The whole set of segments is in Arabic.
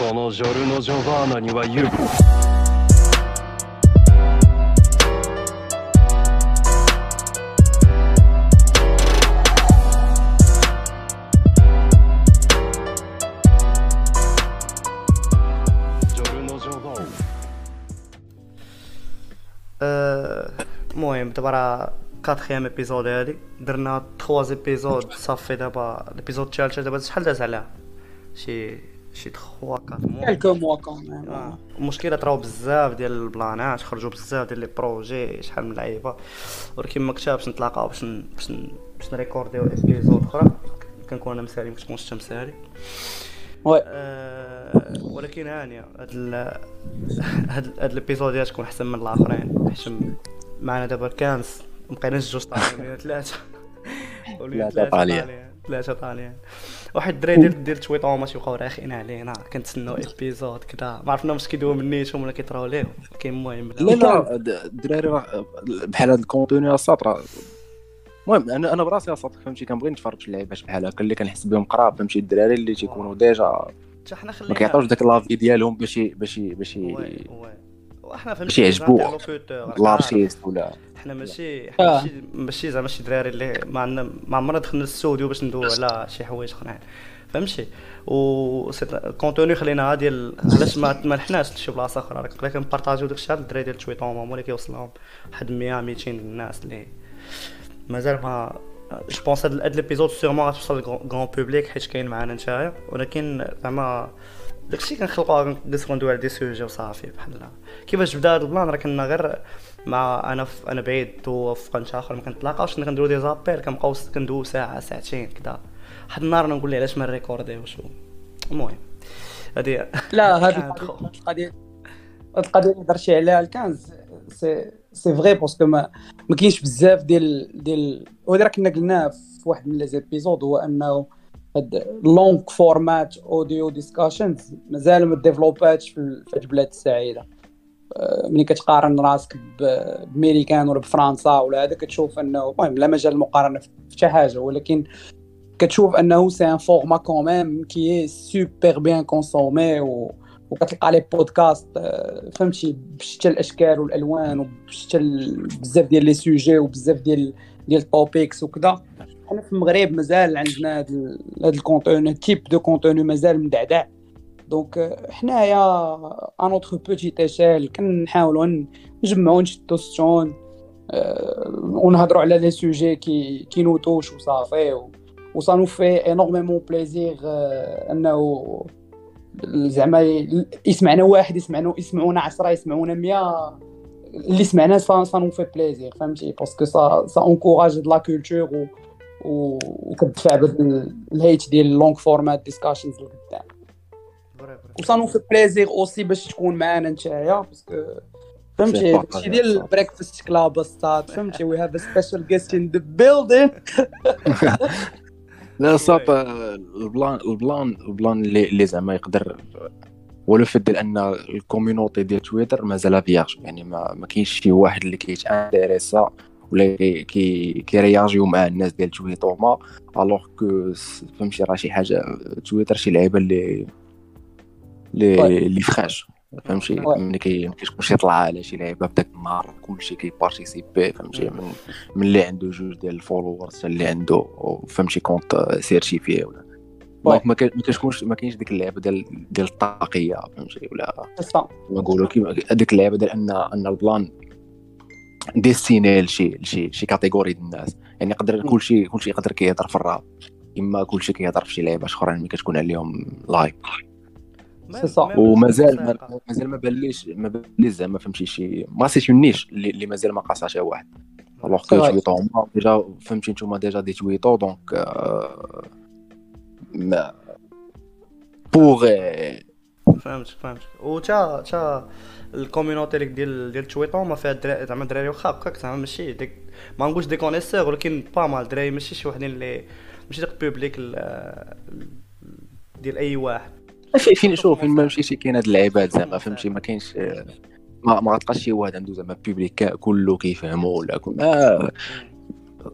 このジョルノ・ジョバーナには言う ジョルノ・ジョバーナ آه، المهم دابا راه كاتخيام ايبيزود هادي درنا تخوا ايبيزود صافي دابا الابيزود الثالثه دابا شحال داز عليها شي شي تخوا كات موا كالكو موا المشكلة طراو بزاف ديال البلانات خرجوا بزاف ديال les projets شحال من لعيبة. ولكن ما كتبش نتلاقاو باش باش باش نريكورديو épisode أخرى. كنكون أنا مسالي ما كتكونش انت مسالي oui آه، ولكن هانيه هاد ال هاد هاد الابيزوديات تكون أحسن من الآخرين. حيت معنا دابا كانس مبقيناش جوج طالعين ثلاثة ولينا ثلاثة طالعين. ثلاثة طالعين. واحد الدراري ديال ديال تويطوما تيبقاو راخين علينا. كنتسناو ايبيزود كدا. ما عرفنا واش كيدويو من نيتهم ولا كيطراو ليهم ولكن المهم لا لا الدراري راه بحال هاد الكونتوني الساط راه المهم أنا أنا براسي الساط فهمتي كنبغي نتفرج في اللعيبه بحال هكا اللي كنحس بهم قراب فهمتي الدراري اللي تيكونوا ديجا حتى حنا ما خلينا كيعطيوش داك لافي ديالهم باش باش باش ي- وي وي وحنا باش فهمتي يعجبوه. انترلوكوتور، راك عارف. لارشيست ولا حنا ماشي حنا آه. ماشي ماشي زعما شي دراري اللي ما عندنا ما عمرنا دخلنا الاستوديو باش ندويو على شي حوايج آخرين. فهمتي؟ و ال contenu خليناها ديال علاش ما ما لحناش لشي بلاصة أخرى. راك قبل كنبارطاجيو داكشي على الدراري ديال تويطون ولا كيوصل لهم واحد 100 200 الناس اللي مازال ما جو بونس هاد هاد l'épisode sûrement غتوصل لل grand public حيت كاين معانا نتايا. ولكن زعما داكشي كنخلقوها كنجلسو ندويو على des sujets وصافي بحال كيفاش بدا هاد ال plan؟ راه كنا غير مع أنا في أنا بعيد تو في قنت آخر ما كنتلاقاوش كنا كنديرو des appels كنبقاو كندويو ساعة ساعتين كدا. واحد النهار أنا نقول ليه علاش ما نريكورديوش المهم هادي. لا هاد. القضية هاد القضية اللي درتي عليها الكنز c'est c'est vrai parce que ما ما كاينش بزاف ديال ديال راه كنا قلناه في واحد من les épisodes هو أنه long format audio discussions مازال ما ديفلوباتش في هاد البلاد السعيدة. آه، ملي كتقارن راسك بأمريكان ولا بفرنسا ولا هذا كتشوف أنه المهم لا مجال المقارنة في حتى حاجة. ولكن كتشوف أنه c'est un format quand même qui est super bien consommé و وكتلقى les podcasts آه، فهمتي بشتى الأشكال والألوان وبشتى بزاف ديال les sujets وبزاف ديال ديال ال topics وكذا. حنا في المغرب مازال عندنا هاد ال- هاد ال contenu type de contenu مازال مدعدع. donc آه، حنايا à notre petite échelle كنحاولوا نجمعوا نشدوا ستون آه، ونهضروا على les sujets qui qui nous touchent وصافي و- و ça nous fait énormément plaisir أنه زعما يسمعنا واحد يسمعنا يسمعونا 10 يسمعونا 100 اللي سمعنا ça ça nous fait plaisir فهمتي؟ parce que ça ça encourage la culture و و- وكتدفع بهاد ال- الهيت ديال long format discussions لقدام و ça nous fait plaisir aussi باش تكون معانا نتايا parce que فهمتي؟ داكشي ديال partage. Breakfast Club استاد فهمتي we have special guest in the building لا صاط ال plan ال plan ال plan اللي اللي زعما يقدر و le fait ديال أن ال community ديال تويتر مازال vierge يعني ما, ما كاينش شي واحد اللي كيتانتيريسا ولا كي كي كيرياجيو مع الناس ديال twittos ما alors que فهمتي راه شي حاجة تويتر شي لعيبة اللي اللي oui. اللي فخاش فهمتي oui. ملي كي ملي كتكون شي طلعة على شي لعيبة بداك النهار كلشي كي participe فهمتي من من اللي عنده جوج ديال ال followers حتى اللي عنده فهمتي compte certifié ولا oui. donc ما كتكونش ما كاينش ديك اللعبه ديال ديال الطاقية فهمتي ولا نقولوا كيما هذيك اللعبه ديال أن أن ال plan destiné لشي لشي شي catégorie ديال الناس. يعني يقدر كلشي كلشي يقدر كيهضر في الراب. إما كلشي كيهضر في شي لعيبه أخرين ملي كتكون عليهم صا. ومازال ما- مازال ما باليش ما باليش زعما فهمتي شي mais c'est une niche اللي اللي مازال ما قاصها شي واحد. alors que. twittos هما déjà فهمتي نتوما déjà des twittos donc آه، mais pour فهمتك فهمتك. و تا تا ال community ديك ديال ديال تويتر ما فيها الدراري زعما الدراري واخا هكاك زعما ماشي ديك ما نقولش des connaisseurs ولكن pas mal الدراري ماشي شي وحدين اللي ماشي داك public ال- ديال أي واحد. في فين شوف فين ما مشيتي كاين هاد اللعيبات زعما فهمتي؟ ما كاينش ما ما غتلقاش شي واحد عنده زعما public كله كيفهمو ولا كل- آه،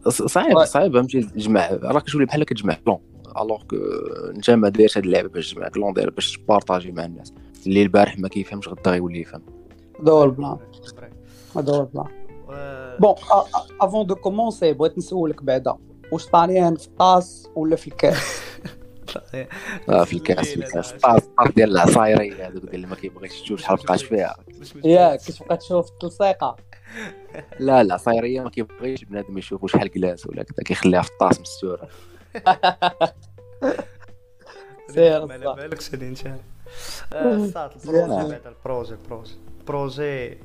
صعيب. صعيب فهمتي؟ تجمع راه كتولي بحال كتجمع clan alors que انت ما دايرش هاد اللعبه باش تجمع clan داير باش ت partager مع الناس اللي البارح ما كيفهمش غدا غيولي يفهم هذا هو ال plan هذا هو ال plan bon avant de commencer بغيت نسولك بعدا واش طاليان في الطاس ولا في الكاس آه، في الكاس في الكاس الطاس الطاس ديال العصايري هذوك ديال اللي ما كيبغيش تشوف شحال بقات فيها ياك كتبقى تشوف التلصيقه لا العصايريه ما كيبغيش بنادم يشوفو شحال كلاس ولا كذا كيخليها في الطاس مستوره سير ما على. بالكش هادي انت الصاد البروجي بعد البروجي البروجي البروجي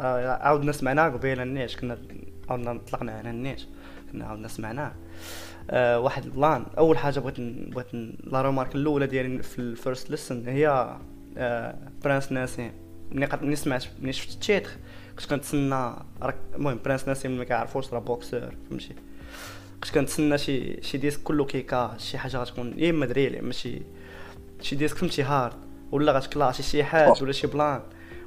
عاودنا سمعناه قبيله ال niche كنا عاودنا طلقنا على ال niche كنا عاودنا سمعناه واحد plan أول حاجة بغيت بغيت la remarque الأولى ديالي في ال first lesson هي برانس ناسيم ملي قد- ملي سمعت ملي شفت ال titre. كنت كنتسنى راك المهم برانس ناسيم اللي ما كيعرفوش راه boxeur فهمتي. كنت كنتسنى شي شي diss كله كيكا شي حاجة غتكون يا اما drill يا اما شي شي diss فهمتي hard ولا غت clasher شي حاجة ولا شي plan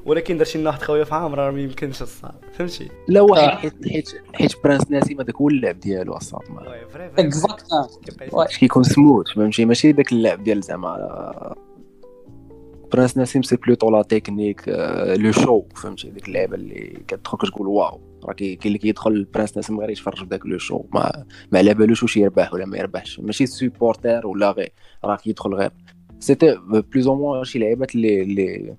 ولكن دار شي ناحت خويا في عامر راه ما يمكنش الصاط فهمتي؟ لا واحد آه. حيت حيت حيت برانس ناسيم هذاك هو اللعب ديالو أصلا ما. باش كيكون سموث فهمتي؟ ماشي داك اللعب ديال زعما برانس ناسيم c'est plutôt la technique le show فهمتي؟ ديك اللعبة اللي كتدخل كتقول wow. راه كي- كاين اللي كيدخل برانس ناسيم غير يتفرج بداك le show ما ما على بالوش واش يربح ولا ما يربحش. ماشي supporteur ولا غير راه كيدخل غير. c'était plus ou moins شي لعيبات اللي اللي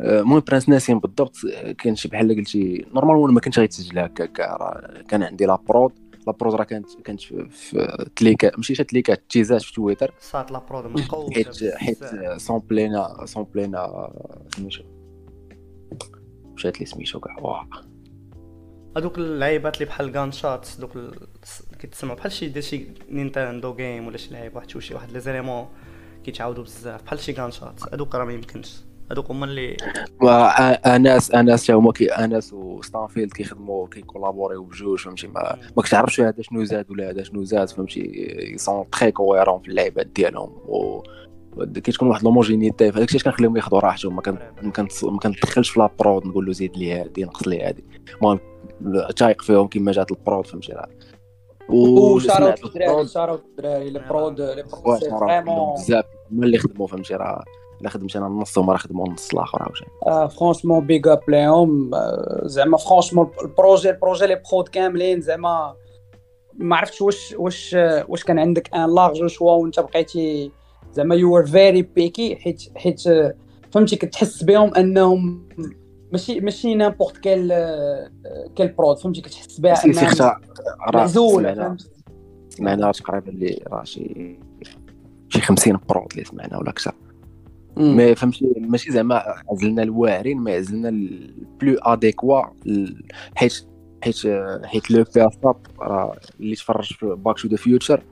آه، المهم برانس ناسيم بالضبط. كان شي بحال قلتي normalement ما كنتش غيتسجل هكاك راه كان عندي la prod la prod راه كانت كانت في- تليكا ماشي شي تليكات تيزات في تويتر. صاط la prod مقوجه حيت حيت بزاف. سامبلينا سامبلينا سميتو مشات لي سميتو كاع. واه هذوك اللعيبات اللي بحال gun shot دوك ال- كيتسمعوا بحال شي ديال شي نينتندو game ولا شي لعيب واحد شي واحد les éléments كيتعاودوا بزاف بحال شي gun shot هذوك راه ما يمكنش. هذوك هما اللي اناس اناس تا هما اناس وستانفيلد كيخدموا كيكولابوريو بجوج فهمتي؟ ما ما كتعرفش هذا شنو زاد ولا هذا شنو زاد فهمتي؟ sont très cohérents في اللعيبات ديالهم و كتكون واحد l'homogénéité فهاداك الشيء كنخليهم ياخذوا راحتهم؟ ما كندخلش في la prod نقول له زيد لي هادي نقص لي هادي المهم تايق فيهم كيما جات ال prod فهمتي؟ راه و shout out الدراري ال prod. shout out الدراري les prods les prods عندهم vraiment. بزاف. هما اللي خدموا فهمتي؟ راه الا خدمت أنا النص هما راه خدموا النص الآخر عاوتاني. franchement big up ليهم آه، زعما franchement ال projet ال projet les prods كاملين. زعما ما عرفتش واش واش آه، واش كان عندك un large choix وانت بقيتي زعما you are very picky حيت حيت آه، فهمتي؟ كتحس بهم أنهم ماشي ماشي n'importe quelle quelle prod فهمتي؟ كتحس بها راه معزوله سمعنا تقريبا اللي راه شي شي 50 prods اللي سمعنا ولا أكثر. mais فهمتي؟ ماشي زعما عزلنا الواعرين ما عزلنا ال plus adéquats حيت حيت حيت لو بيرساب راه اللي تفرج في Back to the Future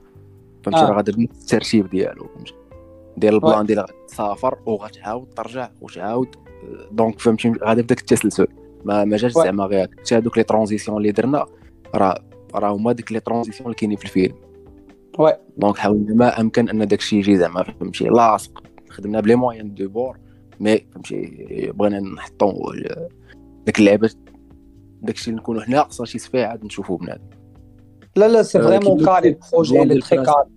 فهمتي؟ آه. راه غادي بنفس الترتيب ديالو فهمتي؟ ديال ال plan ديال تسافر وغتعاود ترجع وتعاود. donc فهمتي غادي بداك التسلسل ما ما جاش. زعما غير حتى هذوك les transitions اللي درنا راه راه هما ديك les transitions اللي كاينين في الفيلم oui. donc حاولنا ما امكن ان داك الشيء يجي زعما فهمتي لاصق خدمنا ب les moyens du bord mais فهمتي بغينا نحطو داك اللعبه داك الشيء اللي نكونوا حنا اقصى شي سفيه عاد نشوفوه بنادم لا لا سي فريمون كاري قلت، البروجي بلان لي ديال تري. كاري.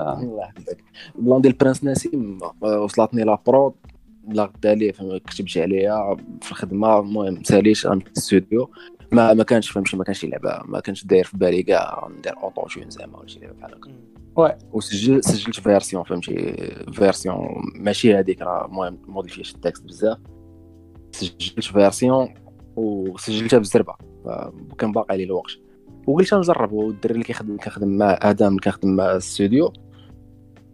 الله يحفظك البلان ديال برانس نسيم وصلتني لا برود لا غدا ليه فما كتبت عليها في الخدمة. المهم ساليت غنمشي للاستوديو ما ما كانش فهمتي ما كانش لعبة. ما كانش داير في بالي كاع. ندير اوتو تيون زعما ولا شي لعبة بحال هكا. وسجل سجلت فيرسيون فهمتي. فيرسيون ماشي هذيك راه المهم موديفيش التكست بزاف. سجلت فيرسيون وسجلتها بالزربه كان باقي عليه الوقت. وقلت نجرب. والدري اللي كيخدم كنخدم مع آدم اللي كنخدم مع الاستوديو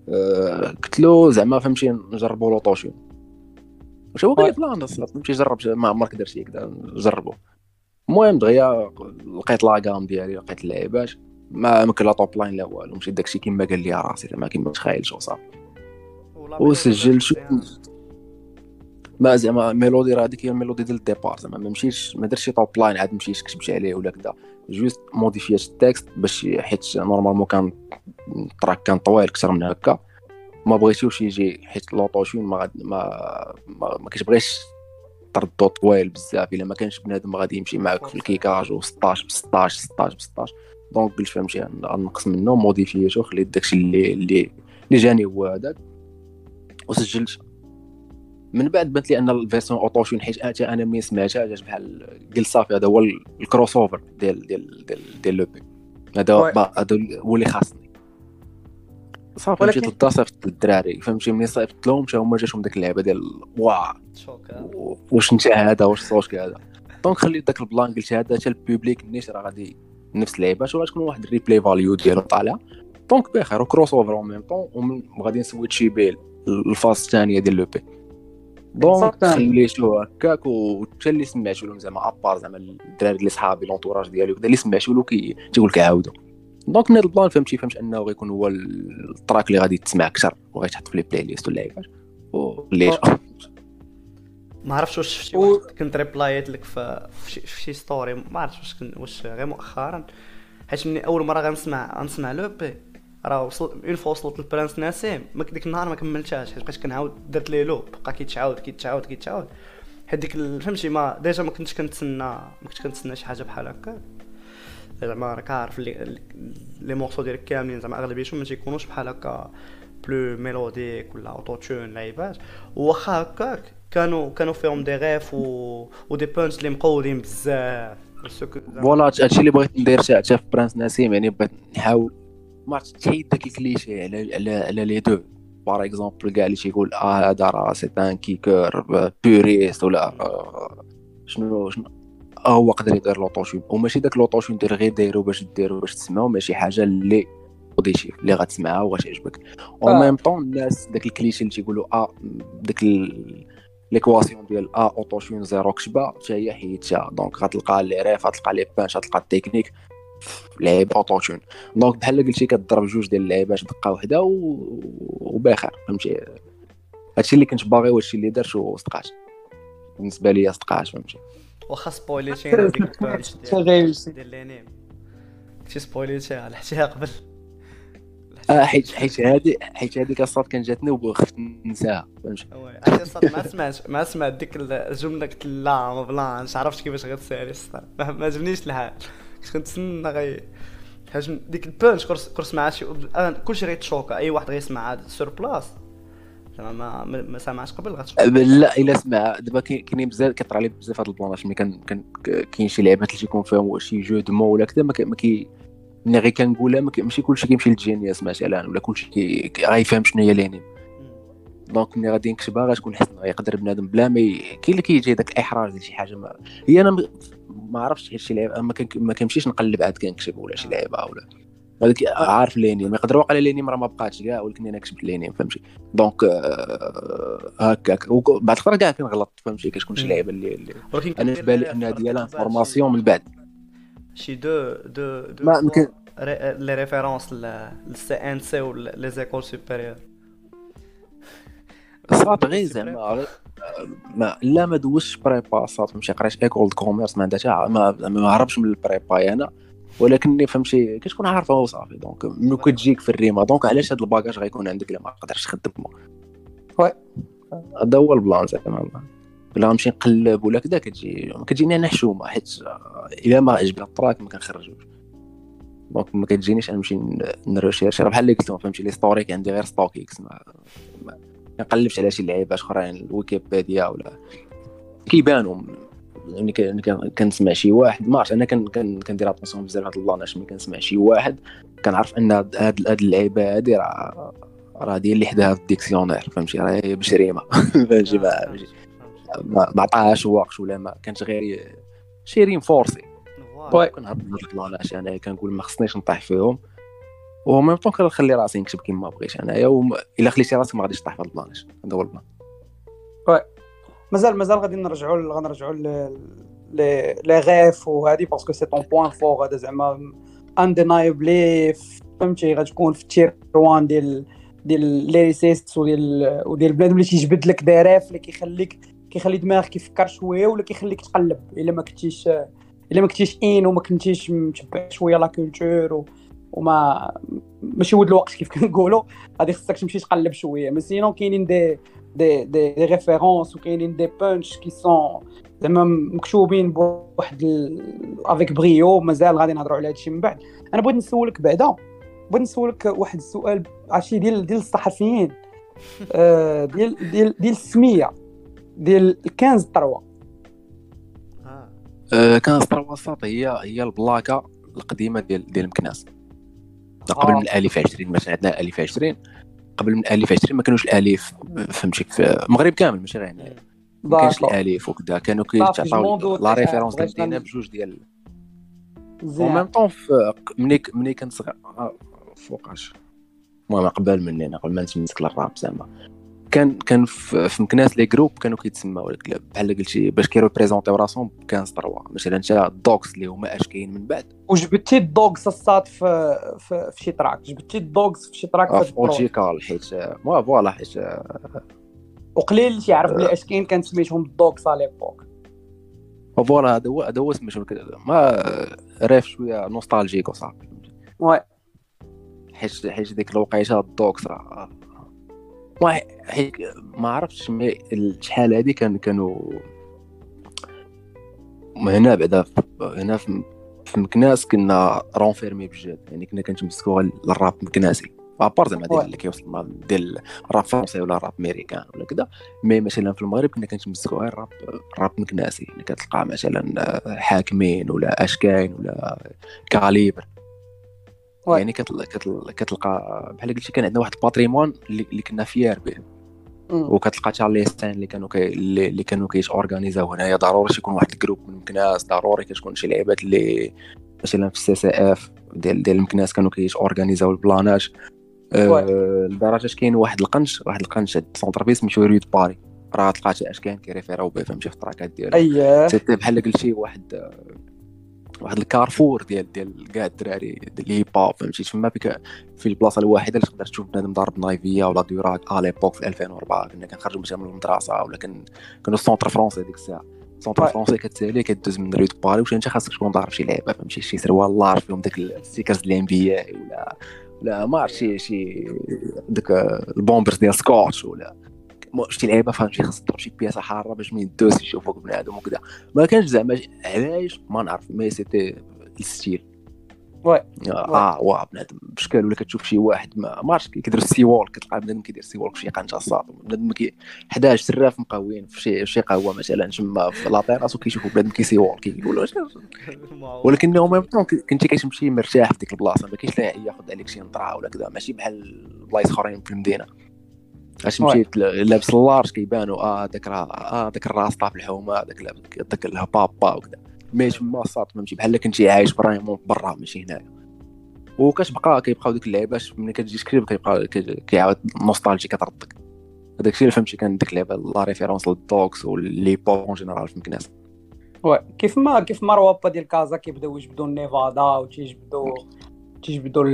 أه قلت له زعما فهمتي نجربوا l'autotune واش هو قال لي plan أصلا فهمتي جرب ما عمرك درتي هكذا جربوا المهم دغيا لقيت la gamme ديالي لقيت اللعيبات ما ما كان لا topline لا والو. مشيت داكشي كيما قال لي راسي زعما كيما تخيلت وصافي وسجلت شو ما زعما mélodie راه هذيك هي ال mélodie ديال ال départ زعما ما مشيتش ما درتش topline عاد مشيت كتبت عليه ولا كذا juste موديفيت ال texte باش حيت normalement كان ال track كان طويل أكثر من هكا. ما بغيتوش يجي حيت l'autotune ما ما ما, ما كتبغيش تردو طويل بزاف إلا ما كانش بنادم غادي يمشي معاك في ال kickage و16 ب 16 16 ب 16 donc قلت فهمتي نقص منه موديفيتو خليت داكشي اللي اللي اللي جاني هو هذاك وسجلت من بعد بانت لي أن ال version autotune حيت حتى أنا ملي سمعتها جات بحال قلت صافي هذا هو ال crossover ديال ديال ديال ديال l'EP. هذا هذا هو اللي خاصني. صافي ولكن- مشيت للدار صيفط للدراري فهمتي؟ ملي صيفط لهم حتى هما جاتهم ديك اللعبة ديال choc واش انت هذا؟ واش صوتك هذا؟ donc خليت داك ال plan قلت هذا حتى ال public niche راه غادي نفس اللعيبات وغتكون واحد ال replay value ديالو طالع. donc بخير و crossover en même temps وغادي نسويتشي به ال phase الثانية ديال l'EP. donc. خليتو هكاك وحتى اللي سمعتو لهم زعما à part زعما الدراري اللي صحابي l'entourage ديالي وكذا اللي سمعتو له كي تيقول لك عاودو donc من هذا ال plan فهمتي فهمت أنه غيكون هو ال track اللي غادي تسمع أكثر وغيتحط في les playlists واللعيبات وليش ما عرفتش واش شفتي و- كنت ريبلايت لك في في شي, story ما عرفتش واش كن واش غير مؤخرا. حيت ملي أول مرة غنسمع غنسمع l'EP. راه وصل une fois وصلت لبرانس نسيم ما ديك النهار ما كملتهاش حيت بقيت كنعاود درت لي loop بقى كيتعاود كيتعاود كيتعاود. حيت ديك فهمتي ما déjà ما كنتش كنتسنى ما كنتش كنتسنى شي حاجة بحال هكا. زعما راك عارف les morceaux ديالك كاملين زعما اغلبيتهم ما تيكونوش بحال هكا plus mélodiques ولا auto-tune لعيبات. واخا هكاك كانوا كانوا فيهم des riffs و... و des punchs اللي مقودين بزاف. voilà هادشي اللي بغيت ندير حتى في برانس نسيم يعني بغيت نحاول ما تحيد داك الكليشي على على على les deux. par exemple كاع اللي تيقول آه هذا راه c'est un kickeur puriste ولا شنو شنو هو قدر يدير l'autotune وماشي داك l'autotune دير غير دايرو باش ديرو باش تسمعو ماشي حاجة اللي positive اللي غتسمعها وغتعجبك en آه. même temps الناس داك الكليشي اللي تيقولوا آه داك ليكواسيون ديال ا اوتوشون زيرو كشبه حتى هي حيدتها دونك غتلقى لي ريف غتلقى لي بانش غتلقى التكنيك لعيب اوتوشون دونك بحال قلتي كضرب جوج ديال اللعيبات دقة واحدة و... وباخر. فهمتي؟ هادشي اللي كنت باغي وهادشي اللي درت وصدقات. بالنسبة لي صدقات فهمتي؟ واخا سبويليتينا ديك البونش ديال لينيم كنتي سبويليتيها لحتيها قبل. آه حيت حيت هادي حيت هذيك الصاد كان جاتني وخفت ننساها. فهمتي وي عرفتي الصاد ما سمعتش ما سمعت ديك الجملة قلت لا ما بلانش. عرفت كيفاش غتسالي الصاد ما ما عجبنيش الحال كنت كنتسنى غي ديك البونش كرس كرس مع شي أنا كلشي غيتشوكا. أي واحد غيسمع هذا سور بلاس زعما ما سمعش قبل غتشوكا لا إلا سمع. دابا كاين- كاينين بزاف كيطرى لي بزاف هاد البلاناش ملي كان كان كاين شي لعبات اللي تيكون فيهم شي جو دو مو ولا كذا ما كي- ملي غير كنقولها ماشي كلشي كيمشي للجينيوس مثلا ولا كلشي غيفهم شنو هي لينيم دونك ملي غادي نكتبها غتكون حسن يقدر بنادم بلا ما. كاين اللي كيجي داك الاحراج ديال شي حاجة ما هي أنا ما عرفتش شي لعبة ما, كنمشيش نقلب عاد كنكتب ولا شي لعبة ولا. هذاك عارف لينيم يقدر واقع لينيم راه ما بقاتش كاع ولكن أنا كتبت لينيم فهمتي؟ دونك آه، هكاك. بعد الفترة كاع كنغلط فهمتي؟ كتكون شي مم. لعبه اللي, اللي... أنا في بالي انها ديالها انفورماسيون من بعد. شي دو دو دو ما يمكن- لي ريفيرونس للسي ان سي ولي زيكول سوبيريور. صافي غير زعما ما لا ما دوزتش prépa صافي فهمتي قريت école commerce ما عندها ما ما هربش من ال prépa أنا ولكني فهمتي كتكون عارفه وصافي donc ملي كتجيك في ال rime donc علاش هاد ال bagage غيكون عندك إلا ما قدرتش تخدم؟ oui. هذا هو ال plan زعما. بلا نمشي نقلب ولا كذا كتجي كتجيني أنا حشومة حيت إلا ما عجبني ال track ما كنخرجوش. donc ما كتجينيش نمشي نريشيرشي راه بحال اللي قلت فهمتي لي ستوريك عندي غير ستوك إكس ما ما كنقلبش على شي لعيبات أخرين الويكيبيديا ولا كيبانوا كان- كنسمع شي واحد. ما عرفتش أنا كان كان كندير اتونسيون بزاف هاد اللاناش ملي كنسمع شي واحد. كنعرف أن هاد هاد هاد اللعيبة هادي راه راه ديال اللي حداها في الديكسيونير فهمتي؟ راه هي بشريمة. فهمتي؟ ما ما ما عطاهاش وقت ولا ما كانش غير شي رينفورسي Oui. كنهضر بهاد البلاناش أنايا كنقول ما خصنيش نطيح فيهم. و même temps كنخلي راسي نكتب كيما بغيت أنايا إلا خليتي راسك ما غاديش تطيح في هاد البلاناش هذا هو ال plan. مازال مازال غادي نرجعوا غنرجعوا les refs وهادي parce que c'est ton point fort هذا زعما indéniablement فهمتي غتكون في ال tier 1 ديال ديال lyricistes وديال وديال البنادم اللي تيجبد لك des refs اللي كيخليك كيخلي دماغك يفكر شوية ولا كيخليك تقلب إلا ما كنتيش إلا ما كنتيش in وما كنتيش متبع شوية la culture. وما ماشي ود الوقت كيف كنقولوا غادي خصك تمشي تقلب شوية mais sinon كاينين des des des des références وكاينين des punchs qui sont زعما مكتوبين بواحد avec brio مازال غادي نهضروا على هادشي من بعد. أنا بغيت نسولك بعدا. بغيت نسولك واحد السؤال عرفتي ديال ديال الصحفيين. آه، ديال ديال ديال السميه ديال 15 طروه آه آه، كان سطر وسط هي هي البلاكة القديمة ديال ديال مكناس. قبل آه. من الألف 20 مثلا عندنا الالف 20 قبل من الالف 20 ما كانوش الألف فهمتي؟ في المغرب كامل ماشي غير هنا ما كانش. الألف وكذا كانوا كيتعطاو لا ريفيرونس ديالنا غن- بجوج ديال و مزيان. ميم طون ملي ملي كنت صغير. آه، فوقاش المهم قبل مني أنا قبل ما نتمسك للراب زعما. كان كان في مكناس les groupes كانوا كيتسماو بحال قلتي باش كيريبريزونتيو راسهم 15 3 مثلا انت الدوكس اللي هما اش كاين من بعد. وجبتي الدوغز الصاد في في, في شي track جبتي الدوغز في شي track آه، في. اولجيكال حيت آه، ما voilà حيت آه، وقليل اللي تيعرف بلي اش كاين كان سميتهم الدوغز على l'époque voilà هذا هو هذا هو سميتو ma ref شوية nostalgique وصافي. Oui حيت حيت ديك الوقيتة الدوكس راه. ما عرفتش mais شحال هادي كان كانوا هنا بعدا هنا في في مكناس كنا renfermés بجد. يعني كنا كنتمسكوا غير للراب مكناسي. à part زعما ديال. اللي كيوصل ديال الراب فرنسي ولا الراب أمريكان ولا كذا mais مثلا في المغرب كنا كنتمسكوا غير الراب الراب مكناسي. يعني كتلقى مثلا حاكمين ولا اشكاين ولا كاليبر. Oui. يعني كتل... كتل... كتلقى بحال قلتي كان عندنا واحد ال patrimoine اللي, اللي كنا fiers به. وكتلقى حتى les stands اللي كانوا كي... اللي, كانوا كيش اورغانيزاو هنايا. ضروري يكون واحد الجروب من مكناس ضروري كتكون شي لعيبات اللي مثلا في ال CCF ديال ديال مكناس كانوا كيش اورغانيزاو البلانات. أه... لدرجة كاين واحد القنش واحد القنش centre بيس سميتو rue de Paris. راه تلقى اش كان كيريفيراو به فهمتي في التراكات ديالو. أييه. c'était بحال قلتي واحد واحد الكارفور ديال ديال كاع الدراري ديال الهيب هوب فهمتي؟ تما فيك في البلاصة الواحدة اللي تقدر تشوف بنادم ضارب نايفيا ولا ديوراك ا ليبوك في 2004 كنا كنخرجوا مثلا من المدرسة ولا كان كانوا السونتر فرونسي ديك الساعة. السونتر Ouais. فرونسي كتسالي كدوز من ريو باري واش انت خاصك تكون ضارب شي لعبه فهمتي؟ شي سروال لارج فيهم داك الستيكرز ديال الام بي اي ولا ولا ما عرفت شي شي داك البومبرز ديال سكوتش ولا شي لعيبه فهمتي خاصك تضرب شي بياسه حارة باش من الدوس يشوفوك بنادم وكذا ما كانش زعما علاش؟ ما نعرف مي سيتي الستيل. وي. آه واه بنادم. بشكال ولا كتشوف شي واحد ما عرفتش كيدير السي وول كتلقى بنادم كيدير سي وول في شي قنشه صاط بنادم كي 11 سراف مقاوين في شي شي قهوة مثلا تما في لا تيراس وكيشوفوا بنادم كيسي وول كيقولوا ولكن هو ميم طون كنتي كتمشي مرتاح في ديك البلاصة ما كاينش ياخذ عليك شي نطرة ولا كذا ماشي بحال بلايص أخرين في المدينة. اش وي. مشيت لابس اللارج كيبانوا آه داك راه آه داك الراسطه في الحومه داك داك الهبابا وكذا mais تما صات فهمتي بحال كنتي عايش vraiment برا ماشي هنايا وكتبقى كيبقاو ديك اللعيبات ملي كتجي تكتب كيبقى كي- كيعاود nostalgie كتردك هذاك الشيء اللي فهمتي كان ديك اللعبة la référence للدوكس وال hip hop en général في مكناس Oui كيف ما كيف ما روابا ديال كازا كيبداو يجبدوا النيفادا وتيجبدوا تيجبدوا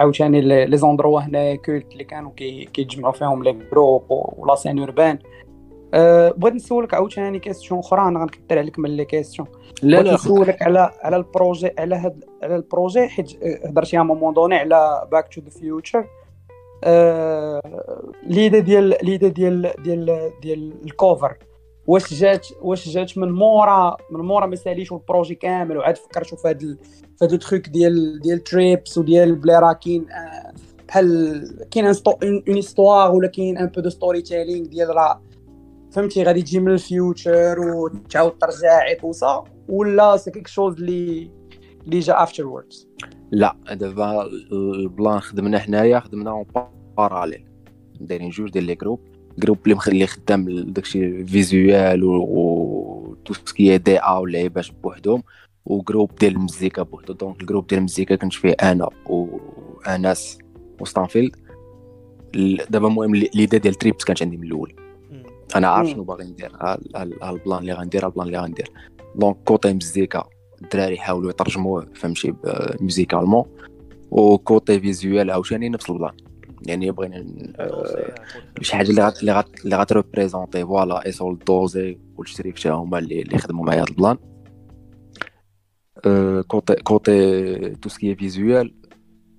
عاوتاني les endroits هنايا cultes اللي كانوا كي- كيتجمعوا فيهم les groupes و la scène urbaine أه بغيت نسولك عاوتاني question أخرى أنا غنكثر عليك من les questions لا لا نسولك على على ال projet على هاد على ال projet حيت آه، هضرتي à un moment donné على Back to the Future l'idée ديال l'idée ديال ديال ديال ال cover واش جات واش جات من مورا من مورا ما ساليش ال projet كامل وعاد فكرتوا في هاد في هاد ال trucs ديال ديال trips وديال بلي راه كاين آه، بحال كاين une histoire ولا كاين un peu de storytelling ديال راه. فهمتي؟ غادي تجي من ال future وتعاود ترجع et tout ça ولا c'est quelque chose اللي اللي جا afterwards لا دابا ال plan خدمنا حنايا خدمنا en parallèle دايرين جوج ديال les groupes groupe اللي مخلي خدام داكشي visuel و tout ce qui est أ واللعيبات بوحدهم و groupe ديال المزيكا بوحدو. donc ال groupe ديال المزيكا كنت فيه أنا واناس وستانفيلد ال- دابا المهم ليدا ديال تريبس كانت عندي من الأول. أنا عارف. شنو باغي ندير البلان اللي غندير البلان اللي غندير. دونك كوتي مزيكا الدراري حاولوا يترجموه فهمتي ميوزيكالمون وكوتي فيزيوال عاوتاني نفس البلان. يعني بغينا آه، شي حاجة اللي غات اللي غات اللي غاتريبريزونتي فوالا ايسول دوزي والشريك تا هما اللي اللي خدموا معايا هاد البلان. آه، كوتي كوتي تو سكي فيزيوال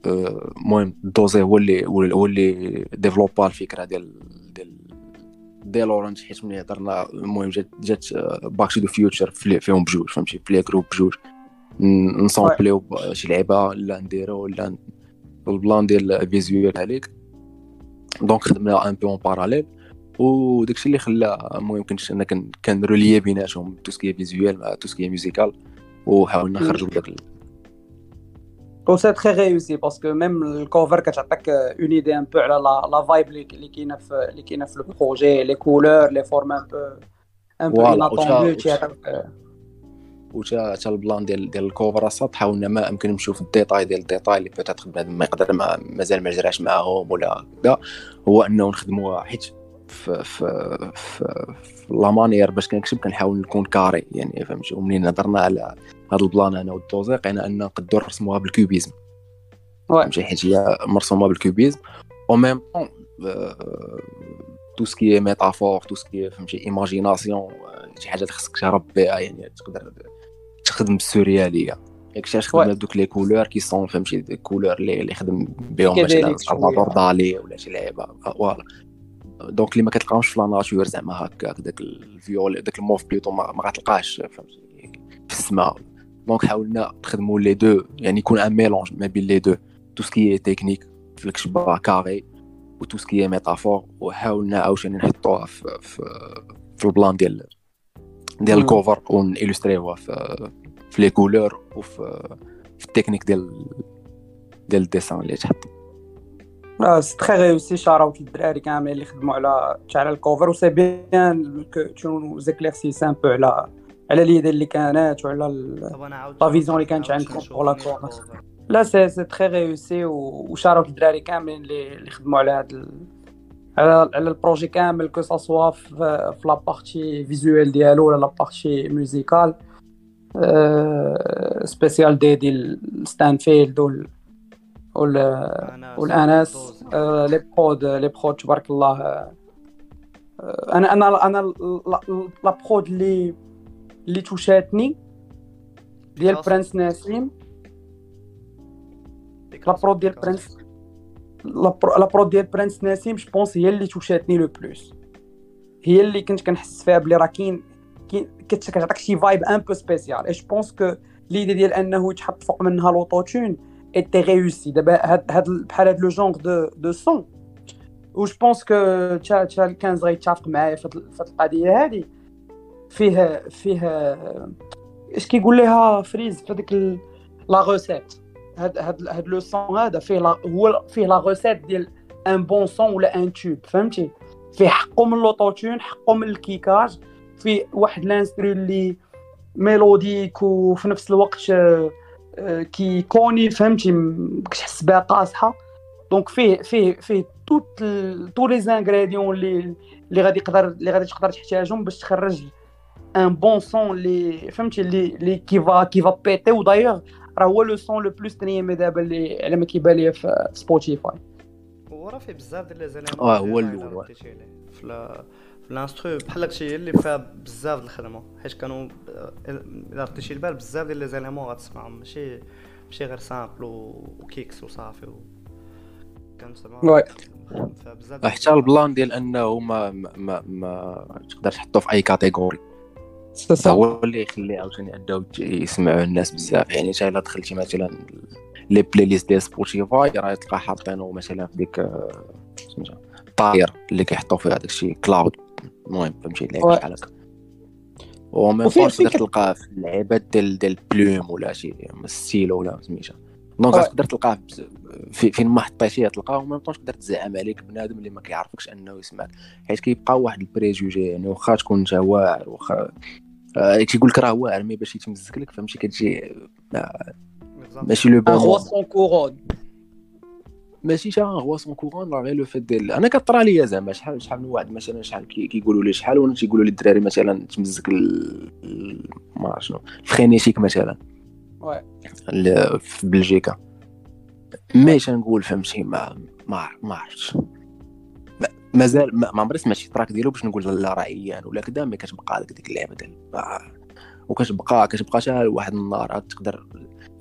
آه، المهم دوزي هو اللي هو اللي ديفلوبا الفكرة ديال ديال دي لورنج حيت ملي هضرنا المهم جات جات باك تو ذا فيوتشر فيهم بجوج فهمتي؟ بلي جروب بجوج. نسامبليو شي لعبه لا نديرو ولا البلان ديال فيزيوال عليك دونك خدمنا ان بو اون باراليل وداكشي اللي خلى ما يمكنش أنا كان كان روليي بيناتهم تو سكي فيزيوال مع تو سكي ميوزيكال وحاولنا نخرجوا و سي تري ريوسي باسكو ميم الكوفر كتعطيك اون ايدي ان بو على لا لا فايب اللي كاينة في اللي كاينة في البروجي لي كولور لي فورم ان بو ان بو اناتوندو وتا- تا البلان ديال ديال الكوفر أصلا حاولنا ما امكن نمشيو في الديتاي ديال الديتاي اللي بنادم ما يقدر ما مازال ما جراش معاهم ولا كذا هو انه نخدموا حيت في في في, في لا مانيير باش كنكتب كنحاول نكون كاري يعني فهمتي؟ ومنين هضرنا على هذا البلان أنا والدوزيق أنا أن نقدروا نرسموها بالكوبيزم. فهمتي؟ حيت هي مرسومة بالكوبيزم. أو ميم طون تو سكي ميتافور تو سكي فهمتي ايماجيناسيون شي حاجة خصك تهرب بها يعني تقدر تخدم بالسورياليه ياك Ouais. خدم دوك لي كولور كي سون فهمتي؟ كولور اللي اللي خدم بهم مثلا شوية. دالي ولا شي لعيبة. فوالا. دونك اللي ما كتلقاهمش في لا ناتور زعما هكاك. داك الفيول داك الموف بليتو ما, ما غتلقاهش فهمتي؟ في السماء دونك حاولنا نخدموا لي دو. يعني يكون ان ميلونج ما بين لي دو. تو سكي تكنيك في الكشبه كاري و تو سكي ميتافور وحاولنا عاوتاني نحطوها في في, في البلان ديال ديال. الكوفر ونيلوستريوها في في لي كولور وفي في التكنيك ديال ديال الديسان اللي تحط سي تري ريوسي شاراوت للدراري كاملين اللي خدموا على على الكوفر وسي بيان كو تو زيكليرسيس ان بو على على ليدي اللي كانت وعلى ال... طب أنا عاود لا فيزيون اللي كانت عاود عندكم نشوف pour la مين cover. الكوفر. لا سي سي تري ريوسي وشاراوت للدراري كاملين اللي اللي خدموا على هذا ال... على على البروجي كامل كو سا سوا في في لا بارتي فيزوال ديالو ولا لا بارتي ميوزيكال سبيسيال دي ديال ستانفيلد وال وال والانس. آه، لي برود لي برود تبارك الله آه، أنا أنا أنا لا- برود اللي اللي توشاتني ديال. برنس نسيم لا برود ديال برنس لا برو- لا برود ديال برنس نسيم جو بونس هي اللي توشاتني لو بلوس هي اللي كنت كنحس فيها بلي راه كاين كتعطيك شي فايب ان بو سبيسيال اي جو بونس كو ليدي ديال انه يتحط فوق منها لوطوتون ايتي ريوسي دابا هاد هاد بحال هاد لو جونغ دو دو سون و جو بونس كو تا تا الكنز غيتفق معايا في هاد- في هاد القضية هادي. فيه فيه اش كيقول لها فريز في هذيك ال- لا روسيت هاد هاد هاد لو سون هذا فيه لا هو فيه لا روسيت ديال ان بون سون ولا ان توب فهمتي؟ فيه حقه من لوطوتون حقه من الكيكاج. فيه واحد لانسترو اللي ميلوديك وفي نفس الوقت آه، آه، كيكوني فهمتي؟ كتحس بها قاصحة. دونك فيه فيه فيه توت تو لي زانغريديون اللي اللي غادي يقدر اللي غادي تقدر تحتاجهم باش تخرج ان بون سون اللي فهمتي؟ اللي اللي كيفا كيفا بيتي ودايوغ راه هو لو سون لو بلوس ستريمي دابا اللي على ما كيبان ليا في في سبوتيفاي وراه فيه بزاف ديال لي زيليمون آه، هو. في لا- في الانسترو بحال داكشي هي اللي فيها بزاف د الخدمة حيت كانوا الا رديتي البال بزاف ديال لي زيليمون غتسمعهم ماشي ماشي غير سامبل وكيكس وصافي و... بزاف ديال حتى البلان ديال أنه ما ما ما, ما تقدر تحطو في أي كاتيجوري هو اللي يخلي عاوتاني أنه يسمعوا الناس بزاف. يعني حتى إلا دخلتي مثلا لي بلاي ليست ديال سبوتيفاي راه تلقى حاطينه مثلا في ديك آه، سميتها طاير اللي كيحطوا فيها داكشي كلاود المهم فهمتي؟ اللي Ouais. بحال هكا وميم وفيه- با فيه تقدر تلقاه في اللعيبات ديال ديال بلوم ولا شي ستيلو ولا سميتها. دونك. تقدر تلقاه في فين ما حطيتيه تلقاه وميم طون تقدر تزعم عليك بنادم اللي ما كيعرفكش أنه يسمعك. حيت كيبقى واحد البريجوجي يعني واخا تكون انت واعر واخا آه، تيقول لك راه واعر مي باش يتمزك لك فهمتي؟ كتجي آه، ماشي لو بون سون كورون ماشي شا هو سون كورون راه غير لو فيت ديال أنا كطرا ليا زعما شحال شحال من واحد مثلا شحال كي- كيقولوا لي شحال وأنا تيقولوا لي الدراري مثلا تمزك ال- ما شنو الفرينيشيك مثلا. ال- في بلجيكا مي تنقول فهمتي ما ما ما عرفتش ما- مازال ما ما عمري سمعت شي تراك ديالو باش نقول لا راه عيان ولا كذا مي كتبقى لك ديك اللعبة ديال. وكتبقى كتبقى حتى واحد النهار عاد تقدر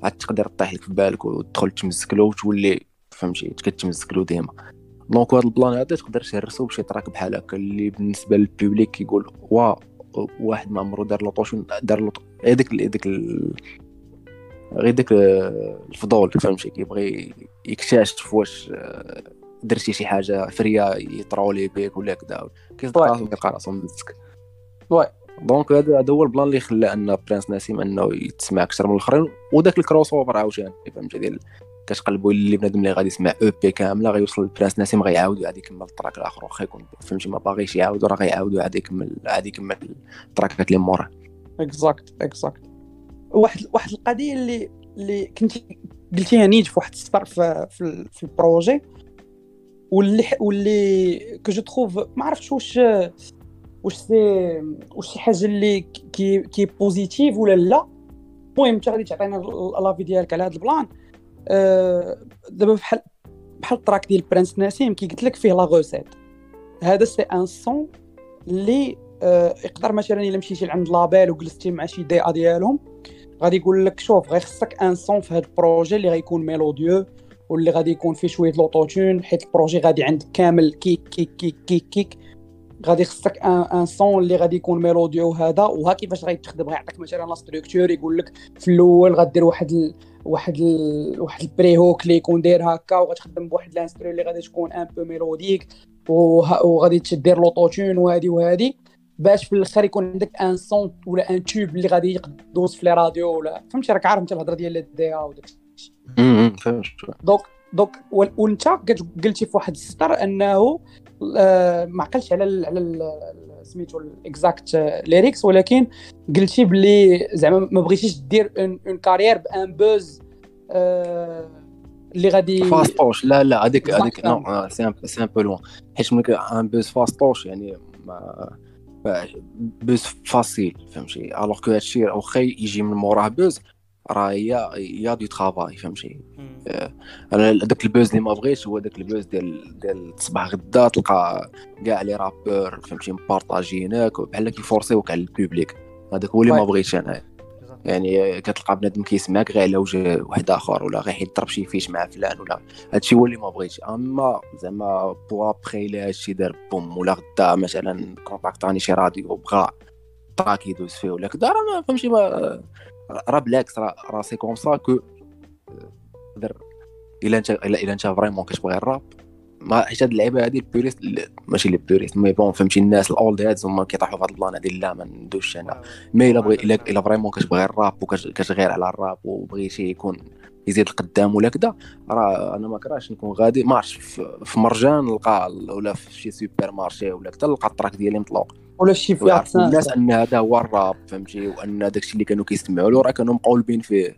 عاد تقدر طيح لك في بالك وتدخل تمزك له وتولي فهمتي كتمزك له ديما دونك هذا البلان هذا تقدر تهرسو بشي تراك بحال هكا اللي بالنسبة للبوبليك كيقول وا واحد ما عمرو دار l'autotune دار لوط ديك ال- غير ديك الفضول فهمتي كيبغي يكتشف واش آه، درتي شي حاجة فرية يطرولي بيك ولا كذا كيصدق. راسو كيلقى راسو مزك واه. donc هذا هذا هو ال plan اللي خلى أن برنس نسيم أنه يتسمع أكثر من الآخرين وداك ال crossover عاوتاني فهمتي ديال كتقلبوا اللي بنادم اللي غادي يسمع EP كاملة غيوصل لبرنس نسيم غيعاود عاد يكمل ال track الآخر. واخا يكون فهمتي ما باغيش يعاود راه غيعاود عاد يكمل عاد يكمل التراكات اللي موراه. exact exact واحد واحد القضية اللي اللي كنتي قلتيها نيت في واحد السطر في في, في ال projet واللي واللي que je trouve ما عرفتش واش واش c'est واش شي حاجة اللي qui qui positif ولا لا. المهم انت غادي تعطينا l'avis ديالك على هذا ال plan. دابا بحال بحال ال track ديال برنس نسيم كي قلت لك فيه la recette هذا c'est un son اللي آه، يقدر مثلا إلا مشيتي لعند label وجلستي مع شي DA ديالهم غادي يقول لك شوف غير خصك un son في هذا ال projet اللي غيكون mélodieux واللي غادي يكون فيه شوية l'autotune حيت ال projet غادي عندك كامل كيك كيك كيك كيك كيك غادي خصك un un son اللي غادي يكون mélodieux هذا وها كيفاش غيتخدم غيعطيك مثلا la structure يقول لك في الأول غدير واحد. واحد ال... واحد ال pre-hook اللي يكون داير هكا وغتخدم بواحد ال instru اللي غادي تكون un peu mélodique وه... وغادي تدير l'autotune وهادي وهادي. باش في الآخر يكون عندك un son ولا un tube اللي غادي يدوز في les radios ولا فهمتي؟ راك عارف أنت الهضرة ديال ال DA وداك الشيء. donc وال- وانت قلتي في واحد السطر أنه آه، ما عقلتش على على سميتو ال exact lyrics ولكن قلتي بلي زعما ما بغيتيش دير une carrière ب un buzz آه، اللي غادي فاستوش لا لا هذيك هذيك. non c'est un peu loin حيت ملي un buzz فاستوش يعني ما- buzz facile فهمتي؟ alors que هادشي واخا يجي من موراه buzz راه il y a du travail فهمتي؟ أنا داك ال buzz اللي ما بغيتش هو داك ال buzz ديال ديال تصبح غدا تلقى كاع les rappeurs فهمتي؟ مبارطاجينك بحال كيفورسيوك على ال public هذاك هو اللي ما. بغيتش أنا. يعني كتلقى بنادم كيسمعك غير على وجه واحد آخر ولا غير حيت ضرب شي feat مع فلان ولا هادشي هو اللي ما بغيتش. أما زعما بوا بخي الا هادشي دار boom ولا غدا مثلا كونتاكتاني شي راديو بغا track يدوز فيه ولا كدا راه ما فهمتي؟ ما راه بالعكس راه راه c'est comme ça que در إلا انت إلا انت vraiment كتبغي الراب ما حيت هاد اللعيبة هادي ال puriste ماشي les puristes mais bon فهمتي الناس ال old heads هما كيطيحوا في هاد ال plan هادي لا ما ندوش أنا. mais إلا بغي الا إلا vraiment كتبغي الراب وكتغير على الراب وبغيتي يكون يزيد القدام ولا كذا راه أنا ما كرهش نكون غادي ما عرفتش في في مرجان نلقى ولا في شي supermarché ولا كذا نلقى ال track ديالي مطلوق ولا شي في الناس أن هذا هو الراب فهمتي؟ وأن داكشي اللي كانوا كيسمعوا له راه كانوا مقولبين فيه.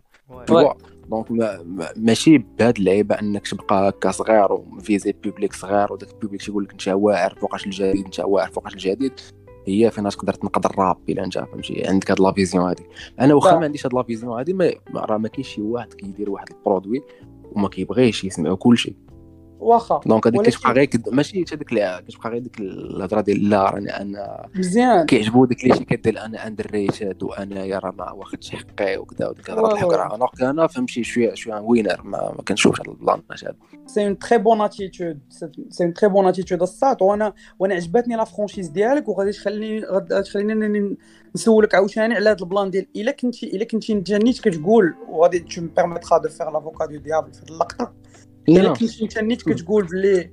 donc ما- ما- ماشي بهاد اللعيبة أنك تبقى هكا صغير و viser public صغير وداك ال public تيقول لك انت واعر فوقاش الجديد انت واعر فوقاش الجديد. هي فين تقدر تنقد الراب إلا انت فهمتي؟ عندك هاد la vision هادي. أنا واخا. ما عنديش هاد la vision هادي راه ما كاينش شي واحد كيدير واحد ال produit وما كيبغيش يسمعوا كلشي. واخا. donc هذيك كتبقى غير ماشي ديك اللي- كتبقى غير ديك الهضرة ديال لا راني أنا مزيان. كيعجبو داك اللي شي كدير أنا underrated وأنا يا راه ما واخدش حقي وكذا وديك الهضرة Ouais, الحق ouais. راه أنا أنا فهمتي شوية شوية وينر ما, ما كنشوفش هذا ال plan هذا c'est une très bonne attitude c'est une très bonne attitude الساط وأنا وأنا عجبتني la franchise ديالك وغادي تخليني غادي تخليني نسولك عاوتاني على هذا ال plan ديال إلا كنتي إلا كنتي انت نيت كتقول وغادي tu permettras de faire l'avocat du diable في هذه اللقطة. إلا كنتي انت نيت كتقول بلي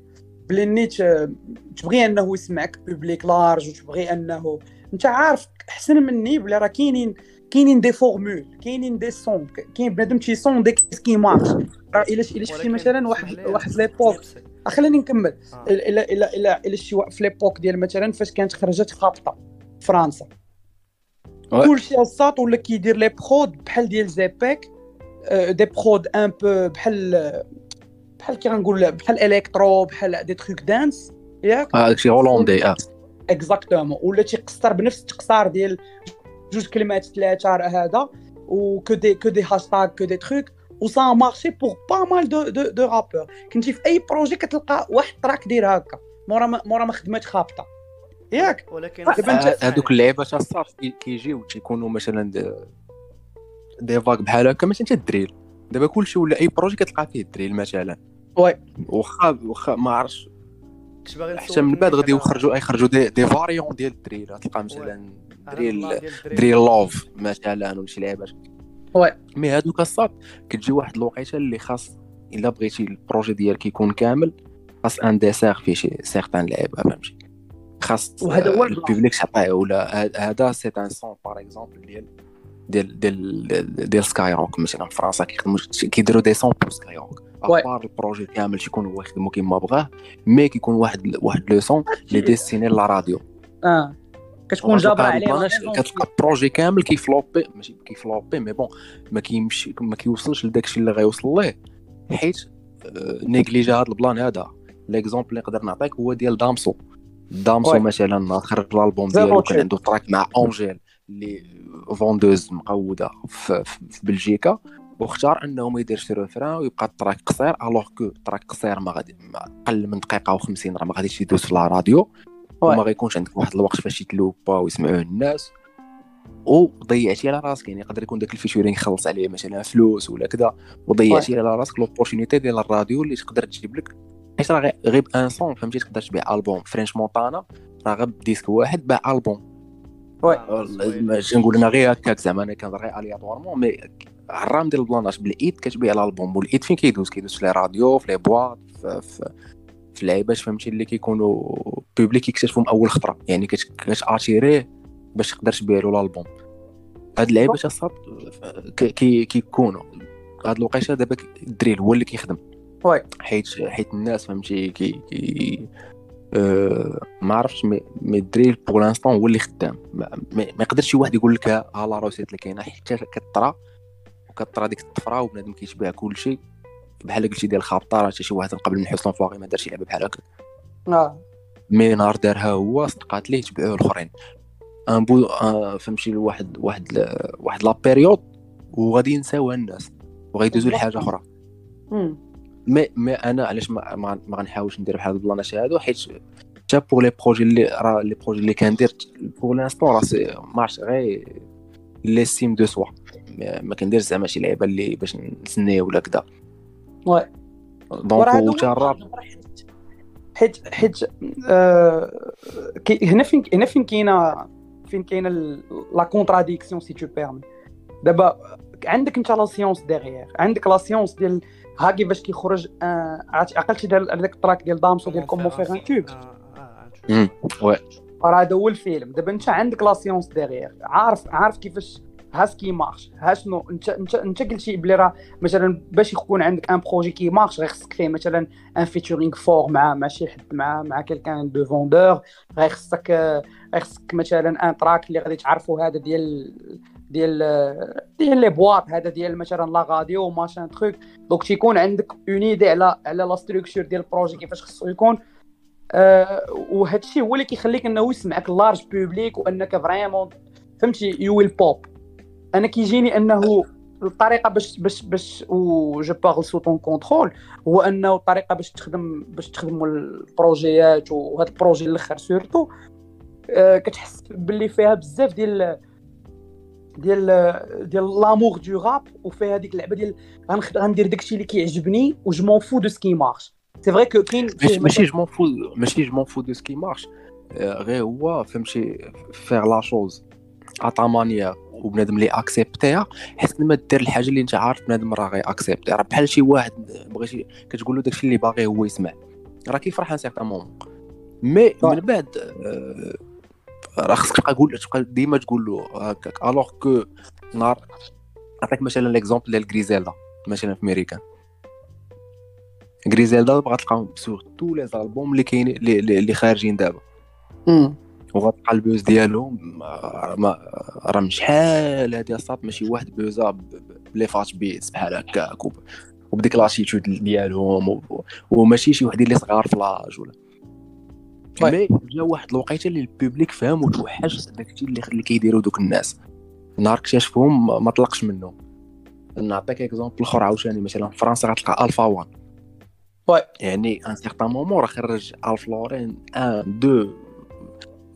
بلي نيت آه، تبغي أنه يسمعك public large وتبغي أنه انت عارف أحسن مني بلي راه كاينين كاينين des formules كاينين des sons كاين بنادم تي sonder qu'est-ce qui marche راه إلا إلا شفتي مثلا واحد واحد l'époque آه، خليني نكمل. الا الا الا الا شي في l'époque ديال مثلا فاش كانت خرجت خابطة فرنسا. كلشي الساط ولا كيدير les prods بحال ديال زيبيك آه، des prods un peu بحال بحال كي غنقول بحال électro بحال des trucs dance ياك؟ هذاك آه، شي هولندي آه. exactement ولا تيقصر بنفس التقصار ديال جوج كلمات ثلاثة راه هذا et que des que des hashtags que des trucs et ça marchait pour pas mal de de de rappeurs كنتي في أي projet كتلقى واحد track داير هكا. مورا ما مورا ما خدمات خابطة. ياك؟ ولكن هذوك اللعيبات الساط كيجيو تيكونوا مثلا دي- فاك بحال هكا مثلا حتى ال drill دابا كلشي ولا اي projet كتلقى فيه ال drill مثلا oui. واخا واخا ما عرفتش كنت باغي حتى من بعد غادي يخرجوا يخرجوا des, des variantes ديال الدري تلقى مثلا على دري ال plan ال- ديال الدري. drill love مثلا ولا شي لعبات oui. mais هادوك الساط كتجي واحد الوقيتة اللي خاص إلا بغيتي ال projet ديالك يكون كامل خاص ان ديسير فيه شي certaines لعيبة فهمتي خاص وهذا هو آه، ال plan. ال public تعطيه ولا هذا c'est un son par exemple ديال ديال ديال ديال- Skyrock مثلا في فرنسا كيخدموا كيديروا des sons pour Skyrock. à part ال projet كامل تيكون هو يخدمو كيما بغاه mais كيكون واحد واحد le son اللي destiné à la radio. آه. كتكون جابره عليها كتلقى projet كامل كيفلوبي ماشي كيفلوبي mais bon ما كيمشي ما كيوصلش لداكشي اللي غيوصل ليه حيت آه، نيجليجا هذا ال plan هذا l'exemple اللي نقدر نعطيك هو ديال Damso. Damso. مثلا خرج الألبوم ديالو. كان عنده track مع Angèle اللي vendeuse مقودة في, في, بلجيكا واختار أنه ما يديرش refrain ويبقى ال track قصير alors que ال track قصير ما غادي أقل من دقيقة و50 راه ما غاديش يدوز في la radio. oui. وما غيكونش عندك واحد الوقت فاش يتلوبا ويسمعوه الناس. وضيعتي على راسك يعني يقدر يكون داك الفيتشورين خلص عليه مثلا فلوس ولا كذا. وضيعتي على راسك لوبورتونيتي ديال الراديو اللي تقدر تجيب لك. حيت راه غي- غير بان سون فهمتي؟ تقدر تبيع ألبوم فرنش مونتانا راه غير بديسك واحد باع ألبوم. وي. آه، زوين. ماشي نقول أنا غير هكاك زعما أنا كنهضر غير الياتوارمون مي عرام ديال البلاناج بالإيد كتبيع الألبوم والإيد فين كيدوز؟ كيدوز في لي راديو في لي بواط في, في في اللعيبات فهمتي؟ اللي كيكونوا public يكتشفهم أول خطرة. يعني كت- كتاتيريه باش تقدر تبيع له الألبوم. هاد اللعيبات كي كي- كيكونوا. هاد الوقيته دابا ال drill هو اللي كيخدم. oui. حيت حيت الناس فهمتي كي, كي أه ما عرفتش mais mais ال drill pour l'instant هو اللي خدام. ما, يقدرش شي واحد يقول لك ها ها la recette اللي كاينة. حتى كطرا وكطرا ديك الطفرة وبنادم كيتباع كلشي بحال قلتي ديال خابطه راه حتى شي واحد قبل من حسن فواغي ما دارش لعبة بحال هكا. آه mais نهار دارها هو صدقات ليه تبعوه الأخرين. un peu آه، فهمتي لواحد واحد ل- واحد la période وغادي ينساوها الناس وغيدوزوا لحاجة أخرى. مي مي أنا علاش ما ما, ما غنحاولش ندير بحال هاد البلانات هادو حيت حتى pour les projets اللي راه les projets اللي كندير pour l'instant راه c'est- ما عرفتش غير l'estime de soi ما كنديرش زعما شي لعيبة اللي باش نسني ولا كذا oui. donc وتا الراب حيت حيت آه، هنا فين هنا فين كاينة فين كاينة la contradiction si tu permets دابا عندك انت la science derrière عندك la science ديال ها كيفاش كيخرج آه، عقلتي ديال هذاك ال track ديال Damso ديال comment faire un tube آه، آه،. oui. راه هذا هو الفيلم. دابا انت عندك la science derrière. عارف عارف كيفاش ها ce qui marche. ها شنو انت انت انت قلتي بلي راه مثلا باش يكون عندك un projet qui marche غير خصك فيه مثلا un featuring fort مع مع شي حد مع مع quelqu'un de vendeur غير خصك خصك مثلا un track اللي غادي تعرفوا هذا ديال ديال ديال les boîtes هذا ديال مثلا la radio machin truc donc تيكون عندك une idée على على la structure ديال ال projet كيفاش خصو يكون. آه وهذا الشيء هو اللي كيخليك إنه يسمعك large public وأنك vraiment فهمتي يو ويل بوب أنا كيجيني أنه الطريقة باش باش باش و je parle sous ton contrôle هو أنه الطريقة باش تخدم باش تخدموا البروجيات وهذا ال projet الأخر surtout كتحس باللي فيها بزاف ديال ديال ديال l'amour de rap وفيها هذيك اللعبة ديال غندير داكشي اللي كيعجبني و je m'en fous de ce qui marche c'est vrai que كاين ماشي je m'en fous ماشي je m'en fous de ce qui marche آه، غير هو فهمتي faire la chose à ta manière وبنادم اللي اكسبتيها حسن ما دير الحاجة اللي انت عارف بنادم راه غي اكسبتي راه بحال شي واحد بغيتي كتقول له داكشي اللي باغي هو يسمع. راه كيفرح un certain moment mais من بعد آه، راه خصك تبقى تقول تبقى ديما تقول له هكاك. alors que نهار نعطيك مثلا l'exemple ديال Griselda مثلا في ميريكان Griselda بغا تلقاهم sur tous les albums اللي كاينين اللي- خارجين دابا. وغتلقى ال buzz ديالهم ما راه من شحال هادي الصاط ماشي واحد بوزا بلي fat beats بحال هكاك وب- وبديك l'attitude ديالهم وماشي شي وحدين اللي صغار في l'âge ولا. mais جا واحد الوقيته اللي ال public فهم وتوحش داكشي اللي اللي كيديروا دوك الناس. نهار اكتشفهم ما- طلقش منهم. نعطيك exemple آخر عاوتاني مثلا في فرنسا غتلقى Alpha Wann. oui. يعني un certain moment راه خرج Alph Lauren un deux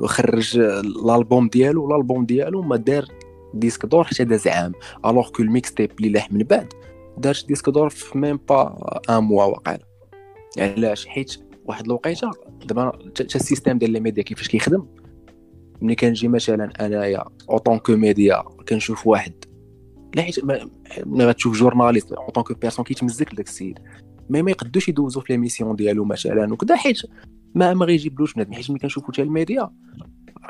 وخرج الالبوم ديالو الالبوم ديالو ما دار disque d'or حتى داز عام. alors que ال mixtape اللي لاح من بعد دارش disque d'or في même pas un mois يعني علاش؟ حيت واحد الوقيته دابا تا ال système ديال les médias كيفاش كيخدم ملي كنجي مثلا أنايا en tant que média كنشوف واحد لا حيت ما- ملي غتشوف journaliste en tant que personne كيتمزك لداك السيد ما ما يقدوش يدوزو في l'émission ديالو مثلا وكذا حيت ما ما غيجيبلوش بنادم حيت ملي كنشوفو حتى الميديا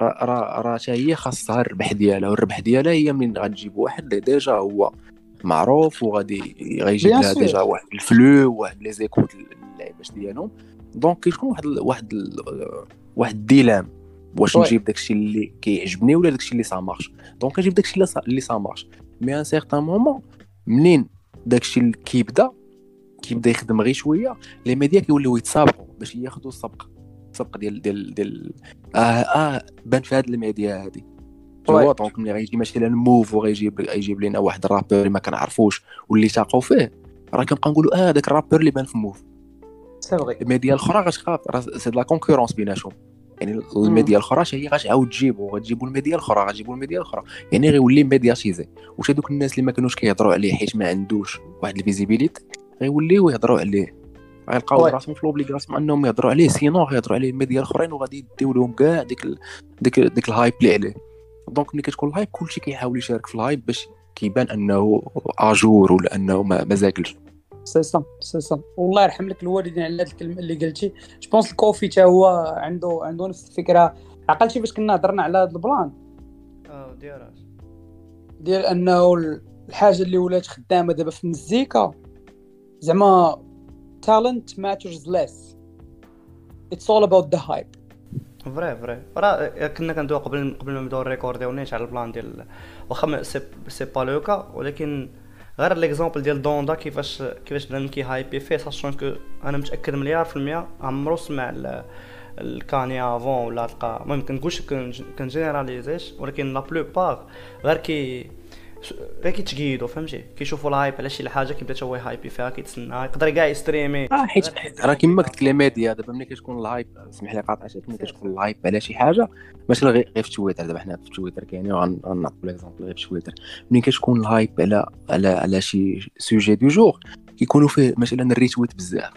راه راه حتى هي خاصها الربح ديالها والربح ديالها هي منين غتجيب واحد اللي déjà هو معروف وغادي غيجيب لها. déjà واحد ال flow واحد les écoutes اللعيبات ديالهم donc كيكون واحد ال- واحد ال- واحد ال dilemme واش. نجيب داكشي اللي كيعجبني ولا داكشي اللي ça marche؟ donc كنجيب داكشي اللي ça- اللي ça marche. mais un certain moment منين داكشي اللي كيبدا كيبدا يخدم غير شوية les médias كيوليو يتسابقوا باش ياخذوا السبق السبق ديال ديال ديال آه آه بان في هاد الميديا هادي. Ouais. donc ملي غيجي مثلا موف وغيجيب غيجيب لنا واحد ال rappeur اللي ما كنعرفوش واللي تاقو فيه راه كنبقى نقولوا آه داك ال rappeur اللي بان في mauvais c'est vrai ال média الاخرى غتخاف c'est la concurrence بيناتهم يعني الميديا الاخرى حتى هي غتعاود تجيبو غتجيبو الميديا الاخرى غتجيبو الميديا الاخرى يعني غيولي médiatisé واش هذوك الناس اللي ما كانوش كيهضروا عليه حيت ما عندوش واحد ال visibilité غيوليو يهضروا عليه غيلقاو. راسهم في l'obligation انهم يهضروا عليه sinon غيهضروا عليه الميديا الاخرين وغادي يديو لهم كاع ديك ال... ديك ديك ال hype اللي عليه donc ملي كتكون ال hype كلشي كيحاول يشارك في ال hype باش كيبان انه à jour ولا انه ما ما زاكلش سي سا سي سا والله يرحم لك الوالدين على هاد الكلمة اللي قلتي. je pense الكوفي تا هو عنده عنده نفس الفكرة. عقلتي فاش كنا هضرنا على هذا ال plan. آه ديال ديال أنه ال- الحاجة اللي ولات خدامة دابا في المزيكا زعما talent matters less it's all about the hype vrai vrai راه كنا كندوي قبل قبل ما نبداو ال recordيو نيت على ال plan ديال واخا c'est pas le cas ولكن غير l'exemple ديال دوندا كيفاش كيفاش بنادم كي hypeي فيه sachant que أنا متاكد مليار في المية عمرو سمع ال- الكاني avant ولا تلقى المهم كنقولش كن- كن généraliserش ولكن la plupart غير كي غير كيتقيدوا فهمتي كيشوفوا ال hype على شي حاجة كيبدا حتى هو ي hypeي فيها كيتسنى يقدر كاع ي streamي آه حيت راه كيما قلت لك les médias دابا ملي كتكون ال hype سمح لي قاطعتك ملي كتكون ال hype على شي حاجة ماشي غير غير في تويتر دابا حنا في تويتر كاينين غن- غنعطيو l'exemple غير في تويتر ملي كتكون ال hype على على على شي sujet du jour كيكونوا فيه مثلا ال retweet بزاف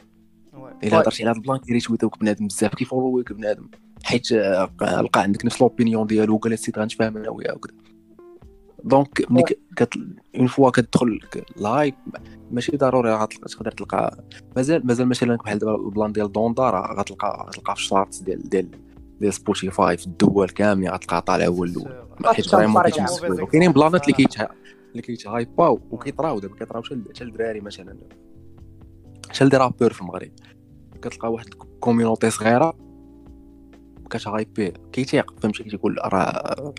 الا. هضرتي على هذا ال plan كي retweetوك بنادم بزاف كي followيك بنادم حيت لقى عندك نفس l'opinion ديالو وقال السيد غنتفاهم أنا وياه وكذا donc ملي une fois كتدخل ال hype ماشي ضروري تقدر تلقى مازال مازال مثلا بحال دابا ال plan ديال دوندا راه غتلقى غتلقى في ال charts ديال ديال ديال سبوتيفاي في الدول كاملين غتلقى طالع هو الأول حيت vraiment الفرق كيتمسكوا عام. كاينين planات اللي كيتها اللي كيت hypeاو وكيطراو دابا كيطراو حتى الدراري مثلا حتى ل des rappeurs في المغرب كتلقى واحد ال community صغيره كت hypeيه كيتيق فهمتي كيقول راه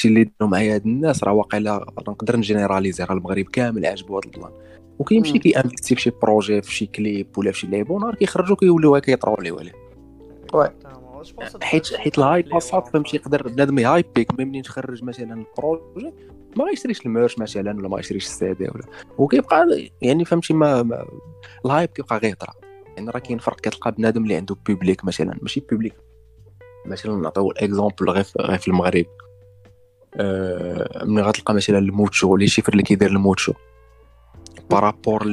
الشيء اللي داروا معايا هاد الناس راه واقيلا نقدر ن généraliser راه المغرب كامل عاجبو هاد ال plan. وكيمشي. كي investi في شي projet في شي كليب ولا في شي لعيبه ونهار كيخرجوا كيوليو كي trollيو عليه. حيت حيت ال hype خاصها فهمتي يقدر بنادم ي hypeيك mais منين تخرج مثلا ال projet ما غيشريش ال merch مثلا ولا ما غيشريش السيدي ولا. وكيبقى يعني فهمتي ما, ما ال hype كيبقى غير يطرا يعني راه كاين فرق كتلقى بنادم اللي عنده public مثلا ماشي public مثلا نعطيو exemple غير في المغرب. آه ملي غتلقى مثلا الموتشو les chiffres اللي كيدير الموتشو. par rapport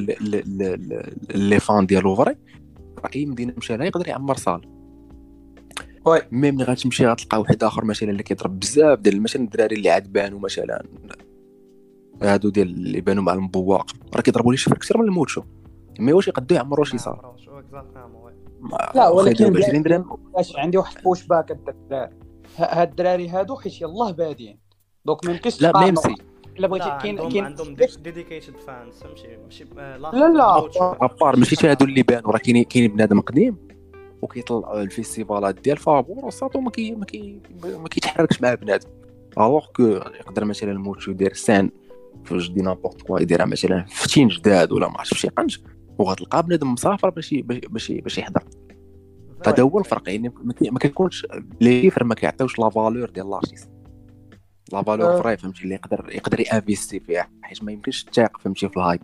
les fans ديالو vrai راه اي مدينة مشى لها يقدر يعمر salle. Oui. Mais ملي غتمشي غتلقى واحد آخر مثلا اللي كيضرب بزاف ديال مثلا الدراري اللي عاد بانوا مثلا. هادو ديال اللي بانوا مع المبواق راه كيضربوا les chiffres كثير من الموتشو. mais واش يقدروا يعمروا شي salle؟ لا، ولكن يديروا ب بلا- 20 درهم. علاش عندي واحد البوش باك الدراري هاد الدراري هادو حيت يلاه بادين دونك ما يمكنش لا تقارنوا. ميم سي إلا بغيتي كاين عندهم كاين عندهم ديديكيتد فانز فهمتي ماشي لا لا، لا. ابار ماشي حتى هادو اللي بانوا راه كاين كاين بنادم قديم وكيطلع الفيستيفالات ديال فابور وصاتو ما كي ما كي ما كيتحركش مع بنادم. ألوغ كو يقدر مثلا الموتشو يدير سان فاش دي نابورت كوا يديرها مثلا في تين جداد ولا ما عرفتش في شي قنج وغتلقى بنادم مسافر باش باش باش يحضر. هذا هو الفرق يعني ما كي- ما كيكونش لي ما كيعطيوش la valeur ديال l'artiste la valeur. Vrai فهمتي اللي يقدر يقدر ي investi فيها حيت ما يمكنش تثيق فهمتي في ال hype.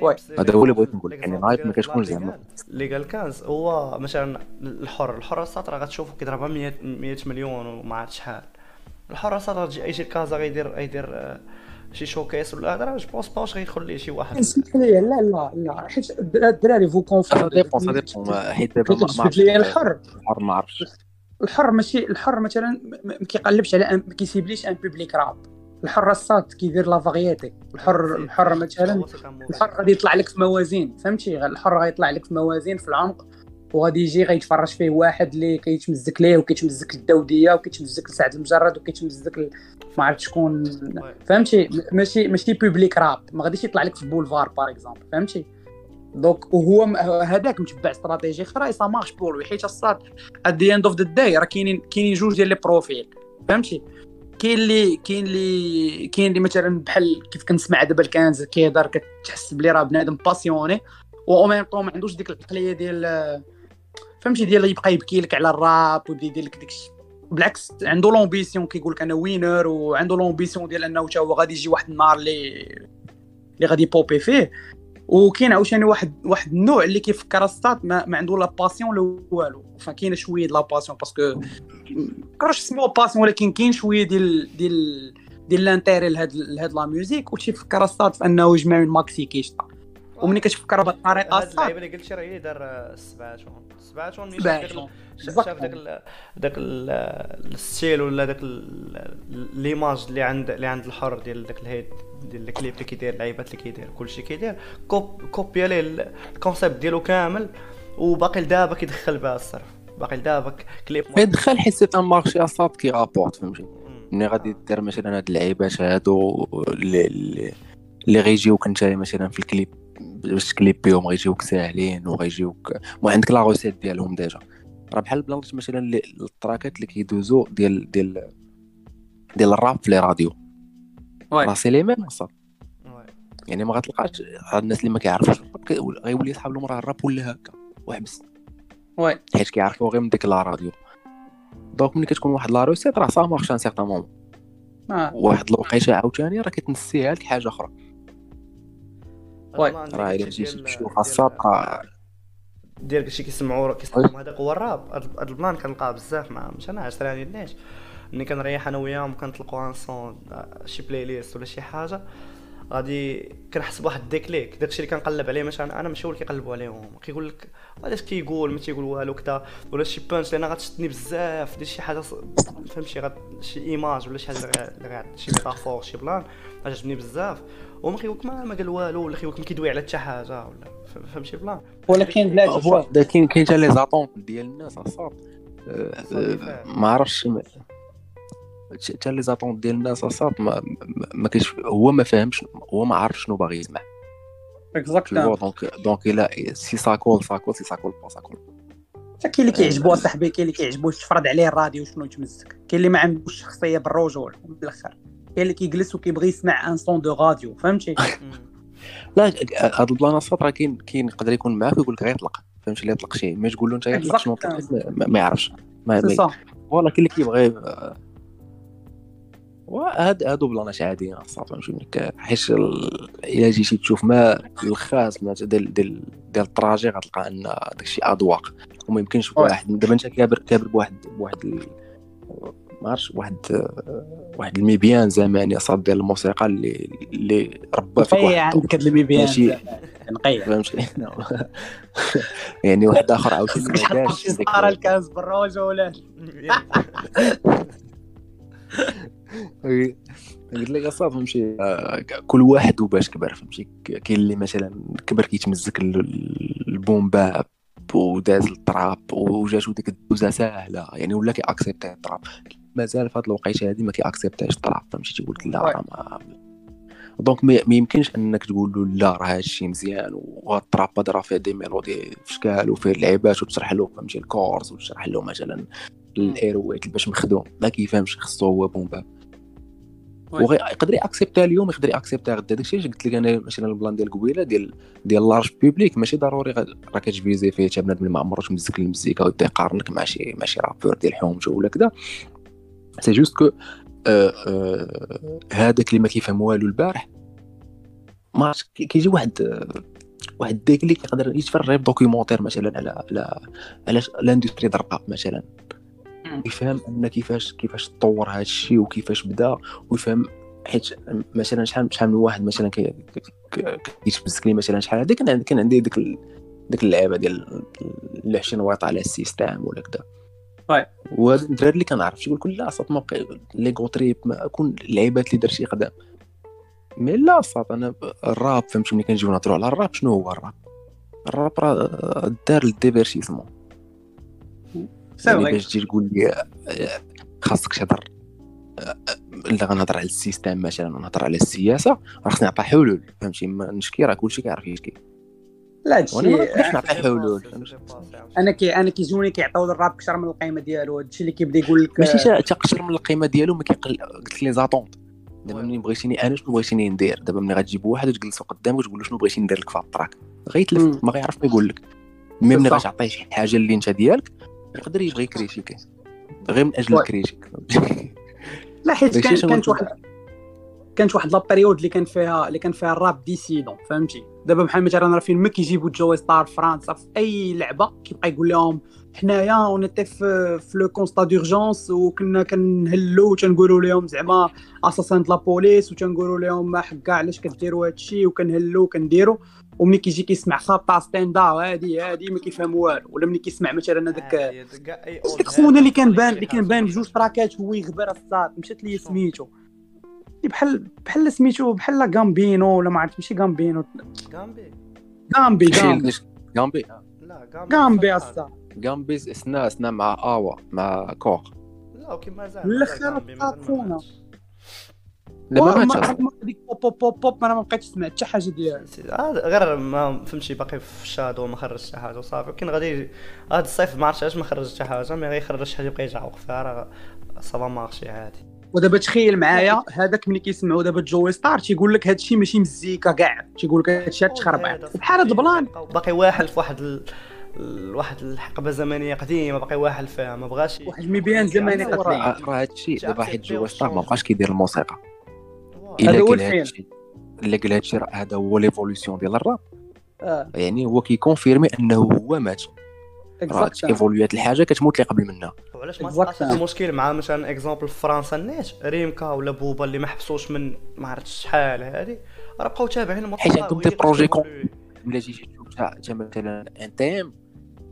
Oui. هذا هو اللي بغيت نقول يعني ال hype ما كتكونش زعما. اللي قال كانز هو مثلا الحر الحر الساط راه غتشوفو كيضربها 100 100 مليون وما عرفت شحال. الحر الساط غتجي اي شي كازا غيدير غيدير آه، شي شوكيس ولا هذا راه جو بونس با واش غيدخل ليه شي واحد لي لا لا لا حيت الدراري فو سا كونفون ديبون سا ديبون حيت دابا ما- عرفتش. الحر ما عرفتش. الحر ماشي الحر مثلا ما كيقلبش على ما كيسيبليش أن بوبليك راب. الحر الصاد كيدير لا فاريتي الحر الحر مثلا الحر غادي يطلع لك في موازين فهمتي؟ الحر غيطلع لك في موازين في العمق. وغادي يجي غيتفرج فيه واحد اللي كيتمزك ليه وكيتمزك الدوديه وكيتمزك لسعد المجرد وكيتمزك ما عرفت شكون. فهمتي؟ ماشي ماشي public rap. ما غاديش يطلع لك في بولفار باغ exemple فهمتي؟ donc وهو هذاك متبع استراتيجي أخرى ça marche pour حيت الصاد at the end of the day راه كاينين كاينين جوج ديال les profils فهمتي؟ كاين اللي كاين اللي كاين اللي مثلا بحال كيف كنسمع دابا الكنز كيهضر كتحس بلي راه بنادم passionné و même temps ما عندوش ديك العقلية ديال فهمتي؟ ديال يبقى يبكي لك على الراب ويدير لك داكشي. بالعكس عنده l'ambition كيقول لك أنا winner وعنده l'ambition ديال أنه تا هو غادي يجي واحد النهار اللي اللي غادي يبوبي فيه. وكاين عاوتاني واحد واحد النوع اللي كيفكر السطات ما, ما عنده la passion لا والو. فكاينه شوية د la passion parce que مكرهش نسميوها passion ولكن كاين شوية ديال ديال ديال l'intérêt لهاد لهاد la musique وتيفكر السطات في أنه يجمع من ماكسي كيشتا وملي كتفكر بهاد الطريقة السطات اللعيبة اللي قلتي راه هي دار السبعاتون السبعاتون سبعة شاف داك داك ال- داك ال- ال style ولا داك l'image اللي عند اللي عند الحر ديال داك الهيد ديال الكليب اللي كيدير اللعيبات اللي كيدير كلشي كيدير. كوب كوبيا ليه ال- ال concept ديالو كامل وباقي لدابا كيدخل بها الصرف. باقي لدابا كليب ما يدخل حيت c'est un marché اصاط qui rapporte فهمتي. ملي غادي دير مثلا هاد اللعيبات هادو اللي اللي- اللي غيجيوك انت مثلا في الكليب. باش تكليبيهم غيجيوك ساهلين وغيجيوك ما عندك la recette ديالهم déjà. راه بحال بلانش مثلا التراكات اللي كيدوزو ديال ديال ديال الراب في les radios. راه c'est les mêmes ouais. يعني ما غتلقاش الناس اللي ما كيعرفوش. غيولي يصحاب لهم راه الراب ولا هكا. وحبس واي حيت كيعرفوا غير من ديك la radio. donc ملي كتكون واحد la recette راه ça marche un certain moment. واحد الوقيته عاوتاني راه كتنسيها لك حاجة أخرى. واي. أظن راه الا مشيتي ديال- تشوف ديال- ديال داكشي كيسمعوا كيسمعوا هذاك هو الراب. هاد هاد ال plan كنلقاه بزاف مع مش أنا عشراني الناس ملي كنريح أنا وياهم كنطلقوا un son شي playlist ولا شي حاجة غادي كنحس بواحد ال déclic داكشي اللي كنقلب عليه مثلا أنا ماشي هو اللي كيقلبوا عليهم. كيقول لك علاش كيقول ما تيقول والو كذا ولا شي punch لأن غتشدني بزاف. دير شي حاجة فهمتي شي image ولا شي حاجة شي métaphore شي plan عجبني بزاف. وما كيقولك ما ما قال والو ولا كيقولك ما كيدوي على حتى حاجة ولا فهمتي plan. ولكن بلاتي هو دا كاين كاين حتى les attentes ديال الناس اصاط صافي. ما عرفتش ما- حتى les attentes ديال الناس اصاط ما ما- كاينش هو ما فاهمش هو ما عارف شنو باغي يسمع. exactement donc donc الا سي ساكول ساكول سي ساكول با ساكول كاين اللي كيعجبو صاحبي كاين اللي كيعجبو تفرض عليه الراديو شنو يتمزك كاين اللي ما عندوش شخصية بالرجول بالأخر. كاين اللي كيجلس وكيبغي يسمع un son de radio فهمتي؟ لا هاد ال plan اصاط راه كاين كاين يقدر يكون معاك ويقول لك غير يطلق فهمتي؟ اللي يطلق شي. ما تقول له انت يطلق شنو ما- يعرفش. mais voilà كاين اللي كيبغي وهاد هادو بلانات عاديين صافي فهمتي؟ منك حيت ال- إلا جيتي تشوف ما الخاص ديال ديال ديال التراجي غتلقى أن داكشي أذواق. وما يمكنش. واحد دابا أنت كابر كابر بواحد بواحد. ما عرفتش واحد واحد الميبيان زماني ديال الموسيقى اللي اللي ربى فيك واحد عندك هاد الميبيان ماشي- نقيع. فهمتي؟ يعني واحد آخر عاوتاني ما دارش صقر الكاس بالرجولات قلت لك اصاحبي فهمتي؟ كل واحد وباش كبر فهمتي؟ كاين اللي مثلا كبر كيتمزك ال- البوم باب وداز ال trap وجاتو ديك الدوزة ساهلة. يعني ولا كي اكسبتي ال trap مازال في هاد الوقيتة هادي ما كي اكسبتيش ال trap فهمتي؟ تيقول لك لا. راه ما donc ما يمكنش أنك تقول له لا راه هادشي مزيان وهاد ال trap هذا راه فيه des mélodies في شكال وفيه اللعيبات وتشرح له فهمتي؟ ال chords وتشرح له مثلا ال eight-o-eight باش مخدوم ما كيفهمش خصو هو boom bap oui. وغي يقدر يأكسبتها اليوم يقدر يأكسبتها غدا. داكشي اللي قلت لك أنا مثلا ال plan ديال قبيله ديال ديال large public ماشي ضروري راه كتفيزي فيه حتى بنادم اللي ما عمروش مزك المزيكا ويبدا يقارنك مع شي مع شي rappeur ديال حومته ولا كذا c'est juste que هذاك اللي ما كيفهم والو البارح ما عرفتش كي- كيجي واحد آه، واحد ديك اللي كيقدر يتفرج ب documentaire مثلا على على على ال industry ديال الراب مثلا. يفهم أن كيفاش كيفاش تطور هذا الشيء وكيفاش بدأ ويفهم حيت مثلا شحال شحال من واحد مثلا كي- كي- كيتبسك لي مثلا شحال. هذا كان عندي كان عندي ديك ديك اللعبه ديال ال 20 واط على السيستم ولا كذا واي. وهذا الدراري اللي كنعرف تيقول لك لا صات ما بقى لي جو تريب ما كون اللعيبات اللي درتي قدام مي لا صات أنا الراب فهمتي ملي كنجيو نهضروا على الراب؟ شنو هو الراب؟ الراب راه دار للديفيرسيسمون سي يعني باش تجي تقول لي خاصك تهضر الا غنهضر على ال système مثلا ونهضر على السياسة راه خصني نعطي حلول فهمتي ما نشكي راه كلشي كيعرف يشكي. لا هادشي ما نقدرش نعطي حلول أنا كي أنا كيجوني كيعطيو للراب كثر من القيمة ديالو هادشي اللي كيبدا يقول لك ماشي تقشر من القيمة ديالو ما كيقل قلت les attentes. دابا ملي بغيتيني أنا شنو بغيتيني ندير؟ دابا ملي غتجيب واحد وتجلسو قدامك وتقول له شنو بغيتي ندير لك في ال track. غيتلف ما غيعرف ما يقول لك. mais ملي. غتعطيه شي حاجة اللي أنت ديالك يقدر يبغي يكريتيكي غير من أجل. ال critique. لا حيت كانت واحد كانت واحد la période اللي كان فيها اللي كان فيها الراب dissident فهمتي؟ دابا بحال مثلا راه فين ما كيجيبوا JoeyStarr فرنسا في أي لعبة كيبقى يقول لهم حنايا on était في في le constat d'urgence وكنا كنهلو وتنقولوا لهم زعما assassin la police وتنقولوا لهم ما حكا علاش كديروا هادشي وكنهلو وكنديروا وملي كيجي كيسمع خابطه ستاندا هادي هادي ما كيفهم والو. ولا ملي كيسمع مثلا هذاك ديك خونا اللي كان بان اللي كان بان بجوج تراكات هو يغبر الصاد. مشات لي سميتو. بحال بحال سميتو بحال غامبينو ولا ما عرفت ماشي غامبينو جامبي غامبي غامبي جامبي لا غامبي فقط. الصاد جامبي سنا سنا مع اوا مع كوخ لا أوكي مازال الأخير مازال جامبي، مازال ما طاقونا. ماتش. لا ما ما- ماتش ما- أصلاً. ما- هذيك بوب بوب بوب بوب أنا ما بقيتش سمعت حتى حاجة ديالها. هذا غير ما فهمتي باقي في shadow ما خرجش حتى حاجة. وصافي ولكن غادي هذا الصيف ما عرفتش علاش ما خرجش حتى حاجة mais غيخرج شي حاجة يبقى يجعوق فيها راه ça va marcher عادي. ودابا تخيل معايا هذاك ملي كيسمعوا دابا JoeyStarr تيقول لك هادشي ماشي مزيكا كاع تيقول لك هادشي هاد تخربع وبحال هاد ال plan. باقي واحد في واحد ال... واحد الحقبة زمنية قديمة باقي واحد فيها ما بغاش واحد المبيان زماني يعني قديم. راه هادشي شي دابا حيت JoeyStarr ما. بقاش كيدير الموسيقى. هذا إلا هو قال. هادشي. إلا قال هادشي راه هذا هو l'évolution ديال الراب. آه. يعني هو كي confirmer أنه هو مات. راه إيفولويات الحاجة كتموت اللي قبل منها. وعلاش ما. تلقاش المشكل مع مثلا exemple في فرنسا؟ الناس Rim'K ولا Booba اللي ما حبسوش من ما عرفتش شحال هادي راه بقاو تابعين الموسيقى حيت عندهم des projets. ملي تجي تشوف تا تا مثلا NTM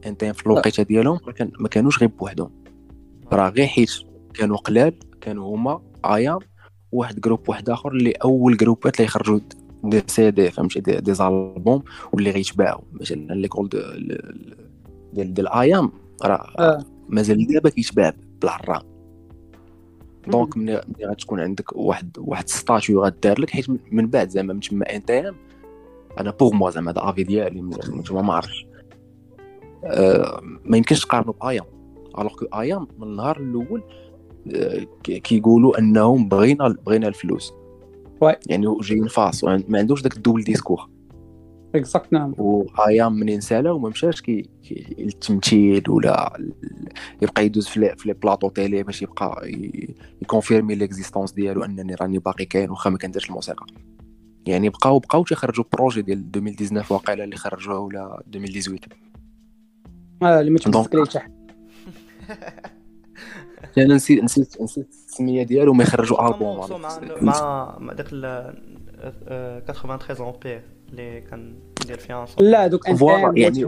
NTM في الوقيتة ديالهم ما كانوش غير بوحدهم. راه غير حيت كانوا قلال كانوا هما IAM واحد groupe واحد آخر اللي أول جروبات اللي يخرجوا des CD فهمتي؟ des, des albums واللي غيتباعوا مثلا l'école ديال ديال IAM راه آه. مازال دابا كيتباع بالحرام donc ملي غتكون عندك واحد واحد statut غدار لك حيت من- من بعد زعما من تما NTM أنا pour moi زعما هذا avis ديالي نتوما ما عرفتش. آه، ما يمكنش تقارنوا ب IAM alors que IAM من النهار الأول آه، كي- كيقولوا أنهم بغينا بغينا الفلوس. يعني جايين face ما عندوش داك ال double discours exact نعم و IAM منين سالا وما مشاش كي التمثيل ولا يبقى يدوز في les plateaux télé باش يبقى ي- ي confirmer l'existence ديالو انني راني باقي كاين واخا ما كنديرش الموسيقى يعني بقاو بقاو تيخرجوا projet ديال 2019 واقيلا اللي خرجوه ولا 2018 آه اللي ما تمسك donc- ليه حتى حد. أنا نسيت نسيت نسيت السميه ديالو ما يخرجوا البوم مع مع داك ال- آه، 93 Empire اللي كان ديال Fianso لا دوك انت voilà، يعني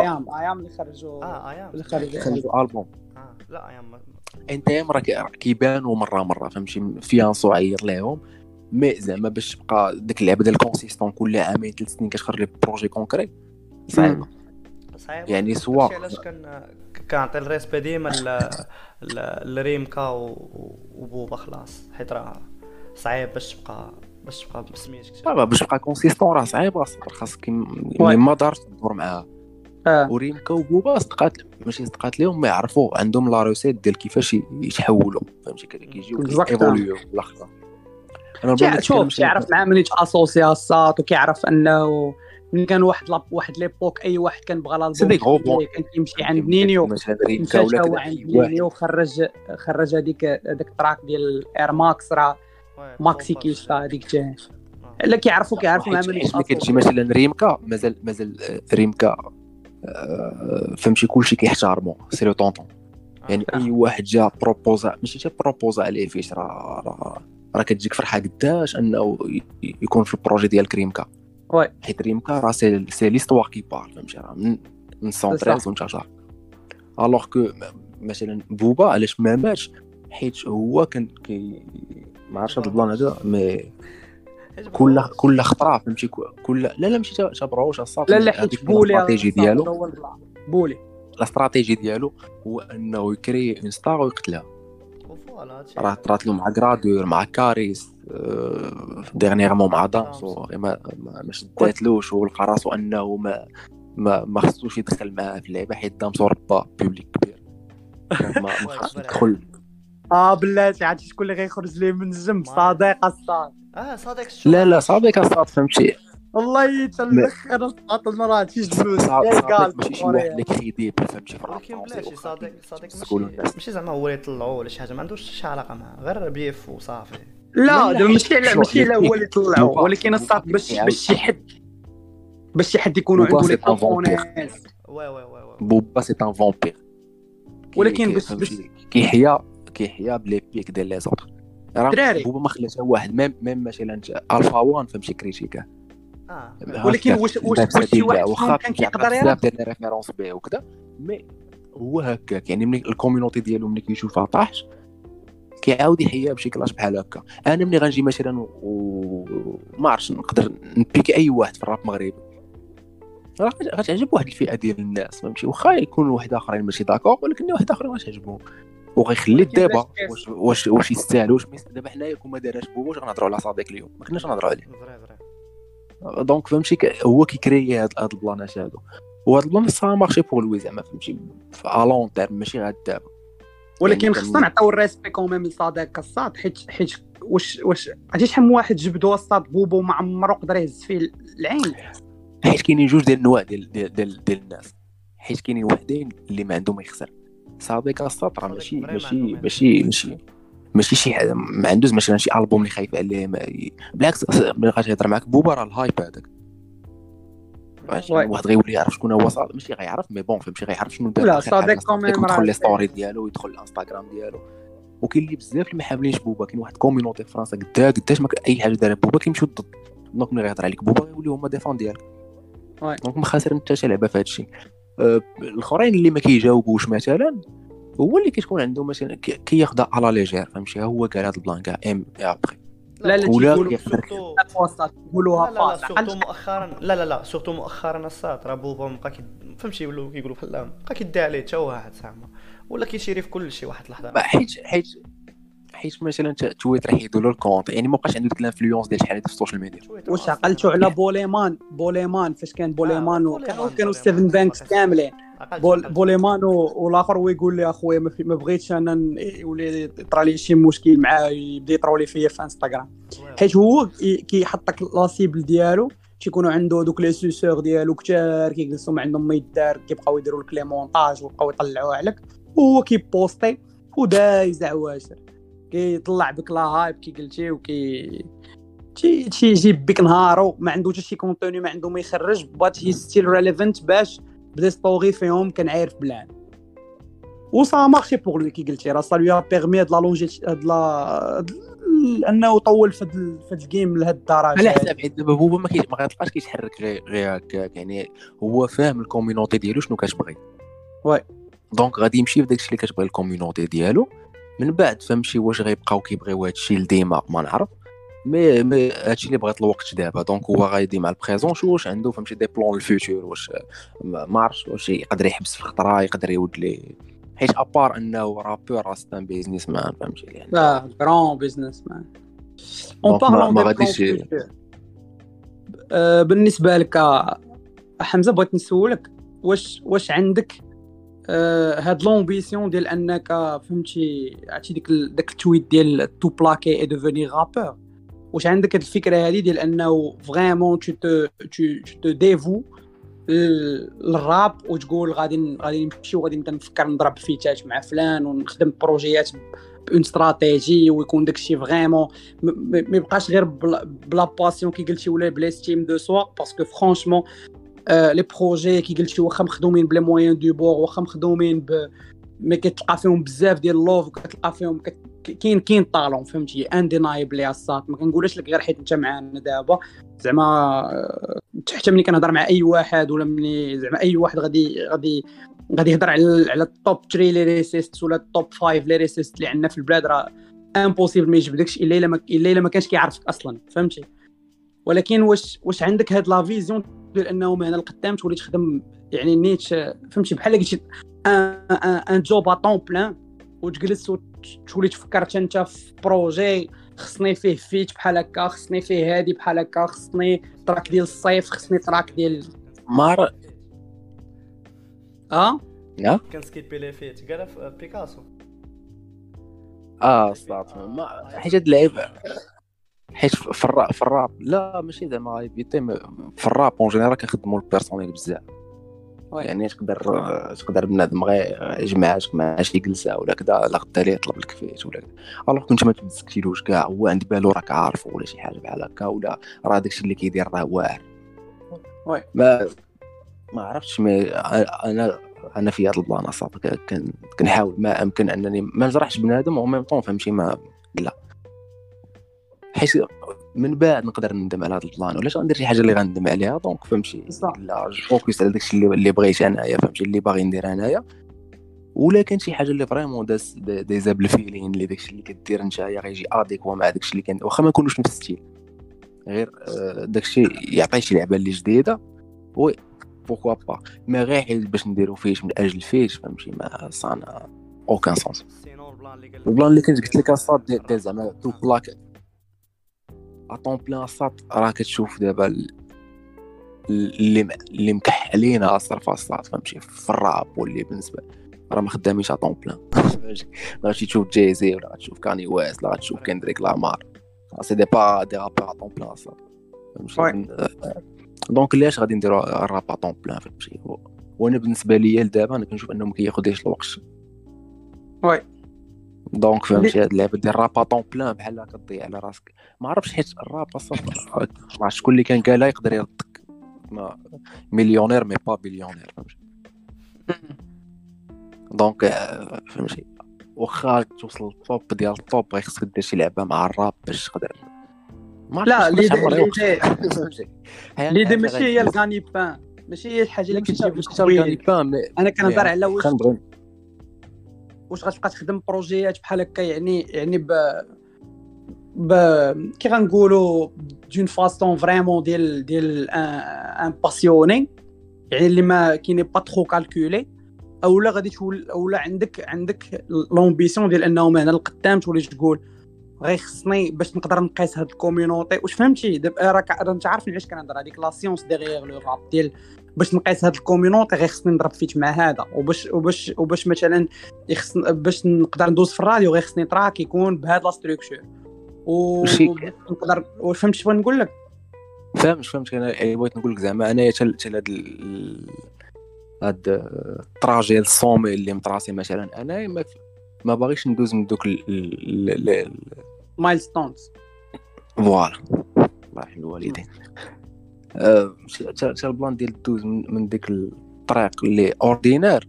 IAM IAM اللي خرجوا آه IAM. اللي خرجوا. يخرجوا ألبوم. آه، لا IAM ما- انت راه كي- كيبانوا مرة مرة فهمتي؟ Fianso عيط ليهم. mais زعما باش تبقى ديك اللعبة ديال ال consistant كل عامين ثلاث سنين كتخرج لك projet concret صعيبه صعيب. يعني سواء علاش كان كنعطي ال respect ديما ل Rim'K و Booba خلاص حيت راه صعيب باش تبقى باش تبقى بسميتك باش تبقى consistant راه صعيبه صافي خاصك. ملي ما دارش تدور معاها. آه. و Rim'K و Booba صدقات ماشي صدقات لهم ما يعرفوا عندهم la recette ديال كيفاش يتحولوا. فهمتي؟ كي- كيجيو Exactement. ايفوليو بالاخر أنا شوف كيعرف مع من يتاسوسيا الساط وكيعرف أنه من كان واحد لاب واحد ليبوك أي واحد كان بغى بون. كان كيمشي عند نينيو. مشى هو عند نينيو خرج خرج هذيك هذاك التراك ديال اير ماكس راه ماكسي كيشتا هذيك جا لا كيعرفوا كيعرفوا مع حيت من حيت كتجي مثلا ريمكا مازال مازال آه، ريمكا آه، فهمتي كلشي كيحتارمو c'est le tonton. يعني أي واحد جا بروبوزا ماشي جا بروبوزا عليه feat راه راه راه كتجيك فرحة قداش أنه يكون في ال projet ديال ك Rim'K oui. حيت Rim'K راه c'est c'est l'histoire qui parle فهمتي راه من من 113 وانت شهر alors que مثلا Booba علاش ما ماتش؟ حيت هو كان كي ما عرفتش هذا ال plan هذا mais كل كل خطره فهمتي؟ كل لا لا ماشي تبروش الساط لا لا حيت pour lui ال stratégie ديالو. pour lui. ال stratégie ديالو هو إنه ي créer une star ويقتلها. راه طرات له مع كرادور مع Kaaris آه، dernièrement مع Damso ما ما شداتلوش ولقى راسو انه ما ما ما خصوش يدخل معاه في اللعبة حيت Damso ربا public كبير. ما خصش يدخل آه بلاتي عرفتي شكون اللي غيخرج ليه من الجنب Sadek الساط. آه صديق لا لا صادق الصاد فهمتي؟ والله تنلخر الصاد المراه تيجي جلوس صادق ماشي شي واحد اللي كريديبل فهمتي في ولكن بلاتي صديق صديق ماشي زعما هو اللي يطلعو ولا شي حاجة ما عندوش شي علاقة معاه غير بيف وصافي. لا لا، دابا ماشي على ماشي على هو اللي طلعو بوبا- ولكن الصاد باش كيعاود. باش شي حد باش شي حد يكونوا عنده لي. كومبونينس وي وي وي وي. بوبا سي ان فامبير ولكن باش- كيحيا كيحيا ب les piques ديال les autres راه دراري. Booba ما حتى واحد même même مثلا Alpha Wann فهمتي كريتيكا. آه. ولكن واش- واش- واش شي واحد كان كيقدر يرى؟ بزاف ديال لي références به وكذا mais هو هكاك يعني ملي ال community ديالو ملي كيشوفها طاحت كيعاود يحيا بشي clash بحال هكا. أنا ملي غنجي مثلا وما عرفتش نقدر ن piquer أي واحد في الراب مغربي. راه غت- غتعجب واحد الفئة ديال الناس فهمتي؟ واخا يكون واحد آخرين ماشي d'accord ولكن واحد آخرين غتعجبهم. وغيخلي كيف- واش واش واش يستاهل واش. دابا حنايا كون ما دارهاش واش غنهضروا على Sadek اليوم؟ ما كناش نهضروا عليه. donc فهمتي هو كي créer هاد هاد البلانات هادو. وهاد ال plan ça marche pour lui زعما فهمتي. في ال long terme ماشي غير دابا. ولكن يعني خصنا نعطيو ال respect quand même ل Sadek الساط حيت حيت واش واش عرفتي شحال من واحد جبدو الساط Booba ما عمرو قدر يهز فيه العين. حيت كاينين جوج ديال النواع ديال ديال, ديال الناس. حيت كاينين وحدين اللي ما عندهم ما يخسر. صديق السطر ماشي vraiment ماشي عندهم ماشي ماشي ماشي شي حاجة ما عندوش مثلا شي ألبوم اللي خايف عليه. بالعكس ملي غادي يهضر معاك بوبا راه ال hype هذاك ماشي. واحد غيولي يعرف شكون هو صادق ماشي غيعرف mais bon فهمتي غيعرف شنو دار لا، صادق ويدخل راه les stories ديالو ويدخل الانستغرام ديالو وكاين اللي بزاف اللي ما حاملينش بوبا كاين واحد community في فرنسا قدا قداش ما أي حاجة دارها بوبا كيمشيو ضد donc ملي غيهضر عليك بوبا غيوليو هما des fans ديالك. donc ما خاسر انت شي لعبة في هذا الشيء الأخرين اللي ما كيجاوبوش مثلا هو اللي كتكون عنده مثلا كي- كياخذها à la légère فهمتي؟ ها هو قال هذا ال plan كاع ام أبخي. لا لا ولا لا لا لا surtout مؤخرا لا لا لا surtout مؤخرا الصاد راه بوبا بقى كي فهمتي ولاو كيقولوا بحال بقى كيدعي عليه حتى واحد زعما. ولا كيشيري في كل شيء واحد اللحظه حيت حيت حيت مثلا تويتر حيدوا له ال compte. يعني ما بقاش عنده ديك ال influence ديال شحال في ال social media واش. عقلتوا على بوليمان بوليمان فاش كان بوليمان وكانوا. ستيفن بانكس كاملين. بول. بوليمان والآخر هو يقول لي أخويا ما, بغيتش أنا يولي يطرى لي شي مشكل معاه يبدأ يطروا لي فيا في انستغرام حيت هو كي- كيحطك لا سيبل ديالو تيكونوا عنده دوك لي سوسور ديالو كثار كيجلسوا ما عندهم ما يدار كيبقاو يديروا لك لي مونتاج ويبقاو يطلعوه عليك. وهو كيبوستي ودايز عواشر كيطلع بك la hype كي قلتي وكي تي تي يجيب بك نهارو ما عنده حتى شي contenu ما عنده ما يخرج بغات هي still relevant باش بدا ستوري فيهم كنعرف plan. et ça marche pour lui كي قلتي راه ça lui permet هاد la longé- هاد لا انه طول في في ال game لهاد الدرجة. على حساب حيت دابا هو ما كي ما غتلقاش كيتحرك غير هكاك يعني هو فاهم ال community ديالو شنو كتبغي. Ouais. donc غادي يمشي في داكشي اللي كتبغي ال community ديالو. من بعد فهمتي واش غيبقاو كيبغيو هادشي لديما ما نعرف. مي مي هادشي اللي بغات الوقت دابا. donc هو غادي مع ال présent. شو واش عنده؟ فهمتي des plans ال futur واش ما عرفتش واش يقدر يحبس في خطره يقدر يود لي. حيت à part انه rappeur راه c'est un businessman فهمتي. يعني لا grand businessman en parlant ما دي غاديش-. آه، بالنسبة لك آه، حمزة بغيت نسولك واش واش عندك هاد l'ambition ديال أنك فهمتي عرفتي ديك ال- داك ال tweet ديال tout plaquer et devenir rappeur واش عندك هاد الفكرة هادي ديال أنه vraiment tu tu te dévoues للراب وتقول غادي ن- غادي نمشي وغادي نبدا نفكر نضرب فيتات مع فلان ونخدم بروجيات bonne stratégie ويكون داكشي vraiment ما ما يبقاش غير ب la, ب la passion كي قلتي ولا ب l'estime de soi parce que franchement آه les projets كي قلتي واخا مخدومين ب les moyens de bord واخا مخدومين ب mais كتلقى فيهم بزاف ديال love وكتلقى فيهم كاين كاين talent فهمتي undeniably الصات ما كنقولش لك غير حيت انت معانا دابا زعما حتى ملي كنهضر مع اي واحد ولا ملي زعما اي واحد غادي غادي غادي يهضر على على ال top 3 lyricists ولا ال top 5 lyricists اللي عندنا في البلاد راه impossible ما يجبدكش الا الا ما كانش كيعرفك أصلا فهمتي ولكن واش واش عندك هاد la vision ديال انه من هنا لقدام تولي تخدم يعني نيت فهمتي بحال قلتي un un un job à temps plein وتجلس وتولي تفكر حتى انت في projet خصني فيه feat بحال هكا خصني فيه هادي بحال هكا خصني track ديال الصيف خصني track ديال ما عر- آه كان سكيبي les feats قال في بيكاسو. آه ما حيت هاد اللعيبه حيت في الراب في الراب لا ماشي زعما في الراب en général كنخدموا ال personnel بزاف. يعني تقدر تقدر بنادم غير يجمعك مع شي جلسة ولا كذا لا غدا ليه يطلب لك feat ولا alors كنت ما تمسكتيلوش كاع هو عند بالو راك عارفه ولا شي حاجة بحال هكا ولا راه داكشي اللي كيدير راه واعر. oui. ما ما عرفتش mais أنا أنا في هذا ال plan اصاحبي كن- كنحاول ما أمكن أنني ما نجرحش بنادم و ميم طون فهمتي ما لا. حيت من بعد نقدر نندم على هذا ال plan. ولاش غندير شي حاجة اللي غندم عليها donc فهمتي. لا focus على داكشي اللي اللي بغيت أنايا فهمتي اللي باغي ندير أنايا. ولا كان شي حاجة اللي vraiment داز دايزا بال feeling اللي داكشي اللي كدير نتايا غيجي adéquat مع داكشي اللي كان واخا ما نكونوش نفس ال style غير آه، داكشي يعطي شي لعبة اللي جديدة. oui pourquoi pas ما غير حيت باش نديرو feat من أجل feat فهمتي mais ça n'a aucun sens ال plan اللي كنت قلت لك اصاط ديال ديال زعما tout plaque à temps plein اصاط راه كتشوف دابا ال- اللي اللي مكحلين الصرف اصاط فهمتي؟ في الراب واللي بالنسبة راه ما خدامينش à temps plein ما غادي تشوف جايزي ولا غتشوف كاني ويست ولا غتشوف كندريك لامار. c'est des pas des rappeurs à temps plein فهمتي؟ donc علاش غادي نديرو الراب à temps plein فهمتي؟ وأنا بالنسبة ليا لدابا أنا كنشوف انه ما كياخذش الوقت. oui. donc فهمتي هاد اللعبه ديال الراب temps plein بحال هكا تضيع على راسك. ما عرفتش حيت الراب أصلا ما عرفتش شكون اللي كان قالها يقدر يردك ما millionnaire mais pas billionnaire فهمتي donc آه، فهمتي واخا توصل لل top ديال ال top غير خصك دير شي لعبة مع الراب باش تقدر. mais l'idée ماشي هي الغاني بان. ماشي هي الحاجة اللي كتجيب لك أنا كنهضر على واش واش غتبقى تخدم بروجيات بحال هكا يعني يعني ب ب كي غنقولوا d'une façon vraiment ديال ديال un passionné يعني اللي ما كاين pas trop calculé أولا غادي تقول أولا عندك عندك l'ambition ديال انه من هنا لقدام تولي تقول غير خصني باش نقدر نقيس هاد ال community واش فهمتي؟ دابا راك أنت عارف علاش كنهضر هذيك la science derrière le rap ديال باش نقيس هاد ال community غير خصني نضرب feat مع هذا. وباش وباش وباش مثلا يخص باش نقدر ندوز في الراديو غير خصني track يكون بهاد la structure. و نقدر فهمت شنو نقول لك فهمت فهمت. أنا يعني بغيت نقول لك زعما انايا حتى هاد هاد التراجي الصومي اللي مطراسي مثلا أنا ما ما باغيش ندوز من دوك ال- ال- ال- مايل ستونز فوالا. الله يرحم الوالدين حتى حتى البلان ديال دوز من, ديك الطريق اللي اوردينير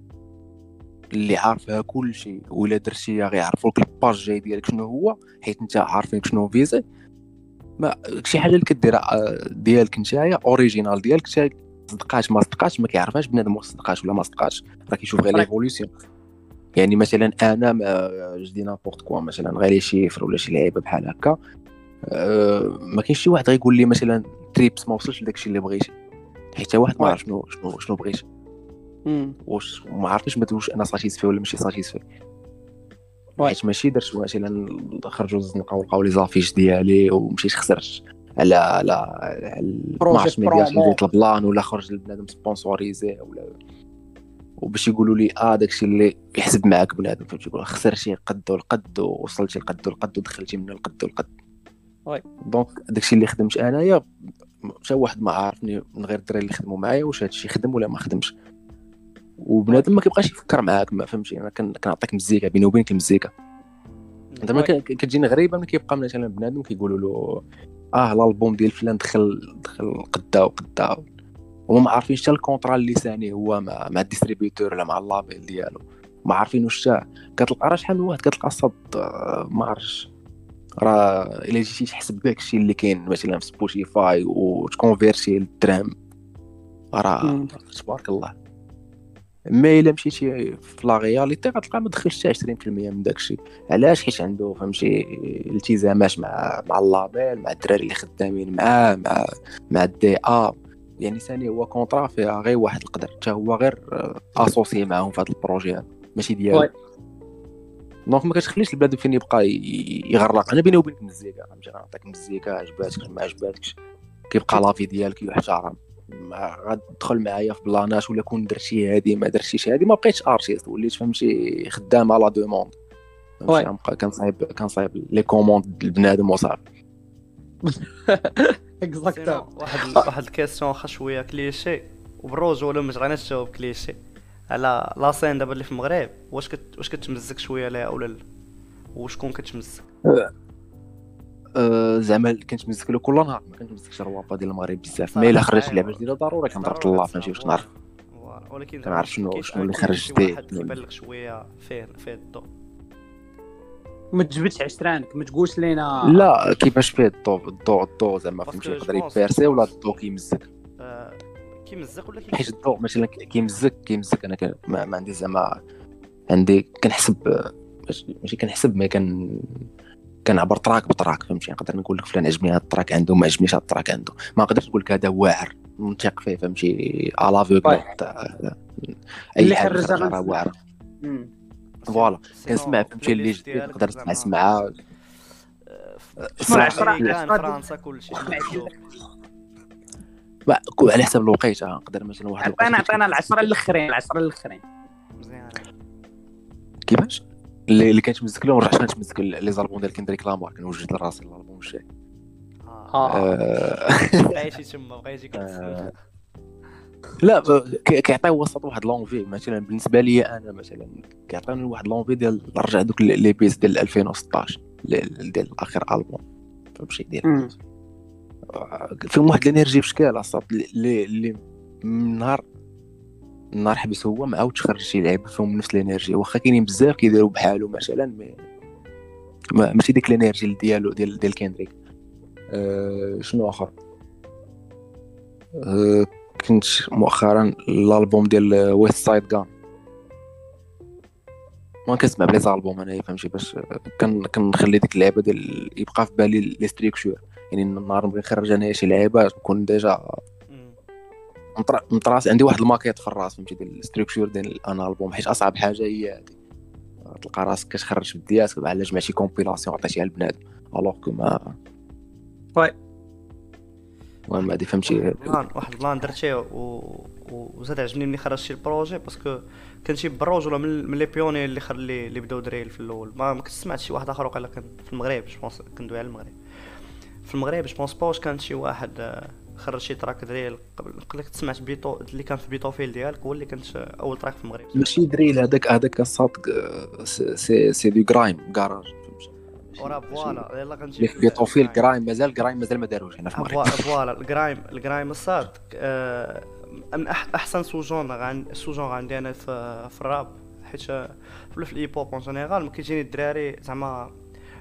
اللي عارفها كل شيء ولا درتيها غيعرفوك الباج جاي ديالك شنو هو حيت انت عارفين شنو فيزي. ما شي حاجة اللي كديرها آه، ديالك نتايا اوريجينال ديالك نتا صدقاش ما صدقاش ما كيعرفهاش بنادم واش صدقاش ولا ما صدقاش راه كيشوف غير Right. l'évolution يعني مثلا أنا moi je dis n'importe quoi مثلا غير les chiffres ولا شي لعيبة بحال هكا. أه ما كاينش شي واحد غيقول لي مثلا تريبس ما وصلش لداكشي اللي بغيتي. حيت حتى واحد ما عرف شنو شنو شنو بغيت واش ما عرفتش ما تقولش أنا satisfait ولا ماشي satisfait. حيت ماشي درت مثلا خرجوا الزنقه ولقاو les affiches ديالي ومشيت خسرت على على على projet 12 مليار برومو. ديال ال plan ولا خرج لبنادم sponsorisé ولا وباش يقولوا لي آه داكشي اللي يحسب معاك بنادم. فهمتي؟ يقول خسرتي القد والقد ووصلتي القد والقد ودخلتي من القد والقد واي. donc داكشي اللي خدمت انايا حتى واحد ما عارفني من غير الدراري اللي خدموا معايا واش هادشي خدم ولا ما خدمش. وبنادم ما كيبقاش يفكر معاك ما فهمتي؟ أنا كن- كنعطيك مزيكا بيني وبينك مزيكا. انت ما كتجيني غريبة ملي كيبقى مثلا بنادم كيقولوا له آه الالبوم ديال فلان دخل دخل قدا وقدا وهما ما عارفين حتى ال contrat اللي ساني هو مع مع ال distributeur ولا مع ال label ديالو. ما عارفين واش كتلقى راه شحال من واحد كتلقى صاد آه، ما عرفتش. راه إلا جيتي تحسب داك الشيء اللي كاين مثلا في سبوتيفاي وتكونفيرتي للدرهم راه. تبارك الله. ما إلا مشيتي في la réalité غتلقى ما دخلش حتى 20% من داك الشيء علاش؟ حيت عنده فهمتي التزامات مع مع ال label مع الدراري اللي خدامين معاه مع مع ال DA يعني ثاني هو contrat فيها غير واحد القدر حتى هو غير associé معاهم في هذا ال projet هذا. ماشي. ديالو. donc ما كتخليش البلاد فين يبقى يغرق أنا بيني وبينك مزيكا فهمتي غنعطيك مزيكا عجباتك ما عجباتكش كيبقى l'avis ديالك يحترم ما غتدخل معايا في بلانات ولا كون درتي هادي ما درتيش هادي ما بقيتش artiste وليت فهمتي خدام على demande غنبقى كنصايب كنصايب les commandes لبنادم وصافي exacto واحد واحد ال question واخا شوية كليشي وبالرجوله ما تغنيش تجاوب كليشي على la scène دابا اللي في المغرب. واش كت واش كتمزك شوية ليها ولا لا وشكون كتمزك؟ أه زعما كنت مزك له كل نهار ما كنتمزكش الروابا ديال المغرب بزاف. ما إلا خرجت أيوة. لعبه جديدة ضروري كنضرب طلة فهمتي واش نعرف. ولكن كنعرف شنو- شنو اللي خرج جديد. كيبان لك شوية فيه فيه الضوء ما تجبدش عشرانك ما تقولش لينا. لا كيفاش فيه الضو الضو الضو زعما فهمتي يقدر يبيرسي ولا الضو كيمزك. كيمزق ولا كي حيت الضوء مثلا كيمزك كيمزك أنا كان ما, ما عندي زعما عندي كنحسب ماشي كنحسب ما كان كنعبر track ب track فهمتي؟ نقدر نقول لك فلان عجبني هذا ال track عنده ما عجبنيش هذا ال track عنده. ما نقدرش نقول لك هذا واعر نثيق فيه فهمتي؟ طيب. أي اللي حاجة راه مم. voilà. كنسمع فهمتي؟ اللي نقدر نسمع آه، في فرنسا كلشي. على حسب الوقيته نقدر مثلا واحد عطينا عطينا العشرة الآخرين العشرة الآخرين. مزيان كيفاش؟ اللي اللي كانت مزك له ورجعت كانت مزك les albums ديال كندريك لامار كنوجد لرأسي الألبوم الجاي آه. آه. بقيتي تما بقيتي كتسول لا ب- كي- كيعطيو وسط واحد l'envie مثلا بالنسبة لي أنا مثلا كيعطيني واحد l'envie ديال نرجع دوك les pièces ديال 2016 ل- ديال آخر ألبوم. فهمتي ديال. فيهم واحد ال énergie بشكال اصاط اللي اللي من نهار نهار حبس هو ما عاودش خرج شي لعيبه فيهم نفس ال énergie. واخا كاينين بزاف كيديروا بحالو مثلا ما ما- ماشي ديك ال énergie ديالو ديال ديال كيندريك. أه شنو آخر؟ أه كنت مؤخرا الالبوم ديال Westside Gunn ما كنسمع ب les albums انايا فهمتي باش كن كنخلي ديك اللعبة ديال يبقى في بالي les structures يعني النهار نبغي نخرج انايا شي لعيبة نكون déjà مطراس عندي واحد الماكيت في الراس فهمتي؟ ديال ال structure ديال un album. حيت أصعب حاجة هي هادي تلقى راسك كتخرج بديات بحال جمعتي compilation عطيتيها لبنادم alors que mais oui. المهم هادي فهمتي؟ plan واحد ال plan درتيه و... وزاد عجبني ملي خرجت شي ال projet parce que كنتي بالروج ولا من, les pionniers اللي خر اللي, بداو drill في الأول. ما, ما كنت سمعت شي واحد آخر وقيلا كان في المغرب je pense كندوي على المغرب. في المغرب جوبونس با واش كان شي واحد آه، خرج شي تراك دريل قبل. قبل كنت سمعت بيتو اللي كان في بيتوفيل ديالك هو اللي كانت آه، أول تراك في المغرب. ماشي دريل هذاك هذاك الصادق آه، سي- سي دو جرايم كاراج وراه فوالا يلا كنجي بيتوفيل جرايم مازال جرايم مازال ما داروش هنا في المغرب. فوا- فوالا الجرايم الجرايم الصاد من احسن سو جونر عن سو جونر عندي أنا في في الراب. حيت في الايب هوب اون جينيرال ما كيجيني الدراري زعما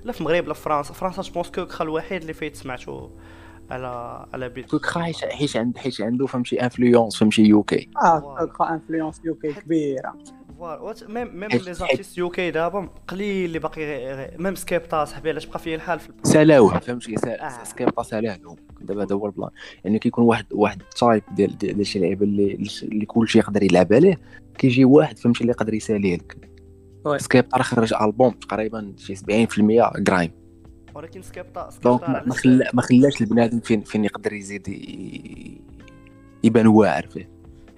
لا في المغرب لا في فرنسا. فرنسا je pense Kekra الوحيد اللي فايت سمعتو على على beat. Kekra حيت عند حيت عنده فهمتي influence فهمتي UK آه تلقى influence UK كبيرة. voilà. même même les artistes UK دابا قليل اللي باقي même Skepta صاحبي علاش بقى فيه الحال في سالاوه فهمتي آه. Skepta سالاه لهم دابا هذا هو ال plan. يعني كيكون واحد واحد ال type ديال ديال ديال شي لعيبه اللي اللي كلشي يقدر يلعب عليه كيجي واحد فهمتي اللي يقدر يساليه لك راه خرج ألبوم تقريبا شي 70% grime. ولكن Skepta donc Skepta ما خلا ما خلاش البنادم فين فين يقدر يزيد ي- يبان واعر فيه.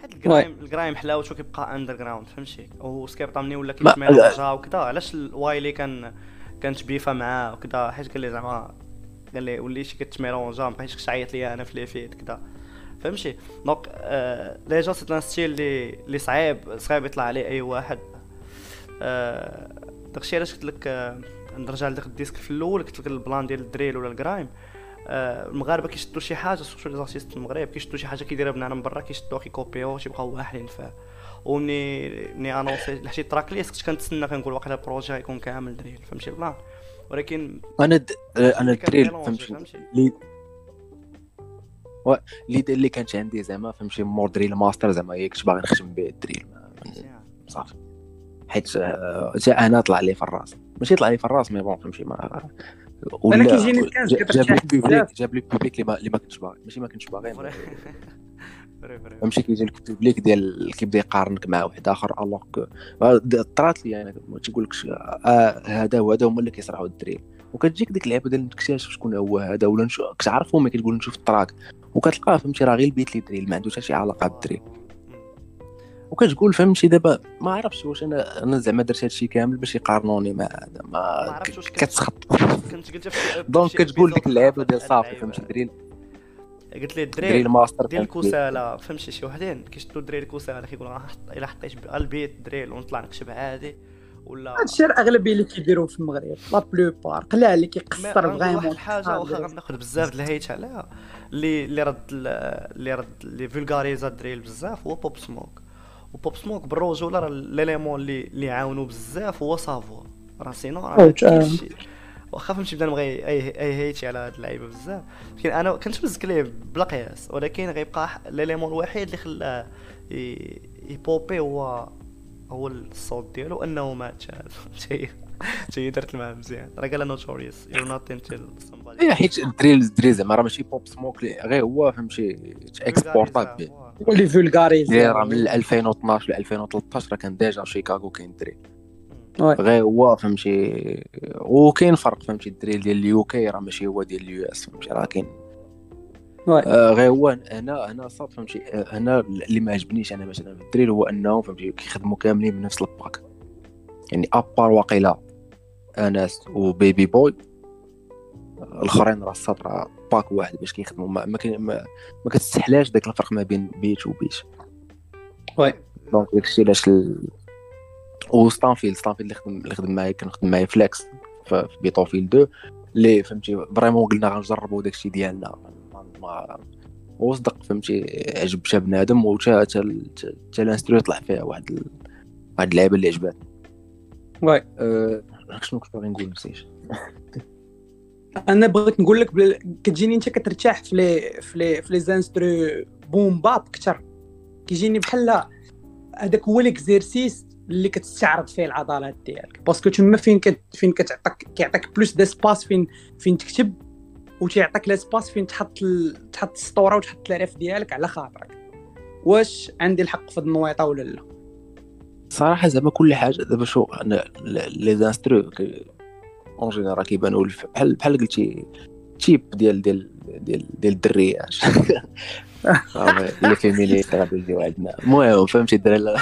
حيت ال grime ال grime حلاوته كيبقى underground فهمتي؟ و Skepta مني ولا كيتميلونجا وكذا. علاش ال Wiley كان كانت بيفا معاه وكذا؟ حيت قال لي زعما قال لي وليتي كتميلونجا ما بقيتش تعيط ليا أنا في les feats كذا. فهمتي؟ donc آه déjà c'est un style اللي اللي صعيب صعيب يطلع عليه أي واحد. داكشي علاش قلت لك آه نرجع لداك ال disque في الأول قلت لك ال plan ديال ال drill ولا ال grime. آه، المغاربة كيشدوا شي حاجة surtout les artistes المغرب كيشدوا شي حاجة كيديرها بنادم من برا كيشدوها كيكوبيوها تيبقاو واحدين فيها ومني مني انونسيت la tracklist كنت كنتسنى كنقول واقيلا ال projet غيكون كامل drill فهمتي ال plan ولكن أنا د... أنا ال drill فهمتي. اللي و- اللي كانت عندي زعما فهمتي مور Drill Master زعما هي كنت باغي نخدم به ال drill. صافي. حيت آه، جا أنا طلع لي في الراس ماشي طلع لي في الراس مي بون فهمتي ما أنا كيجيني الكاس جا- جاب لي البوبليك بزاف. جاب لي البوبليك اللي ما اللي كنتش باغي ماشي ما كنتش باغي. فهمتي كيجي لك البوبليك ديال كيبدا يقارنك مع واحد آخر ألوغ كو طرات لي أنا ما تيقولكش آه هذا وهذا هما اللي كيصرحوا الدريل وكتجيك ديك اللعبه ديال نكتشف شكون هو هذا ولا كتعرفو ملي كتقول نشوف التراك وكتلقاه فهمتي راه غير البيت لي دريل ما عندوش حتى شي علاقة بالدريل وكتقول فهمتي دابا ما عرفتش واش أنا أنا زعما درت هادشي كامل باش يقارنوني مع هذا ما ما كتسخط. كنت قلت دونك كتقول ديك اللعبة ديال صافي. فهمتي دريل. قلت لي دريل الدريل ماستر ديال. الكوسالة فهمتي شي وحدين؟ كيشدوا دريل الكوسالة كيقولوا إلا حطيت البيت دريل ونطلع نكشب عادي. ولا هادشي الاغلبيه اللي كيديروه في المغرب لا بلوبار قلع اللي مي كيقصر غنقول واحد فريمون الحاجة واخا غناخذ بزاف د الهيت عليها. اللي اللي رد ال- اللي رد اللي فولغاريزا الدريل بزاف هو بوب سموك وبوب سموك بالرجوله راه ليليمون اللي اللي عاونو بزاف هو سافو راه سينو راه آه. واخا فهمتي بدا نبغي اي أي هيتي على هاد اللعيبة بزاف. لكن أنا كنت مزك ليه بلا قياس ولكن غيبقى ليليمون الوحيد اللي خلاه يبوبي هو هو الصوت ديالو أنه مات فهمتي هي درت المهم مزيان. راه قال نوتوريوس يو نوت انتل اي حيت ال drill ال drill زعما راه ماشي Pop Smoke غير هو فهمتي اكسبورتا به واللي فولغاريز اللي راه من 2012 ل 2013 راه كان déjà شيكاغو كاين drill oui. غير هو فهمتي وكاين فرق فهمتي ال drill ديال ال UK راه ماشي هو ديال ال US فهمتي راه كاين. آه غير هو هنا هنا صاد فهمتي آه، هنا اللي ما عجبنيش أنا مثلا في ال drill هو أنهم فهمتي كيخدموا كاملين بنفس ال pack يعني à part واقيلا أنس وبيبي بوي الأخرين راه راه pack واحد باش كيخدموا. ما ما, ما, ما كتستحلاش داك الفرق ما بين beat و beat. oui. donc داكشي علاش ال... وستانفيلد ستانفيلد اللي خدم اللي خدم معايا كنخدم معايا فلاكس ف- في بيتوفيل 2 اللي فهمتي vraiment قلنا غنجربوا داكشي ديالنا. ما- وصدق فهمتي عجب شا بنادم وتا تا ال instru طلع فيها واحد ال... واحد اللعيبة اللي عجباتني. oui. أه... شنو كنت باغي نقول نسيت. أنا بغيت نقول لك بل... كتجيني انت كترتاح في لي في لي في les instrus boom bap أكثر كيجيني بحال هذاك هو l'exercice اللي كتستعرض فيه العضلات ديالك. parce que تما فين كت... فين كتعطيك كيعطيك plus d'espace فين فين تكتب وتيعطيك l'espace فين تحط ال... تحط السطورة وتحط الريف ديالك على خاطرك. واش عندي الحق في النويطة ولا لا؟ صراحة زعما كل حاجة دابا شو لي زانسترو اون جينيرال كيبانوا بحال بحال قلتي تيب ديال ديال ديال ديال الدريات صافي لي فيمينيست غادي يجيو عندنا المهم فهمتي الدراري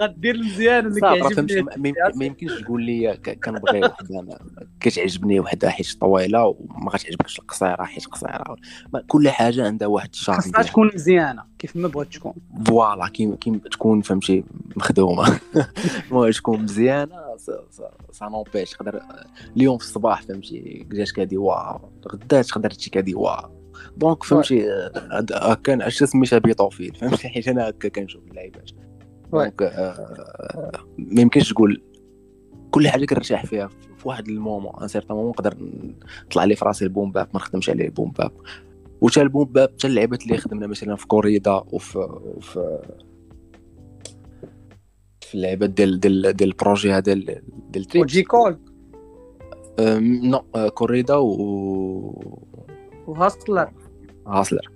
غدير مزيان اللي فهمتي كيعجبني ما- ما يمكن- ما يمكنش تقول لي كنبغي وحده كتعجبني وحده حيت طويله وما غتعجبكش القصيره حيت قصيره كل حاجة عندها واحد ال charme خاصها. تكون مزيانه كيف ما بغات تكون voilà كيما تكون فهمتي مخدومه المهم تكون مزيانه ça n'empêche تقدر اليوم في الصباح فهمتي جات كادي واو غدا تقدر تجي كادي واو donc فهمتي هكا عرفت سميتها بيطوفيل فهمتي؟ حيت أنا هكا كنشوف اللعيبات. donc آه، ما يمكنش تقول كل حاجة كنرتاح فيها في واحد ال moment un certain moment نقدر نطلع لي في راسي ال boom bap ما نخدمش عليه ال boom bap. وتا ال boom bap حتى اللعيبات اللي خدمنا مثلا في كوريدا وفي وفي في اللعيبات ديال ديال ديال ال projet هذا ديال ديال تريبس. وجي كول نو آه، كوريدا و وهاسلر. هاسلر.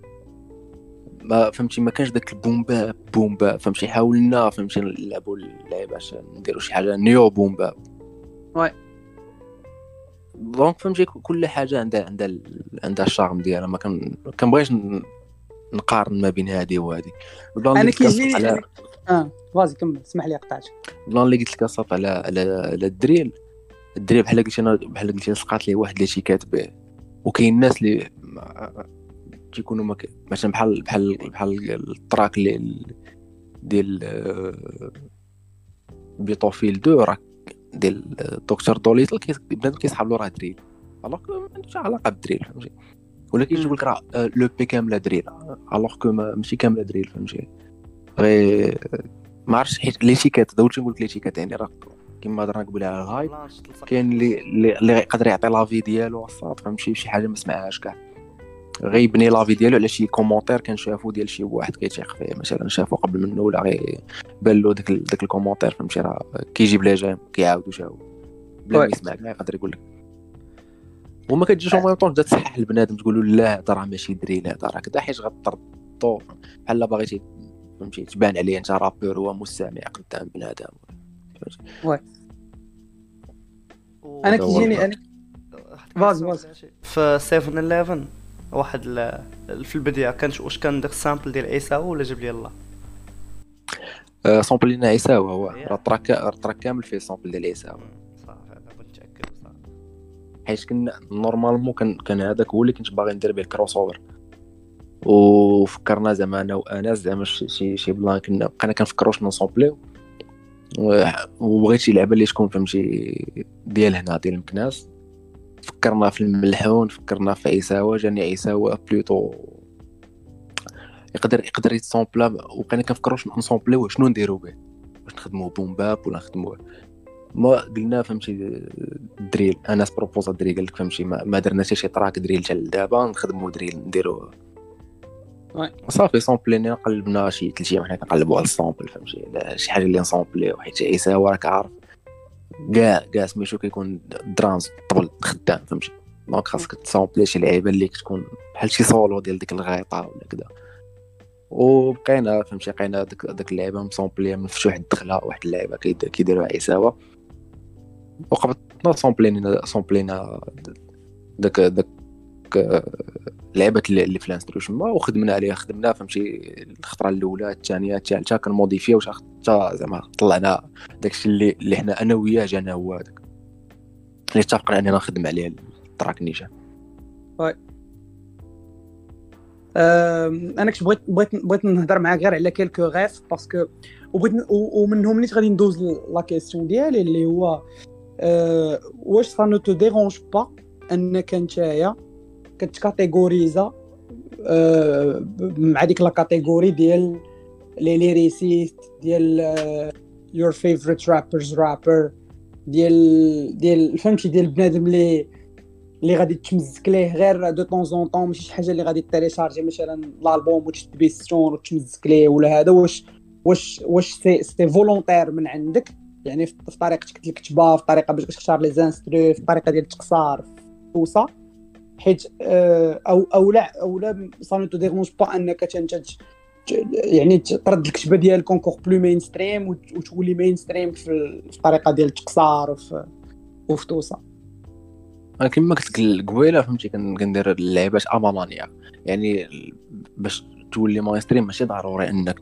ما فهمتي ما كانش داك ال boom bap boom bap فهمتي حاولنا فهمتي نلعبوا اللعيبه باش نديروا شي حاجة new boom bap Oui. Donc فهمتي كل حاجة عندها عندها عندها ال charme ديالها. ما كان كنبغيش نقارن ما بين هذه وهذه ال plan أنا كيجيني على آه vas-y كمل اسمح لي قطعتك ال plan اللي قلت لك أصاط على على على ال drill. ال drill بحال قلت أنا بحال قلت لقات لي واحد l'étiquette به وكاين الناس اللي تيكونوا ما ك- مثلا بحال بحال بحال ال track اللي ديال آه، بيطوفيل دو راه ديال دكتور دوليتل بنادم كيسحب له راه drill. Alors ما عندوش علاقة ب ال drill فهمتي؟ مم. تقول لك راه آه، l'EP كاملة drill. Alors que ما- ماشي كاملة drill فهمتي؟ غير ما عرفتش حيت l'étiquette داولت نقول لك l'étiquette يعني راه كيما هضرنا قبل على ال hype. كاين اللي اللي يقدر يعطي l'avis ديالو الصاد فهمتي؟ شي حاجة ما سمعهاش كاع. غيبني لافي ديالو على شي كومونتير كان شافو ديال شي واحد كيتيق فيه مثلا شافو قبل منه ولا غي بان له داك داك الكومونتير فهمتي؟ راه كيجيب لها جام كيعاودو شافو. بلا ما وي. يسمع كاع يقدر يقول لك. وما كتجيش اون طون تبدا تصحح البنادم تقول له لا هذا راه ماشي دريل هذا راه كذا حيت غطردو بحال باغي تي- فهمتي؟ تبان عليه انت رابور هو مستمع قدام بنادم. و- أنا كيجيني أنا فاز- السؤال في 7 11 واحد في البداية كانت واش كان داك ال sample ديال عيساو ولا جاب لي الله؟ آه، سامبلينا عيساوي هو يا. راه ال track راه ال track كامل فيه sample ديال عيساوي صافي أنا كنت متاكد صافي. حيت كنا normalement كان كان هذاك هو اللي كنت باغي ندير به ال crossover وفكرنا زعما أنا وأنس زعما شي شي, plan كنا بقينا كنفكروا واش نسومبليو و- وبغيت شي لعبه اللي تكون فهمتي ديال هنا ديال مكناس. فكرنا في الملحون فكرنا في عيساوة جاني عيساوة plutôt. يقدر يقدر يتسومبلا وبقينا كنفكروا واش نسومبليو شنو نديرو به. واش نخدمو boom bap ولا نخدمو ما قلنا فهمتي drill. انس بروبوزا drill قال لك فهمتي ما, ما درنا حتى شي track drill حتى لدابا نخدمو drill نديرو. Oui. صافي سامبلينا قلبنا شي ثلاث أيام حنا كنقلبوا على ال sample فهمتي شي حاجة اللي نسامبليو حيت عيساوة راك عارف. كاع كاع سميتو كيكون درامز طبل خدام فهمتي؟ donc خاصك تسامبلي شي لعيبة اللي كتكون بحال شي سولو ديال ديك الغيطة ولا كذا وبقينا فهمتي؟ لقينا ديك ديك اللعيبة مسامبليه من فتوح الدخلة واحد اللعيبة كيد- كيديروها عيساوه وقبضنا سامبلينا سامبلينا داك داك لعبة اللي في الانستروشن ما وخدمنا عليها خدمنا فهمتي الخطرة الأولى الثانية الثالثة كنموديفيو حتى زعما طلعنا داكشي اللي اللي حنا أنا وياه جانا هو هذاك. اللي اتفقنا أننا نخدم عليه ال track نيشان آم، أنا كنت بغيت بغيت بغيت نهضر معاك غير على quelques غيف parce que وبغيت ومنهم نيت غادي ندوز la question ديالي اللي هو آه، واش ça ne te dérange pas أنك نتايا كتكاتيغوريزا آه، مع ديك la catégorie ديال les lyricistes ديال your favorite rapper's rapper ديال ديال فهمتي ديال بنادم اللي اللي غادي تمزك ليه غير de temps en temps ماشي شي حاجة اللي غادي تيليشارجي مثلا الالبوم وتشد بيه ستون وتمزك ليه ولا هذا واش واش واش c'est c'est volontaire من عندك يعني في في طريقتك الكتابة في الطريقة باش تختار les instrus في الطريقة ديال التقصار وصا حيت آه، أو أو لا أو لا ça te dérange pas أنك انت ت- ت- يعني ترد الكتابه ديالك encore plus mainstream وت- وتولي mainstream في ال- في الطريقة ديال التقصار وفي وفي توصا أنا كما قلت قبيلة فهمتي كن- كندير اللعيبات à ma manière. يعني باش تولي mainstream ماشي ضروري أنك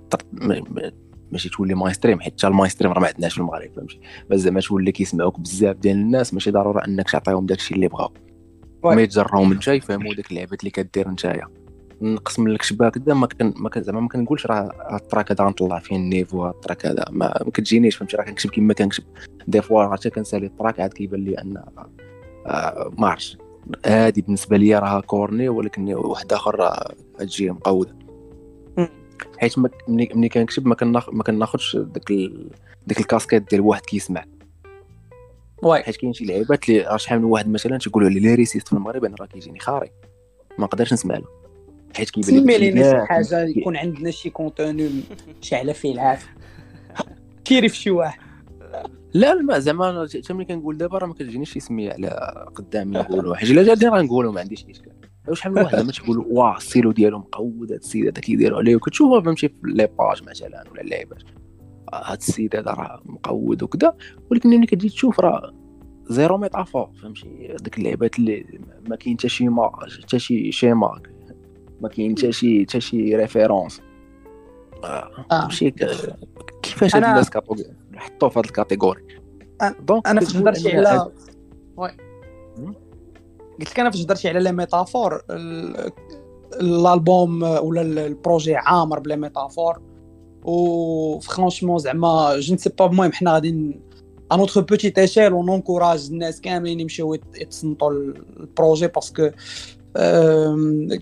ماشي تولي mainstream حيت ال mainstream راه ما عندناش في المغرب فهمتي. بس زعما تولي كيسمعوك بزاف ديال الناس ماشي ضروري أنك تعطيهم داكشي اللي بغاو. ما يتجرهم انت يفهموا ديك اللعبات اللي كدير نتايا. نقص من الكتبة كدا ما كان ما زعما ما كنقولش راه ال track هذا غنطلع فيه ال niveau هاد ال track هذا ما, ما كتجينيش فهمتي؟ راه كنكتب كما كنكتب. Des fois حتى كنسالي ال track عاد كيبان لي أن آه، ما عرفتش. هادي بالنسبة لي راها corny ولكن واحد آخر راه تجي مقودة. حيت ملي كنكتب ما كناخ ما كناخذش ال... ديك الكاسكيت ديال واحد كيسمع. واي. حيت كاين شي لعيبات اللي راه شحال من واحد مثلا تيقولوا على les lyricistes في المغرب أنا راه كيجيني خاري. ما نقدرش نسمع له. حيت كيبان لي لينا شي حاجة يكون عندنا شي conteneur شاعله فيه العافية. كيري في شي واحد. لا لا ما زعما أنا حتى ملي كنقول دابا راه ما كتجينيش شي سمية على قدامي نقولوا حيت إلا جاتني راه نقولوا ما عنديش إشكال. شحال من واحد زعما تيقولوا واه السيلو ديالو مقود هاد السيد هذا كيديروا عليه. وكتشوفها فهمتي في les pages مثلا ولا اللعيبات هاد السيد هذا راه مقود وكذا ولكن ملي كتجي تشوف راه zéro métaphore فهمتي؟ ديك اللعبات اللي ما كاين حتى شي ما حتى شي schéma ما كاين حتى شي حتى شي référence آه، آه. ماشي ك- كيفاش هاد الناس حطوا في هاد ال catégorie. donc أنا فاش هضرتي على واي مم. قلت لك أنا فاش هضرتي على les métaphores ال- الألبوم ولا ال- ال projet عامر بلا métaphores و franchement زعما je ne sais pas المهم حنا غادي à notre petite échelle on encourage الناس كاملين يمشيو يت- يتصنتوا ال- ال projet parce que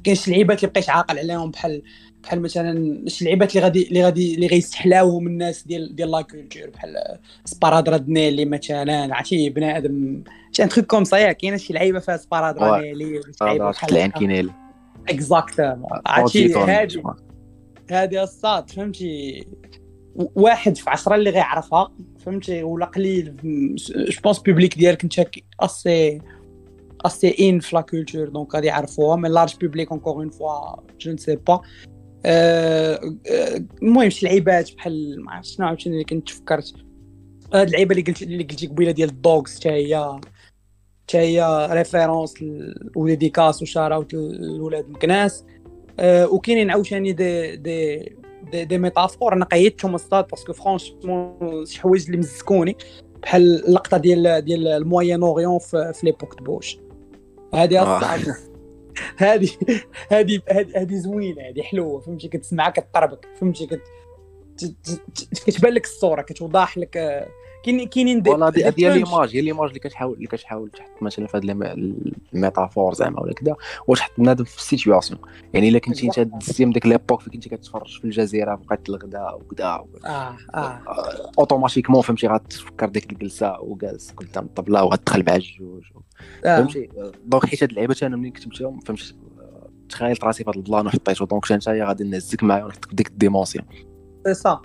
كاين شي لعيبات اللي بقيت عاقل عليهم بحال بحال مثلا شي لعيبات اللي غادي اللي غادي اللي غيستحلاوهم الناس ديال ديال la culture بحال sparadrap د Nelly مثلا عرفتي بنادم شي un truc comme ياك كاينة شي لعيبه فيها sparadrap د Nelly وشي لعيبه هذا بحال exactement عرفتي هادي هادي الصاد فهمتي؟ واحد في عشرة اللي غيعرفها فهمتي؟ ولا قليل je pense public ديالك انت assez assez in في la culture donc غادي يعرفوها mais large public encore une fois je ne sais pas المهم شي لعيبات بحال ما عرفتش شنو عاوتاني اللي كنت فكرت هاد اللعيبة اللي قلت اللي قلتي قبيلة ديال الدوغز حتى هي حتى هي référence و dédicace وشاراوت لولاد مكناس. وكاينين عاوتاني des des des, des métaphores أنا قيدتهم استاد parce que franchement شي حوايج اللي مزكوني بحال اللقطة ديال ديال ال Moyen-Orient في, في l'époque Bush هذه. الصعب هذه هذه هذه زوينة هذه حلوة. فهمتي؟ كتسمعها كطربك فهمتي؟ كت كتبان لك الصورة كتوضح لك آه، كاين كاينين des voilà هذه هي. l'image هي l'image اللي كتحاول اللي كتحاول تحط مثلا في هذه ال métaphore زعما ولا كذا واش تحط بنادم في ال situation يعني إلا كنتي أنت دزتي من ديك l'époque فين كنتي كتفرج في الجزيرة وقت الغداء وكذا آه آه. automatiquement فهمتي غتفكر ديك الجلسة وجالس قدام الطبلة وغتدخل مع الجوج. آه. فهمتي؟ donc حيت هاد اللعيبات أنا ملي كتبتهم فهمتي؟ تخيلت راسي في هذا ال plan وحطيته donc انت غادي نهزك معايا ونحطك في ديك ال dimension. سي سا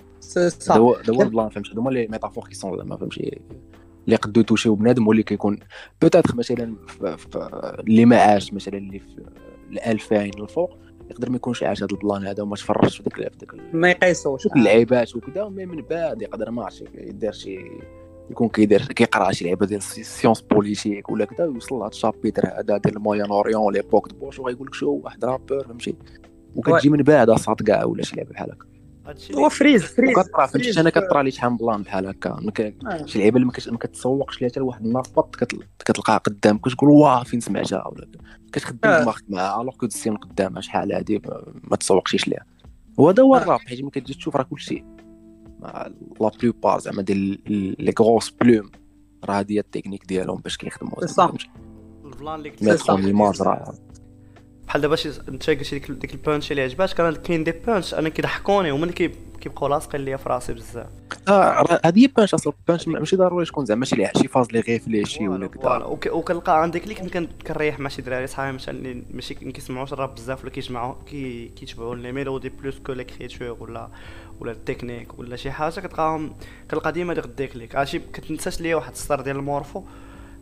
هذا هو ال plan فهمتي هذوما les métaphores qui sont زعما فهمتي اللي قدو توشيو بنادم واللي كيكون peut-être مثلا اللي ما عاش مثلا اللي في ال 2000 الفوق يقدر ما يكونش عاش هذا ال plan هذا وما تفرجش في ديك في ديك ال- ما يقيسوش. شوف اللعيبات وكذا mais من بعد يقدر ما عرفتش يدير شي يكون كيدير كيقرا شي لعيبه ديال sciences politiques ولا كذا ويوصل لهاد ال chapitre هذا ديال ال Moyen-Orient l'époque de Bush وغيقول لك شو واحد rapport فهمتي وكتجي من بعد اصاط كاع ولا شي لعبة بحال هكا. هو فريز فريز وكطرا فهمتي أنا كطرا لي شحال من plan بحال هكا آه. شي لعيبة اللي ما كت- ما كتسوقش ليها حتى لواحد النهار بط كتل- كتلقاها قدامك كتقول واه فين سمعتها ولا كتخدم آه. دماغك معاها alors que من قدامها شحال هادي ما- تسوقشيش ليها وهذا هو. الراب حيت ملي كتجي تشوف راه كلشي مع la plupart زعما ديال les grosses plumes راه هادي هي التكنيك ديالهم باش كيخدموا ça. ال plan اللي قلت صح. راه بحال دابا شي انت قلتي ديك ديك ال punch اللي عجباتك أنا كاين des punchs أنا كيضحكوني هما اللي كي- كيبقاو لاصقين ليا في راسي بزاف. هادي هي punch أصلا. punch ماشي ضروري تكون زعما شي شي phase اللي غيفليشي ولا voilà، voilà. كذا وك- وكنلقى عندك اللي كنت كنريح مع شي دراري صحابي مثلا اللي ماشي ما كيسمعوش الراب بزاف ولا كيجمعوا كي كيتبعوا les mélodies plus que l'écriture ولا ولا التكنيك ولا شي حاجة كتلقاهم كنلقى ديما ديك الديك ليك. عرفتي؟ كتنساش ليا واحد السطر ديال المورفو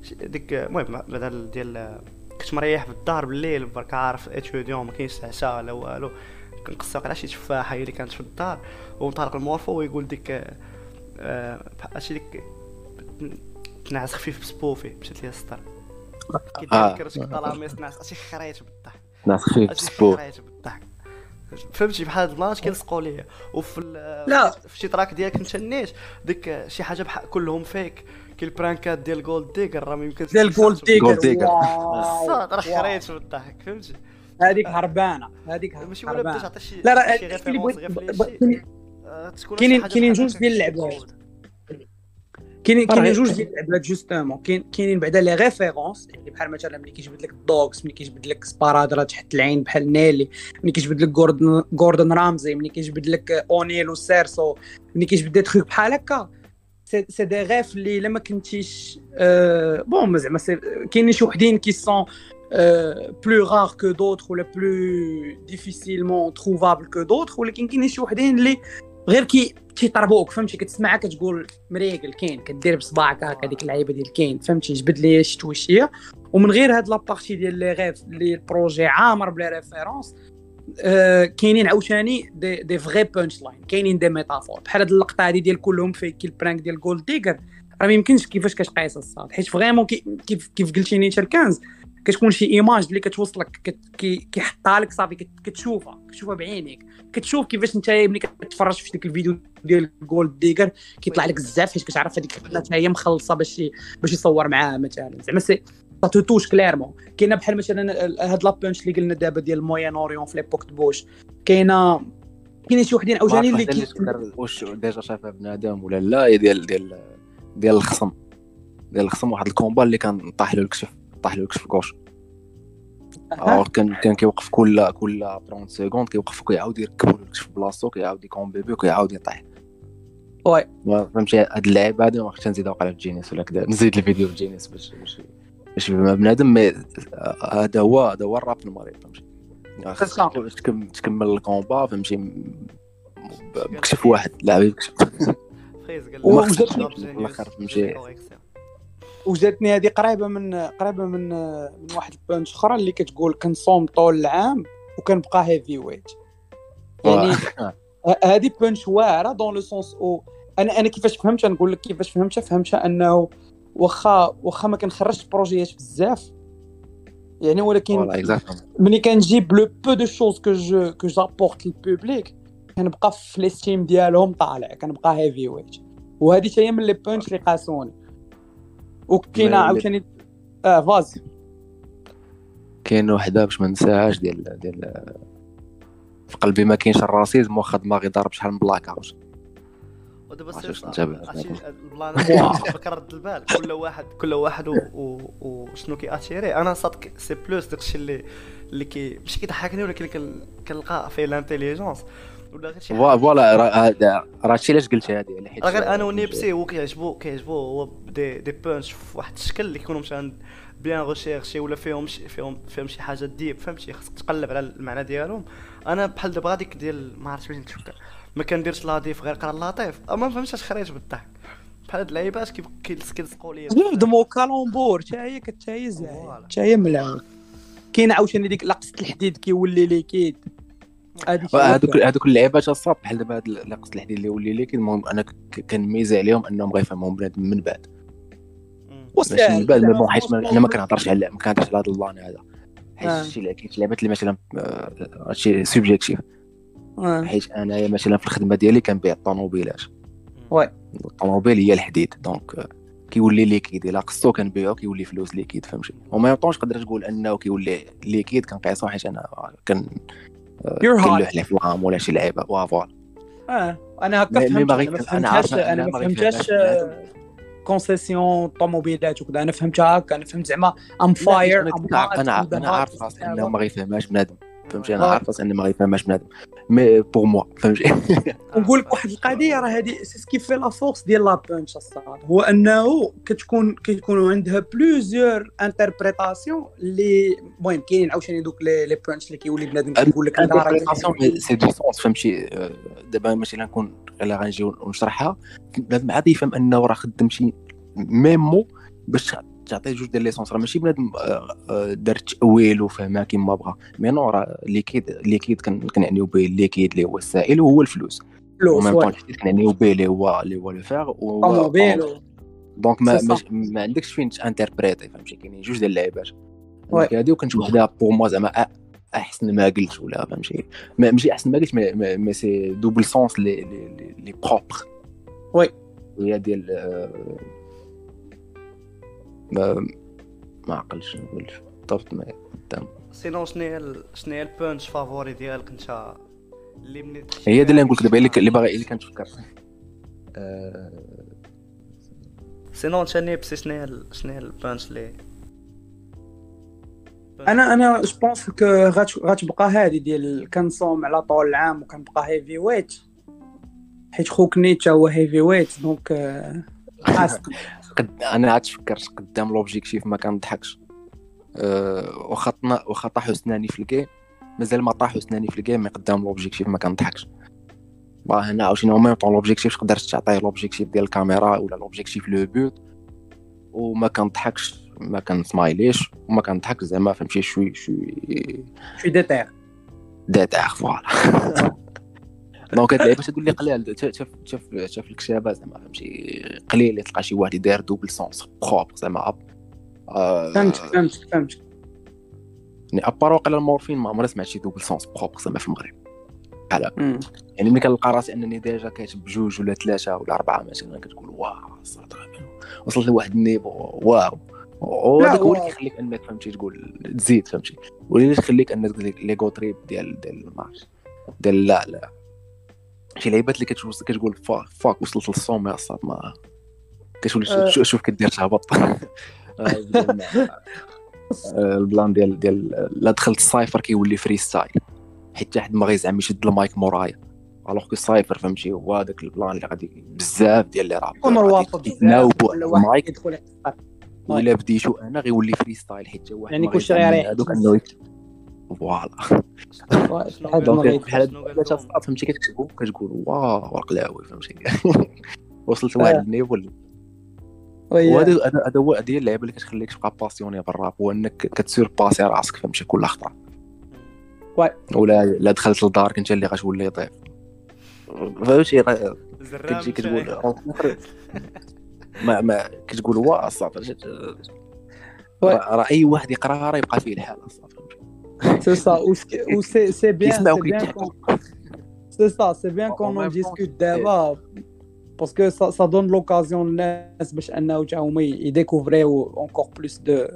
شي- ديك المهم بعدا ديال كنت مريح في الدار بالليل برك عارف اتيوديون ما كاينش عشاء لا والو كنقص على شي تفاحة هي اللي كانت في الدار ومطارق المورفو ويقول ديك آه، آه، شي ديك تنعس خفيف بسبوفي مشات ليا السطر. آه. كيتذكر شي طلاميس تنعس شي خريت بالضحك. ناس خفيف بالضحك فهمتي؟ بحال هاد البلانش كيلصقوا ليا. وفي لا. في شي تراك ديالك متنيش ديك شي حاجة بحال كلهم فيك كي البرانكات ديال جولد ديجر راه ما يمكنش ديال جولد ديجر Gold Digger. واو. صاد راه. خريت بالضحك فهمتي؟ هذيك هربانة. هذيك ماشي ولا بداش هربانه عطي شي لا راه كاينين- جوج ديال اللعبات. كاينين كاينين جوج ديال اللعبات جوستومون. كاين كاينين بعدا لي ريفيرونس يعني بحال مثلا ملي كيجبد لك الدوغز ملي كيجبد لك سبارادرا تحت العين بحال نيلي. ملي كيجبد لك جوردن جوردن رامزي ملي كيجبد لك اونيل وسيرسو ملي كيجبد دي تخوك بحال هكا. c'est des refs اللي إلا ما كنتيش آه، bon زعما كاينين شي وحدين qui sont plus rares que d'autres ولا plus difficilement trouvables que d'autres ولكن كاينين شي وحدين اللي غير كي كيطربوك فهمتي؟ كتسمعها كتقول مريقل كاين كدير بصبعك هكا ديك اللعيبة ديال كاين فهمتي؟ جبد لي شي تويشيه ومن غير هاد la partie ديال les refs اللي ال projet عامر ب les références آه كاينين عاوتاني des, des vraies punchlines كاينين des métaphores. بحال هاد اللقطة هادي ديال كلهم في كي ال prank ديال gold digger راه ما يمكنش كيفاش كتقيس الصاد حيت vraiment كي كيف كيف قلتي نيتشر 15 كتكون شي image اللي كتوصلك كت كي كيحطها لك صافي كت- كتشوفها كتشوفها بعينيك كتشوف كيفاش أنت ملي كتفرج في ديك الفيديو ديال gold digger كيطلع لك بزاف حيت كتعرف هذيك البنات هي مخلصة باش باش يصور معاها مثلا. زعما c'est, ça touche clairement كاينة بحال مثلا هاد la punch اللي قلنا دابا ديال ال Moyen-Orient في l'époque Bush كاينة كاينين شي وحدين عاوتاني اللي كي واش déjà شافها بنادم ولا لا ديال ديال ديال الخصم. ديال الخصم واحد ال combat اللي كان طاح له الكشف. طاح له الكشف كوش اور كان كان كيوقف كل كل 30 secondes كيوقف وكيعاود يركبو لك في بلاصتو كيعاود يكومباتي وكيعاود يطيح. Oui. ما فهمتي؟ هاد اللعيبه هادي ما خصنيش نزيد وقع في Genius ولا كذا نزيد الفيديو في Genius باش باش باش بنادم mais هذا هو هذا هو الراب المريض فهمتي؟ صح. خصك تكم- تكمل ال combat فهمتي؟ بكشف واحد لاعب يكشف. فايز قال و- لك وجاتني- وجاتني هذه قريبة من قريبة من من واحد ال punch أخرى اللي كتقول كنصوم طول العام وكنبقى heavyweight يعني هذه punch واعرة dans le sens أو أنا أنا كيفاش فهمتها نقول لك كيفاش فهمتها فهمتها أنه واخا واخا ما كنخرجش بروجيات بزاف. يعني ولكن ملي كنجيب le peu de choses que je que j'apporte لل public كنبقى في l'estime ديالهم طالع كنبقى heavyweight وهذه هي من les punchs اللي قاسوني. وكاينه ما- عاوتاني آه فاز. كاين وحده باش ما ننساهاش ديال ديال في قلبي ما كاينش ال racisme واخا دماغي ضارب شحال من blackout ودابا عرفتي سير شنو انتبه. عرفتي؟ ال plan فك رد البال. كل واحد كل واحد وشنو كيأتيري. أنا صدق c'est plus داكشي اللي اللي كي ماشي كيضحكني ولكن كن- كنلقى فيه l'intelligence ولا غير شي voilà راه هذا- راه هادشي علاش قلت يعني حيت غير أنا ونيبسي هو كيعجبو كيعجبو هو des des punchs في واحد الشكل اللي كيكونوا مثلا بيان ريشيرشي ولا فيهم شي فيهم فيهم شي حاجة ديب فهمتي؟ خاصك تقلب على المعنى ديالهم. أنا بحال دابا هذيك ديال ما عرفتش باش نتفكر ما كنديرش لطيف غير قرا لطيف ما فهمتش اش خريج بالضحك. بحال هاد اللعيبات كيلصقوا ليا دمو كالومبور حتى هي حتى هي فوالا. حتى هي ملعوب كاين عاوتاني ديك لقصة الحديد كيولي ليكيد هذوك هذوك اللعيبات الصاد بحال دابا هاد لاقص الحديد اللي ولي لي المهم أنا ك- كنميز عليهم أنهم غيفهمهم بنادم من بعد. ماشي من بعد bon حيت ما- أنا ما كنهضرش على ما كنهضرش على هذا ال plan هذا. آه. حيت شي كاين شي لعبات اللي مثلا آه، هادشي subjectif آه. حيت انايا مثلا في الخدمة ديالي كنبيع الطوموبيلات oui. الطوموبيل هي الحديد. Donc آه، كيولي liquide. إلا قصتو كنبيعو كيولي فلوس liquide فهمتي؟ وما يطونش تقدر تقول أنه كيولي liquide كنقيسو حيت أنا كن ليه في العام ولا شي لعيبة. و voilà آه أنا هكا فهمت أنا أنا أنا ما فهمتهاش concession طوموبيلات وكذا. أنا فهمتها هكا. أنا فهمت زعما ام فاير أنا أنا عارف راسي إنه ما غيفهمهاش بنادم. فهمتي أنا. عارف راسي إنه ما غيفهمهاش بنادم. mais pour moi فهمتي نقول لك واحد القضية راه هذه c'est ce qui fait la force ديال la punch الصاد هو أنه كتكون كيكونوا عندها plusieurs interprétations اللي المهم كاينين عاوتاني دوك les punchs اللي كيولي بنادم كيقول لك راه c'est deux sens فهمتي؟ آه، دابا مثلا نكون الا غنجيو ونشرحها. بنادم عاد يفهم أنه راه خدم شي ميمو باش تعطيه جوج ديال les sens راه ماشي بنادم آه، آه، دار تاويل وفهمها كيما بغا. mais non راه liquide liquide كن- كنعنيو به ال liquide اللي هو السائل وهو الفلوس. Oui. طون كنعنيو به اللي هو اللي هو le fer و طوموبيل donc ما, ما, عندكش فين تانتربريتي فهمتي؟ كاينين جوج ديال اللعيبات. هادي وكنت وحده pour moi زعما أحسن ما قلت ولا فهمتي؟ ما- ماشي أحسن ما قلت mais- c'est double sens les les propres oui. وهي ديال آه، ما ما عقلتش نقول. بالضبط ما sinon شنو هي شنو هي ال punch favorite ديالك انت؟ اللي مني هي دي اللي نقول لك دابا اللي اللي باغي اللي كنتفكر. آه، sinon انت نيبسي شنو هي شنو هي ال punch اللي أنا أنا je pense que غات- غتبقى هذه ديال كنصوم على طول العام وكنبقى heavyweight حيت خوك نيتشا هو heavyweight donc قد أنا عاد فكرت قدام l'objectif ما كنضحكش. أه واخا واخا طاحوا سناني في ال game مازال ما طاحوا سناني في ال game قدام l'objectif ما كنضحكش. با هنا عاوتاني ميم طون لوبجيكتيف تقدر تعطيه لوبجيكتيف ديال الكاميرا ولا لوبجيكتيف لو بوت. وما كنضحكش ما كنسمايليش وما كنضحكش زعما فهمتي شوي شوي شوي ديتيغ داتاغ فوالا دونك هاد اللعيبه تقول لي قلال شاف شاف شاف الكشابه زعما فهمتي؟ قليل اللي تلقى شي واحد يدير دوبل سونس بروبر زعما آه، فهمتك فهمتك فهمتك. يعني ابار واقيلا المورفين ما عمري سمعت شي دوبل سونس بروبر زعما في المغرب. مم. يعني ملي كنلقى راسي أنني déjà كاتب جوج ولا ثلاثة ولا أربعة مثلا كتقول wow وصلت لواحد ال niveau wow. وهذاك هو اللي. كيخليك أنك فهمتي تقول تزيد فهمتي. واللي تخليك أنك l'ego trip ديال ديال ال marche. ديال لا لا. شي لعيبات اللي كتوصل كتقول fuck fuck وصلت للصوم يا صاط ما كتولي آه. شوف- كدير تهبط آه، ال plan ديال ديال لا دخلت ال cypher كيولي freestyle. حيت حتى حد ما غيزعم يشد المايك مورايا. alors que ال cypher فهمتي؟ هو هذاك ال plan اللي غادي بزاف ديال لي راب يكون الوسط يتناوبوا على المايك. ولا بديتو أنا غيولي freestyle حيت حتى واحد يعني كلشي غيريح. هذوك انه voilà. بحال فهمتي كتكتبو كتقول wow القلاوي فهمتي وصلت لواحد آه. وهي- وهذا هذا هذا هو هذه هي اللعيبة اللي كتخليك تبقى passionné بالراب هو إنك كتسورباسي راسك فهمتي كل خطره واي. ولا لا دخلت للدار كنت اللي غتولي ضيف فهمتي كتجي. كتقول ما ما كتقول واه صافي. راه اي واحد يقرأها راه يبقى فيه الحال صافي. C'est ça, ou c'est- ou c'est c'est bien, يسمعوا c'est bien كيتحكوا qu'on- c'est ça, c'est bien En qu'on en même temps, discute c'est- d'abord. Parce que ça, ça donne l'occasion للناس باش انه تا هما يديكوفريو encore plus de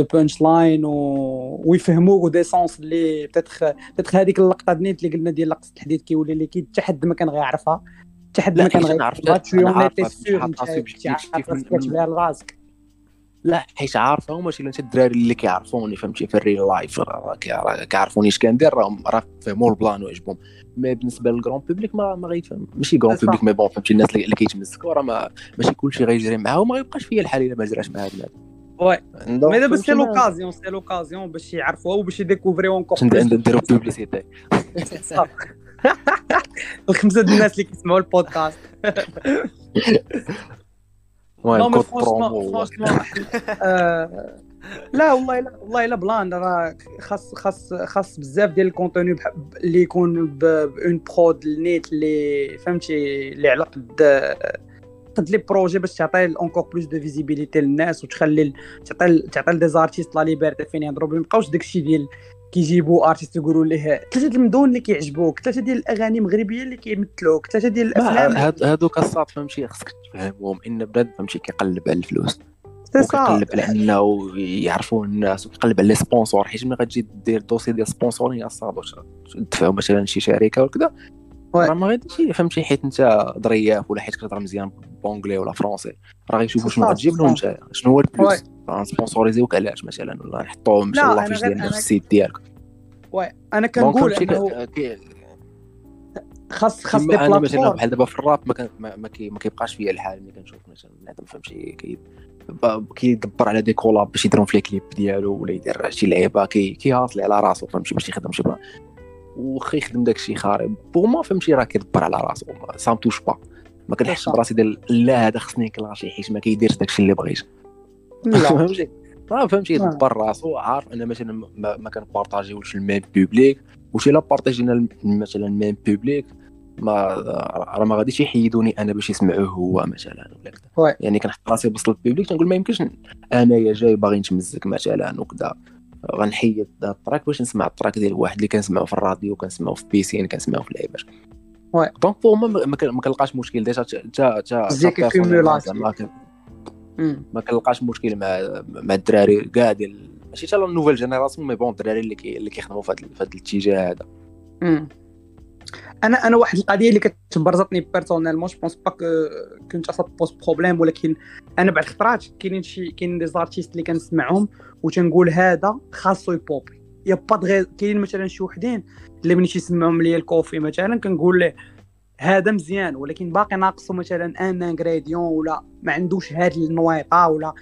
de punchline و... ويفهموا دي سونس اللي بتاتخ بتاتخ هذيك اللقطه دنيت اللي قلنا ديال لقطه الحديد كيولي لي كي حتى حد ما كان غيعرفها حتى حد لا، ما كان حيت أنا عرفت- غيعرفها tu أنا en عارفها étais فهمتي، sûr حاطها انت subjective عارف كيف راسك من- كتبها لراسك لا حيت عارفه ماشي انت الدراري اللي كيعرفوني فهمتي؟ في الريل لايف كيعرفوني اش كندير راهم راه فهموا البلان وعجبهم. مي بالنسبة للكرون بوبليك ما ما غيتفهم ماشي كرون. بوبليك مي بون فهمتي؟ الناس اللي كيتمسكوا راه ما ماشي كلشي غيجري معاهم ما غيبقاش فيا الحال إلا ما جراش مع ouais. donc mais دابا c'est l'occasion c'est l'occasion باش يعرفوها وباش يديكوفريو encore نديرو publicité الخمسة د الناس اللي كيسمعوا البودكاست. كود franchement promo franchement آه، لا والله لا والله لا plan راه خاص خاص خاص بزاف ديال ال contenu اللي يكون bonne prod النيت اللي فهمتي اللي على قد قد les projets باش تعطي encore plus de visibilité للناس وتخلي تعطي تعطي ل des artistes la liberté فين يهضروا ما يبقاوش داكشي ديال كيجيبوا artiste يقولوا ليه ثلاثة المدن اللي كيعجبوك ثلاثة ديال الأغاني المغربية اللي كيمثلوك ثلاثة ديال الأفلام. هاد- هادوك الصاد فهمتي خصك تفهمهم إن بنادم فهمتي كيقلب على الفلوس. وكيقلب على إنه يعرفوا الناس وكيقلب على les sponsors حيت ملي غتجي دير dossier ديال sponsoring الصاد واش تدفعوا مثلا شي شركة وكذا oui. راه ما غاديش فهمتي حيت انت ظرياف ولا حيت كتهضر مزيان ب anglais ولا français راه غيشوفوا شنو غتجيب لهم. انت شنو هو ال plus oui. غنسبونسوريزيوك علاش مثلا؟ ولا نحطوهم ان شاء الله في ال site ديالك؟ واي أنا كنقول إنه خاص خاص des أنا مثلا بلاتفورم بحال دابا في الراب ما كان ما, كي ما كيبقاش فيا الحال ملي كنشوف مثلا بنادم فهمتي؟ كي ب- كيدبر على des collabs باش يديرهم في الكليب ديالو ولا يدير شي لعيبة كي كيهاصلي على راسو فهمتي؟ باش يخدم شي وخا يخدم داك الشيء خارب. pour moi فهمتي راه كيدبر على راسو. ça me touche pas ما كنحسش. براسي ديال لا هذا خصني نكلاشي حيت ما كيديرش داك الشيء اللي بغيت فهمتي؟ راه فهمتي. يدبر راسو. عارف أنا مثلا ما, ما كنبارطاجيوش ال même public وشي لا بارطاجينا مثلا ال même public ما راه ما غاديش يحيدوني أنا باش يسمعوه هو مثلا ولا. كذا. يعني كنحط راسي وسط ال public تنقول ما يمكنش أنايا جاي باغي نتمزك مثلا وكذا. غنحيد ال track باش نسمع ال track ديال واحد اللي كنسمعو في الراديو كنسمعو في piscine كنسمعو في اللعيبات oui. donc فور ما ما كن- ما كنلقاش مشكل déjà تا تا. مم. ما كنلقاش مشكل مع مع الدراري كاع ديال ماشي حتى ال nouvelle génération mais bon الدراري اللي كي اللي كيخدموا في هذا الاتجاه هذا مم. أنا أنا واحد القضية اللي كتبرزطني personnellement je pense pas كنت أصلا pose problème ولكن أنا بعد خطرات كاينين شي كاينين des artistes اللي كنسمعهم وتنقول هذا خاصو يبوبي y a pas دغي كاينين مثلا شي وحدين اللي ملي تيسمعهم ليا الكوفي مثلا كنقول له هذا مزيان ولكن باقي ناقصو مثلا un ingrédient ولا ما عندوش هاد النويطه ولا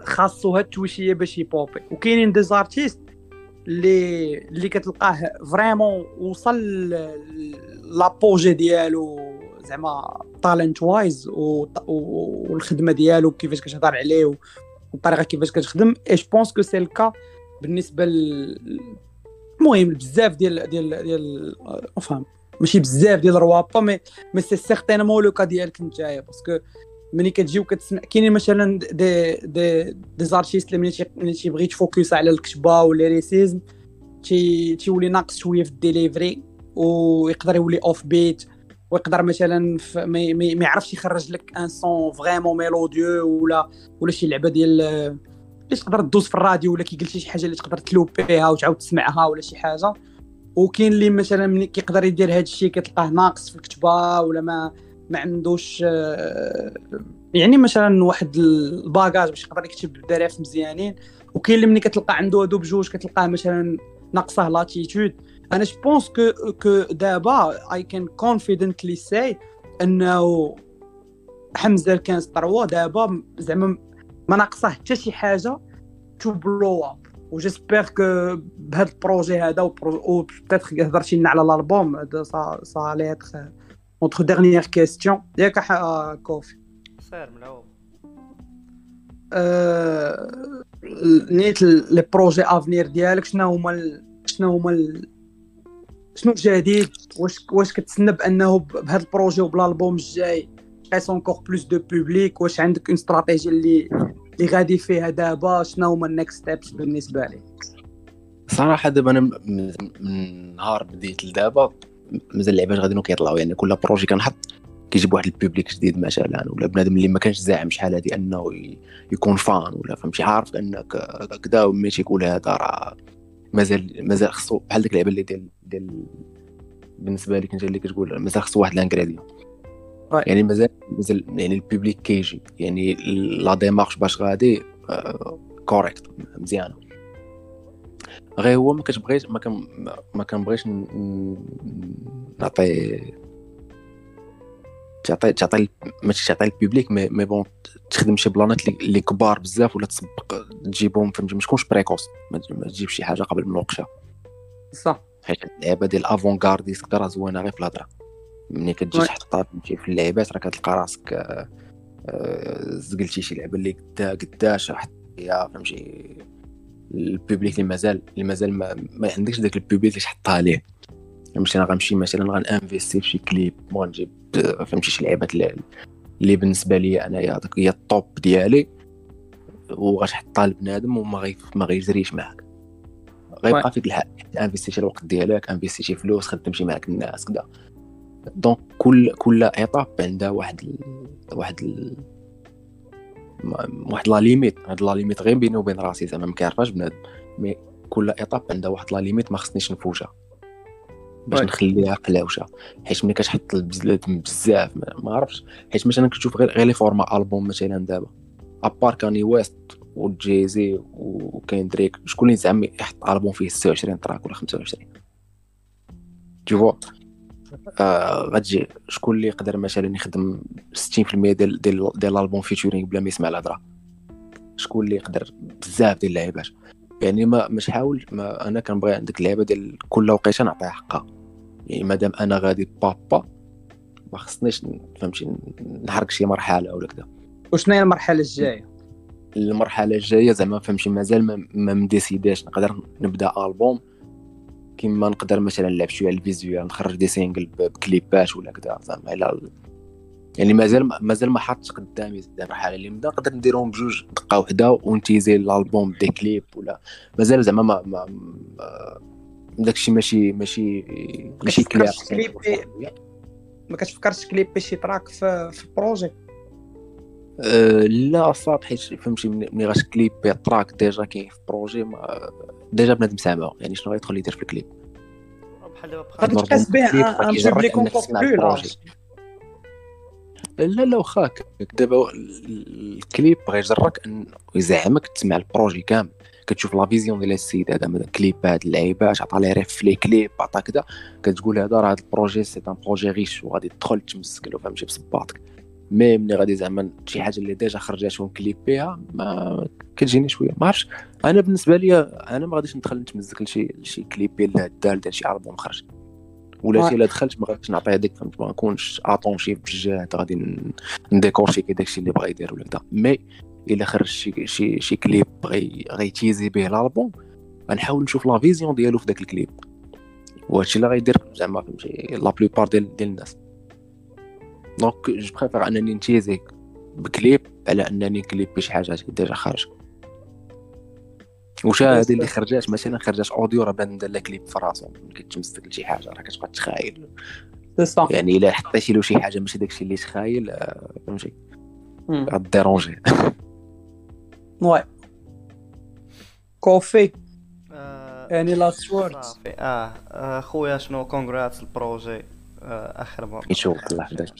خاصو هاد التويشية باش يبوبي وكاينين des artistes اللي اللي كتلقاه vraiment وصل l'apogée ديالو زعما talent wise والخدمة ديالو كيفاش كتهضر عليه والطريقة كيفاش كتخدم. et je pense que c'est le cas بالنسبة ل المهم بزاف ديال ديال ديال افهم ماشي بزاف ديال الروابا mais mais c'est certainement le cas ديالك نتايا parce que ملي كتجي وكتسمع كاينين مثلا des des des artistes اللي ملي تي- ملي تيبغي ت focus على الكتابه وال lyricism تي تيولي ناقص شوية في الديليفري ويقدر يولي off beat ويقدر مثلا ما يعرفش يخرج لك un son vraiment mélodieux ولا ولا شي لعبة ديال اللي تقدر تدوز في الراديو ولا كي قلتي شي حاجة اللي تقدر تلوبيها وتعاود تسمعها ولا شي حاجة. وكاين اللي مثلا ملي كيقدر يدير هذا الشيء كتلقاه ناقص في الكتابه ولا ما ما عندوش آه، يعني مثلا واحد ال bagage باش يقدر يكتب الدراري مزيانين وكاين اللي ملي كتلقى عنده هادو بجوج كتلقاه مثلا ناقصه l'attitude أنا je pense que que دابا I can confidently say إنه حمزة كان 3 دابا زعما ما ناقصه حتى شي حاجة to blow up و j'espère que بهذا ال projet هذا و peut-être هضرتي لنا على الألبوم ça ça notre dernière question ياك كوفي سير ملعوب آه، نيت لي projet avenir ديالك شنو هما شنو هما شنو جديد واش واش كتسنى بانه بهذا ال projet وبال album الجاي تقيس encore plus de public واش عندك une stratégie اللي اللي غادي فيها دابا شنو هما ال next steps بالنسبة لك صراحة دابا أنا من من نهار بديت لدابا مازال اللعيبات غاديين كيطلعوا يعني كل projet كنحط كيجيب واحد البوبليك جديد مثلا ولا بنادم اللي ما كانش زاعم شحال هادي أنه يكون فان ولا فهمتي عارف أنك كدا ومي تيقول هذا راه مازال مازال خصو بحال ديك اللعبة اللي ديال ديال بالنسبة لك انت اللي كتقول مازال خصو واحد الانغريديون Ouais. يعني مازال مازال يعني البوبليك كيجي يعني لا ديمارش باش غادي كوريكت مزيانة غير هو ما كتبغيش ما كان ما كنبغيش نعطي تعطي تعطي ماشي تعطي ال public mais mais bon تخدم شي plan ات اللي كبار بزاف ولا تسبق تجيبهم فهمتي؟ ما تكونش précoce ما تجيبش شي حاجة قبل وقتها صح. حيت اللعبة ديال avant-gardiste راه زوينة غير في الهضرة. ملي كتجي. تحطها فهمتي في اللعبات راه كتلقى راسك آه، آه، زقلتي شي لعبة اللي قدا قداش هي فهمتي؟ ال public اللي مازال اللي مازال ما, ما عندكش داك ال public اللي تحطها ليه فهمتي أنا غنمشي مثلا غن investi في شي كليب غنجيب آه، فهمتي شي لعبات اللي بالنسبة لي أنايا هذاك هي ال top ديالي. وغتحطها لبنادم وما غي ما غيجريش معاك. غيبقى فيك الحال investi تي الوقت ديالك investi تي فلوس خدمتي معاك الناس كذا donc كل كل étape عندها واحد ال... واحد ال... واحد la limite هاد la limite غير بيني وبين راسي زعما ما كيعرفهاش بنادم. mais كل étape عندها واحد la limite ما خصنيش نفوتها باش. نخليها قلاوشة. حيت ملي كتحط بزاف ما عرفتش. حيت مثلا كتشوف غير غير les formats album مثلا دابا. à part كاني ويست وجيزي وكاين دريك شكون اللي زعما يحط ألبوم فيه 26 tracks ولا 25 تشوفوا آه غتجي شكون اللي يقدر مثلا يخدم 60% ديال ديال ديال الألبوم فيتورينغ بلا ما يسمع الهضرة؟ شكون اللي يقدر؟ بزاف ديال اللعيبات يعني ما مش حاول ما أنا كنبغي عندك اللعبة ديال كل وقيتة نعطيها حقها. يعني مادام أنا غادي بابا ما خصنيش فهمتي نحرك شي مرحلة ولا كذا وشنو هي المرحلة الجاية؟ المرحلة الجاية زعما فهمتي مازال ما, ما مديسيداش. نقدر نبدأ ألبوم كيما نقدر مثلا نلعب شوية ال visuel نخرج des singles ب clip ات ولا كذا زعما على ال- يعني مازال ما- مازال ما حطش قدامي زعما المرحله اللي نبدأ نقدر نديرهم بجوج دقة وحدة ون teasi ال album des clips ولا مازال زعما ما ما ما- داكشي ماشي ماشي ماشي clippi ما كتفكرش clippi شي track في في ال projet أه لا صاد حيت فهمتي ملي غت clippi track déjà كاين في projet ما ديجا بنادم سامعو يعني شنو غيدخل يدير في الكليب. بحال دابا غادي بخاطر تقاس به كليب ان بوبليك لا لا واخاك دابا ال- الكليب غيجرك انه يزعمك تسمع البروجي كامل. كتشوف لا فيزيون ديال السيد هذا مثلا كليبات اللعيبات عطى لي ريف في لي كليب عطى كذا كتقول هذا راه هذا البروجي سي ان بروجي ريش وغادي تدخل تمسك له فهمتي بصباطك. مي ملي غادي زعما شي حاجة اللي ديجا خرجات ونكليب بها ما كتجيني شوية. ما عرفتش. أنا بالنسبة لي أنا ما غاديش ندخل نتمزك لشي لشي كليب اللي دار ديال شي البوم خرج ولا شي. الا دخلت ما غاديش نعطي هذيك فهمت؟ ما نكونش اتونشي بجهات غادي ن- نديكورشيكي داكشي اللي بغا يدير ولا كذا مي إلا خرج شي شي شي كليب غي غيتيزي به الالبوم غنحاول نشوف لا فيزيون ديالو في داك الكليب وهادشي اللي غيدير زعما فهمتي؟ لا بلوبار ديال ديال الناس. دونك جو بريفير انني نتيزي بكليب على انني ن clippe بشي حاجة déjà خارج. وش هذه اللي خرجات مثلا خرجات audio راه بان دار كليب في راسو ملي كتمسك لشي حاجة راه كتبقى تخايل. يعني إلا حطيتي له شي حاجة ماشي داكشي اللي تخايل آه، فهمتي؟ غ déranger واي كوفي يعني last word آه آه، خويا شنو؟ congrats ال projet آخر مرة. يشوف الله يحفظك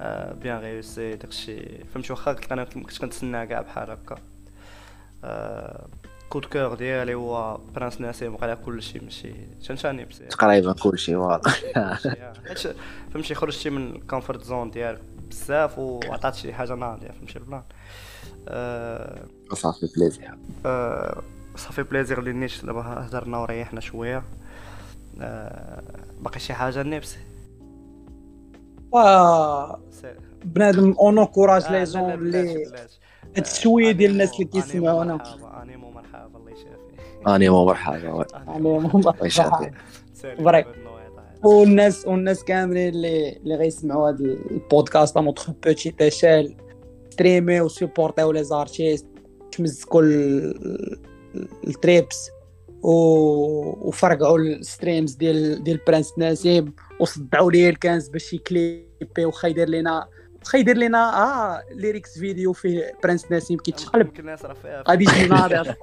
آه، بيان غيوسي داكشي. فهمتي واخا قلت أنا كنت كنتسنى كاع بحال هكا. آه، كود كور ديالي هو برانس نسيم وقع كلشي ماشي تنشاني بزاف. تقريبا كلشي فوالا حيت فهمتي خرجتي من الكومفورت زون ديالك بزاف وعطات شي حاجة ناضية فهمتي البلان. آه، صافي بليزير آه، صافي بليزير اللي نيت دابا هضرنا وريحنا شوية. آه، باقي شي حاجة نفسي. بنادم اون انكوراج آه، لي بلاش، اللي الشويه ديال الناس اللي كيسمعونا مرحبا انيمو مرحبا الله يشافي اني مو مرحبا وي. الله يشافي سير، فري. بهاد النوع تاع- والناس والناس كاملين اللي اللي غيسمعوا هذا البودكاست نوتخ بوتي تاشال ستريمي وسيبورتيو لي زارتيست تمزكوا ال- التريبس و- وفرقعوا الستريمز ديال ديال برنس نسيم وصدعوا ليه الكنز باش يكليبي واخا يدير لنا واخا يدير لنا آه ليريكس فيديو فيه برنس نسيم كيتشقلب. غادي يجي ناضي.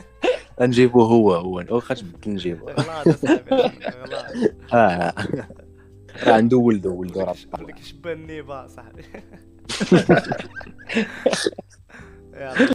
نجيبو هو هو. واخا تبدل نجيبو آه. راه عنده ولدو ولدو راه اللي كيشبه النيبا صاحبي. يلا.